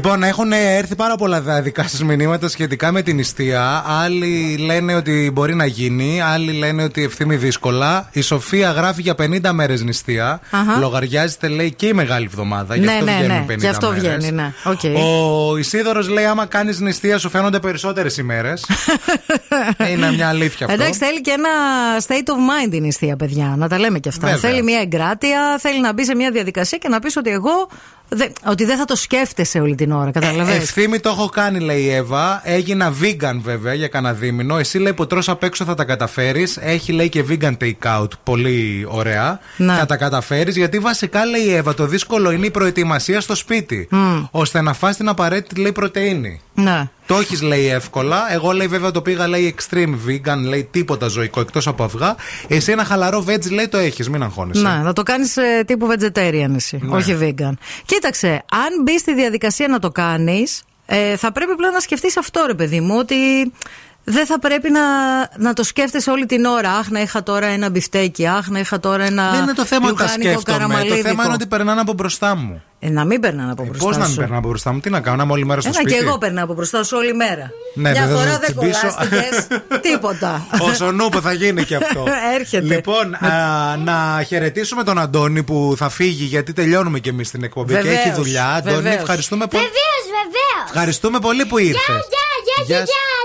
Λοιπόν, έχουν έρθει πάρα πολλά δα- δικά σας μηνύματα σχετικά με την νηστεία. Άλλοι λένε ότι μπορεί να γίνει, άλλοι λένε ότι Ευθύμη δύσκολα. Η Σοφία γράφει για 50 μέρες νηστεία. Αχα. Λογαριάζεται, λέει, και η μεγάλη εβδομάδα. Γι' Ναι, αυτό ναι, βγαίνουν ναι. 50 Γι' αυτό μέρες. βγαίνει, ναι. Οκ. Ο Ισίδωρος λέει: Άμα κάνεις νηστεία, σου φαίνονται περισσότερες ημέρες. Είναι μια αλήθεια αυτό. Εντάξει, θέλει και ένα state of mind η νηστεία, παιδιά. Να τα λέμε και αυτά. Βέβαια. Θέλει μια εγκράτεια, θέλει να μπει σε μια διαδικασία και να πεις ότι εγώ. Δε- ότι δεν θα το σκέφτεσαι όλη την ώρα, καταλαβαίνεις. Ευθύμη το έχω κάνει, λέει η Εύα. Έγινα vegan βέβαια για κανένα δίμηνο. Εσύ λέει που τρως απ' έξω θα τα καταφέρεις. Έχει λέει και vegan take out. Πολύ ωραία. Ναι. Θα τα καταφέρεις γιατί βασικά λέει η Εύα το δύσκολο είναι η προετοιμασία στο σπίτι. Μμ. Ώστε να φας την απαραίτητη λέει πρωτενη. Ναι. Το έχεις λέει εύκολα. Εγώ λέει βέβαια το πήγα λέει extreme vegan, λέει τίποτα ζωικό εκτός από αυγά. Εσύ ένα χαλαρό veg λέει το έχεις, μην αγχώνεσαι. Ναι, να το κάνεις τύπου vegetarian εσύ, Ναι. όχι vegan. Κοίταξε, αν μπει στη διαδικασία να το κάνεις, ε, θα πρέπει πλέον να σκεφτείς αυτό, ρε παιδί μου, ότι δεν θα πρέπει να, να το σκέφτεσαι όλη την ώρα. Αχ, να είχα τώρα ένα μπιφτέκι, αχ, να είχα τώρα ένα. Δεν είναι το θέμα ότι τα λουκάνικο σκέφτομαι. Το καραμαλίδικο. θέμα είναι ότι περνάνε από μπροστά μου. Ε, να μην περνάνε από Πώ μπροστά να μην σου. περνάνε από μπροστά μου, τι να κάνω, να είμαι όλη μέρα στο Ένα σπίτι; και εγώ περνάω από μπροστά σου όλη μέρα. Ναι, Μια δεν θα φορά το δεν τσιμπήσω. κολλάστηκες. Τίποτα. Όσο νούπο θα γίνει και αυτό. Έρχεται. Λοιπόν, α, να χαιρετήσουμε τον Αντώνη που θα φύγει γιατί τελειώνουμε και εμείς την εκπομπή και Βεβαίως, έχει δουλειά. Αντώνη, βεβαίως. ευχαριστούμε πολύ. Βεβαίως, βεβαίως. Ευχαριστούμε πολύ που ήρθες. Γεια, γεια, γεια, Γεια γεια, γεια, γεια.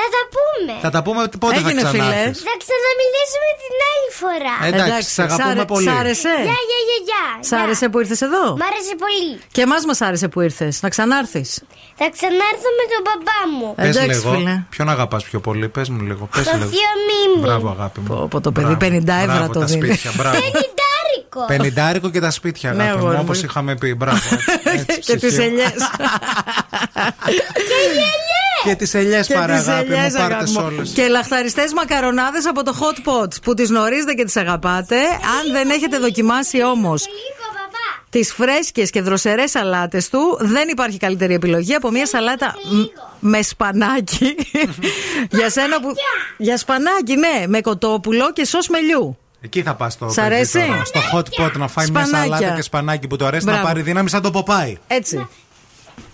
Θα, θα τα πούμε. Θα τα πούμε πότε θα Έγινε, φίλε. ξανάρθεις. Θα ξαναμιλήσουμε την άλλη φορά. Εντάξει, σ' αγαπούμε πολύ. Σ' άρεσε. Γεια, γεια, γεια, γεια. Σ' άρεσε που ήρθες εδώ; Μ' άρεσε πολύ. Και εμάς μας άρεσε που ήρθες. Να ξανάρθεις. Θα ξανάρθω με τον μπαμπά μου. Πες Εντάξει, λίγο. φίλε. Ποιον αγαπάς πιο πολύ, πες μου λίγο. Πες Το λίγο. θείο Μίμη. Μπράβο, αγάπη μου. Από το παιδί 50 ευρώ Μπράβο, το τα δίνει. σπίτια, μπράβο. Πενιντάρικο. Πενιντάρικο και τα σπίτια, Ναι, αγάπη μου, αγόρι μου. όπως είχαμε πει. Μπράβο. Έτσι, Και τι ψυχή. ελιές. Και τις ελιές Και παρά, τις αγάπη ελιές, μου, πάρτε αγάπη μου. όλες. Και λαχταριστές μακαρονάδες από το Hot Pot που τις γνωρίζετε και τις αγαπάτε. Αν δεν έχετε δοκιμάσει όμως τις φρέσκες και δροσερές σαλάτες του, δεν υπάρχει καλύτερη επιλογή από μια σαλάτα μ- με σπανάκι. για σένα που. Για σπανάκι, ναι, με κοτόπουλο και σως μελιού. Εκεί θα πας στο, Σ' παιδί αρέσει; τώρα, στο hot pot να φάει μια Σπανάκια. σαλάτα και σπανάκι που του αρέσει να Μπράβο. πάρει δύναμη σαν το ποπάι. Έτσι.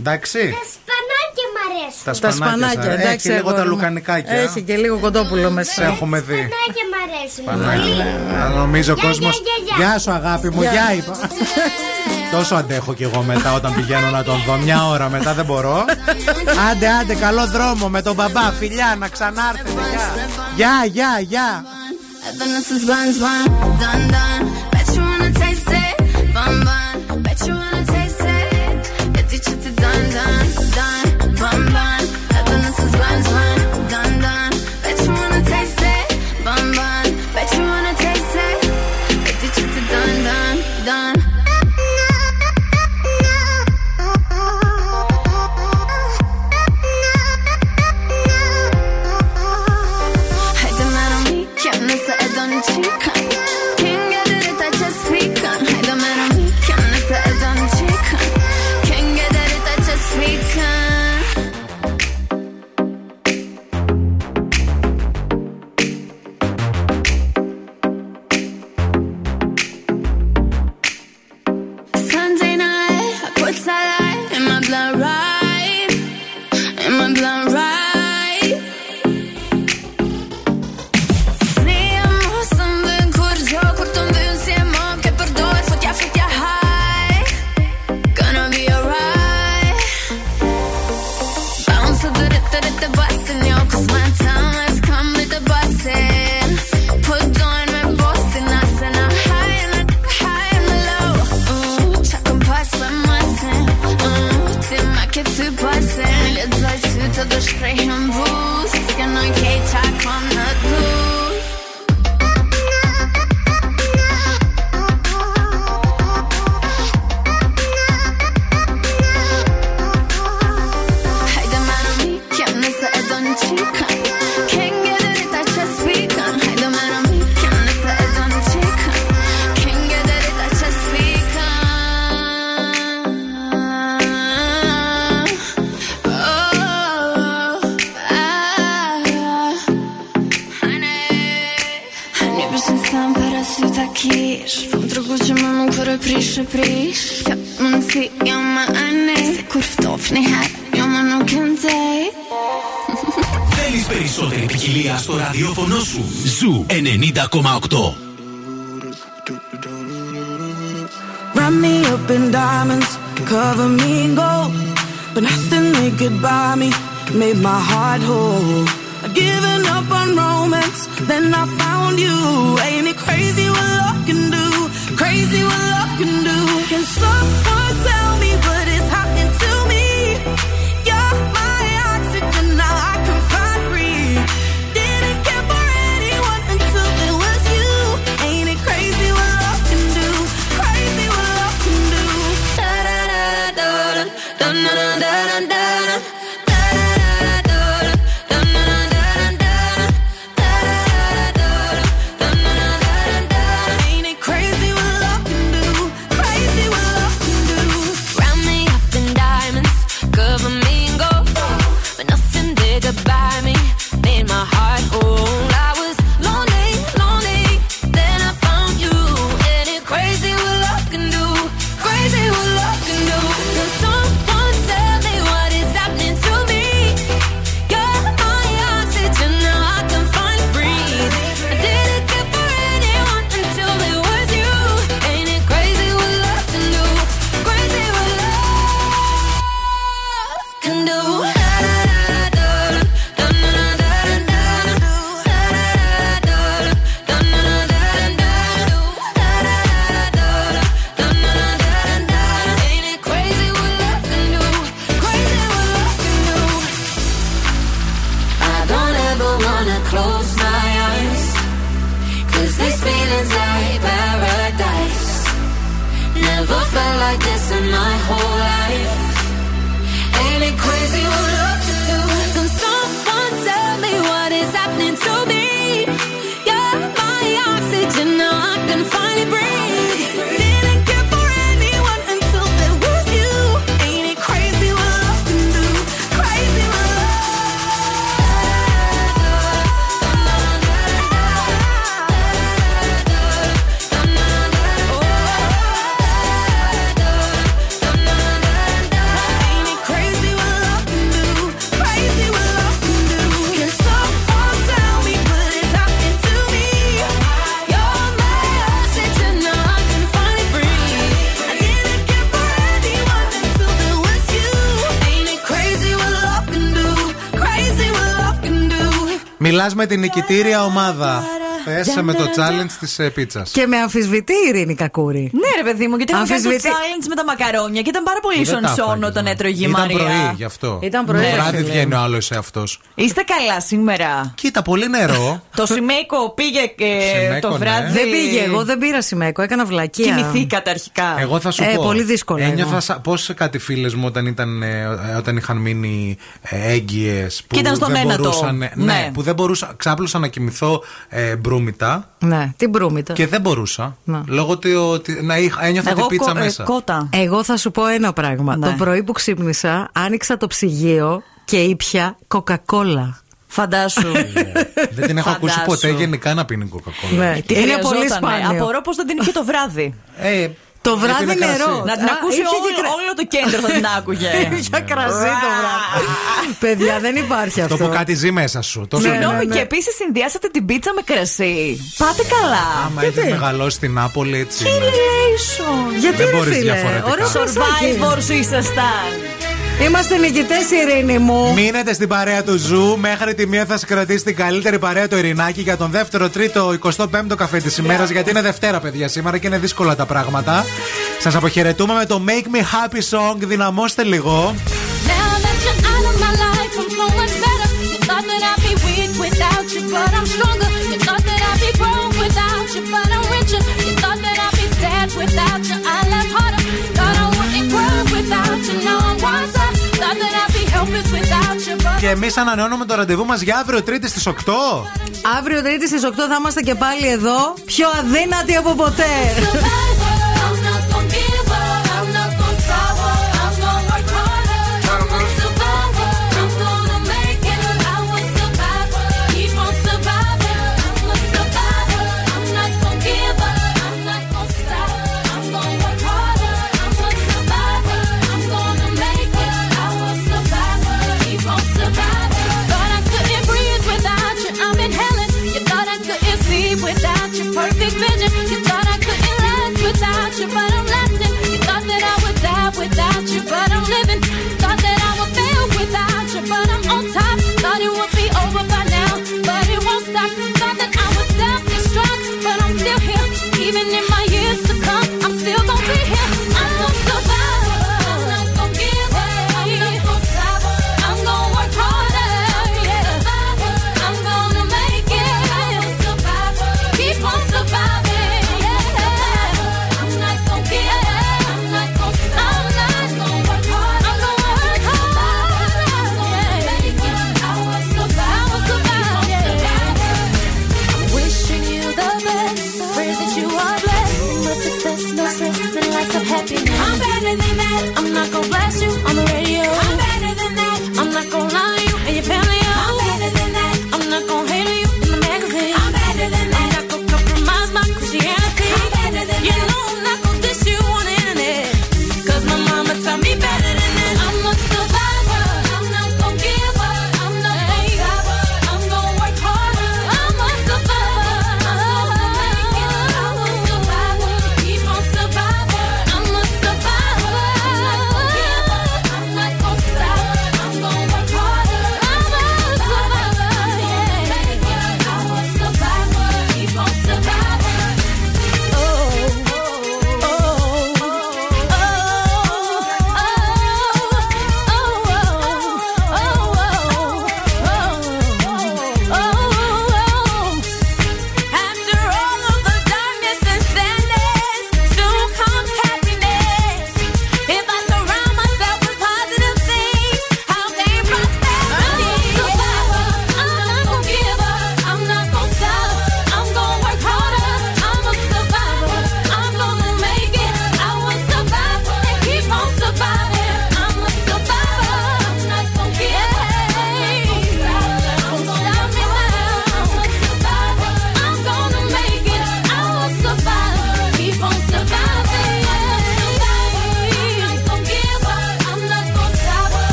Εντάξει. Σπανάκια μ' αρέσουν. Τα Τα σπανάκια. σπανάκια, σας- εντάξει. Έχει λίγο αγόρι τα μου. λουκανικάκια. Έχει και λίγο κοτόπουλο Σε μέσα. έχουμε δει. Σπανάκια μ' αρέσουν. Παναγία. Α, Νομίζω ο Γεια, κόσμο. γεια, γεια, γεια. Γεια σου, αγάπη μου, Γεια. γεια είπα. Τόσο αντέχω κι εγώ μετά όταν πηγαίνω να τον δω. Μια ώρα μετά δεν μπορώ. Άντε, άντε, καλό δρόμο με τον μπαμπά. Φιλιά, να ξανάρθετε. Γεια, γεια, γεια, Then this is buns, bun, dun, dun. Bet you wanna taste it, bun, bun. Μιλά με την νικητήρια ομάδα. Πέσε με το challenge της πίτσας. Και με αμφισβητεί η Ειρήνη Κακούρη. Ναι, ρε παιδί μου, γιατί είχα κάνεις το Αμφισβητεί- challenge με τα μακαρόνια και ήταν πάρα πολύ Δεν τα σονσόν έφαγες, όταν ναι. έτρωγε η Ήταν Μαρία. πρωί γι' αυτό. Ήταν πρωί, Το ρε βράδυ φίλε. βγαίνει ο άλλος αυτός. Είστε καλά σήμερα; Κοίτα, πολύ νερό. Το Σιμέικο πήγε και Σιμέικο, το ναι. βράδυ. Δεν πήγε, εγώ δεν πήρα σημαίκο, έκανα βλακεία. Κοιμηθήκατε αρχικά. Εγώ θα σου Ε, πω. πολύ δύσκολο Ένιωθα εγώ. πώς κάτι φίλες μου όταν, ήταν, ε, όταν είχαν μείνει ε, έγκυες. Και ήταν στον δεν ένατο. μπορούσαν, ναι, Ναι. που δεν μπορούσα. Ξάπλωσα να κοιμηθώ ε, μπρούμητα Ναι, την μπρούμητα. και δεν μπορούσα. Να. Λόγω ότι, ότι να είχα, ένιωθα Εγώ την πίτσα κο- ε, μέσα. κότα. Εγώ θα σου πω ένα πράγμα. Ναι. Το πρωί που ξύπνησα, άνοιξα το ψυγείο και ήπια κοκακόλα. Φαντάσου. δεν την έχω ακούσει Φαντάσου. ποτέ γενικά να πίνει κοκακόλα. Ναι. Τι Είναι πολύ χρειαζότανε. σπάνιο. Απορώ πως δεν την είχε το βράδυ. Ε, Το βράδυ Έπινε κρασί. νερό. Να την Α, ακούσει είχε όλο, και κρα- όλο το κέντρο θα την άκουγε. Για κρασί το βράδυ. Παιδιά, δεν υπάρχει αυτό. Αυτό που κάτι ζει μέσα σου. Το Ναι, Συγγνώμη, ναι, ναι. και επίσης συνδυάσατε την πίτσα με κρασί. Πάτε καλά. Άμα έχεις μεγαλώσει στην Νάπολη, έτσι. είναι. Relation. Γιατί Δεν ρε μπορείς φίλε, διαφορετικά. ωραίος κρασάκι. Survivors ήσασταν. Είμαστε νικητές, Ειρήνη μου. Μείνετε στην παρέα του Zoo. Μέχρι τη μία θα σας κρατήσει την καλύτερη παρέα το Ειρηνάκι για τον δεύτερο, τρίτο, 25ο καφέ της ημέρας. Γιατί είναι Δευτέρα, παιδιά, σήμερα και είναι δύσκολα τα πράγματα. Σας αποχαιρετούμε με το Make Me Happy Song. Δυναμώστε λίγο. Now that you're out of my life, I'm so much better. You thought that I'd be weak without you, but I'm stronger. Και εμείς ανανεώνουμε το ραντεβού μας για αύριο Τρίτη στις 8. Αύριο Τρίτη στις 8 θα είμαστε και πάλι εδώ. Πιο αδύνατοι από ποτέ.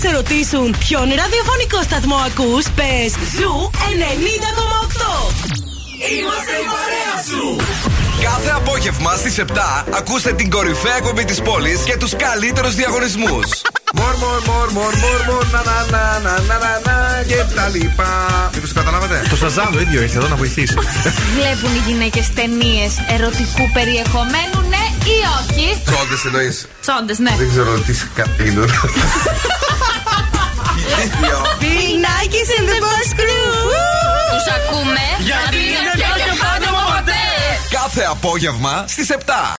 σε ρωτήσουν ποιον ραδιοφωνικό σταθμό ακούς, πες Zoo 90,8. Είμαστε η παρέα σου! Κάθε απόγευμα στις 7 ακούστε την κορυφαία εκπομπή της πόλης και τους καλύτερους διαγωνισμούς. Μορ, μορ, μορ, μορ, μορ, μορ, να, να, να, να, να, να, να, και τα λοιπά. Μήπως καταλάβατε; Το Shazam το ίδιο ήρθε εδώ να βοηθήσει. Βλέπουν οι γυναίκες ταινίες ερωτικού περιεχομένου, ναι ή όχι; Τσόντες εννοείς. Τσόντες, ναι. Δεν ξέρω τι σκατήλουν. in the ακούμε. Γιατί είναι πιο και πάντα Κάθε απόγευμα στις 7.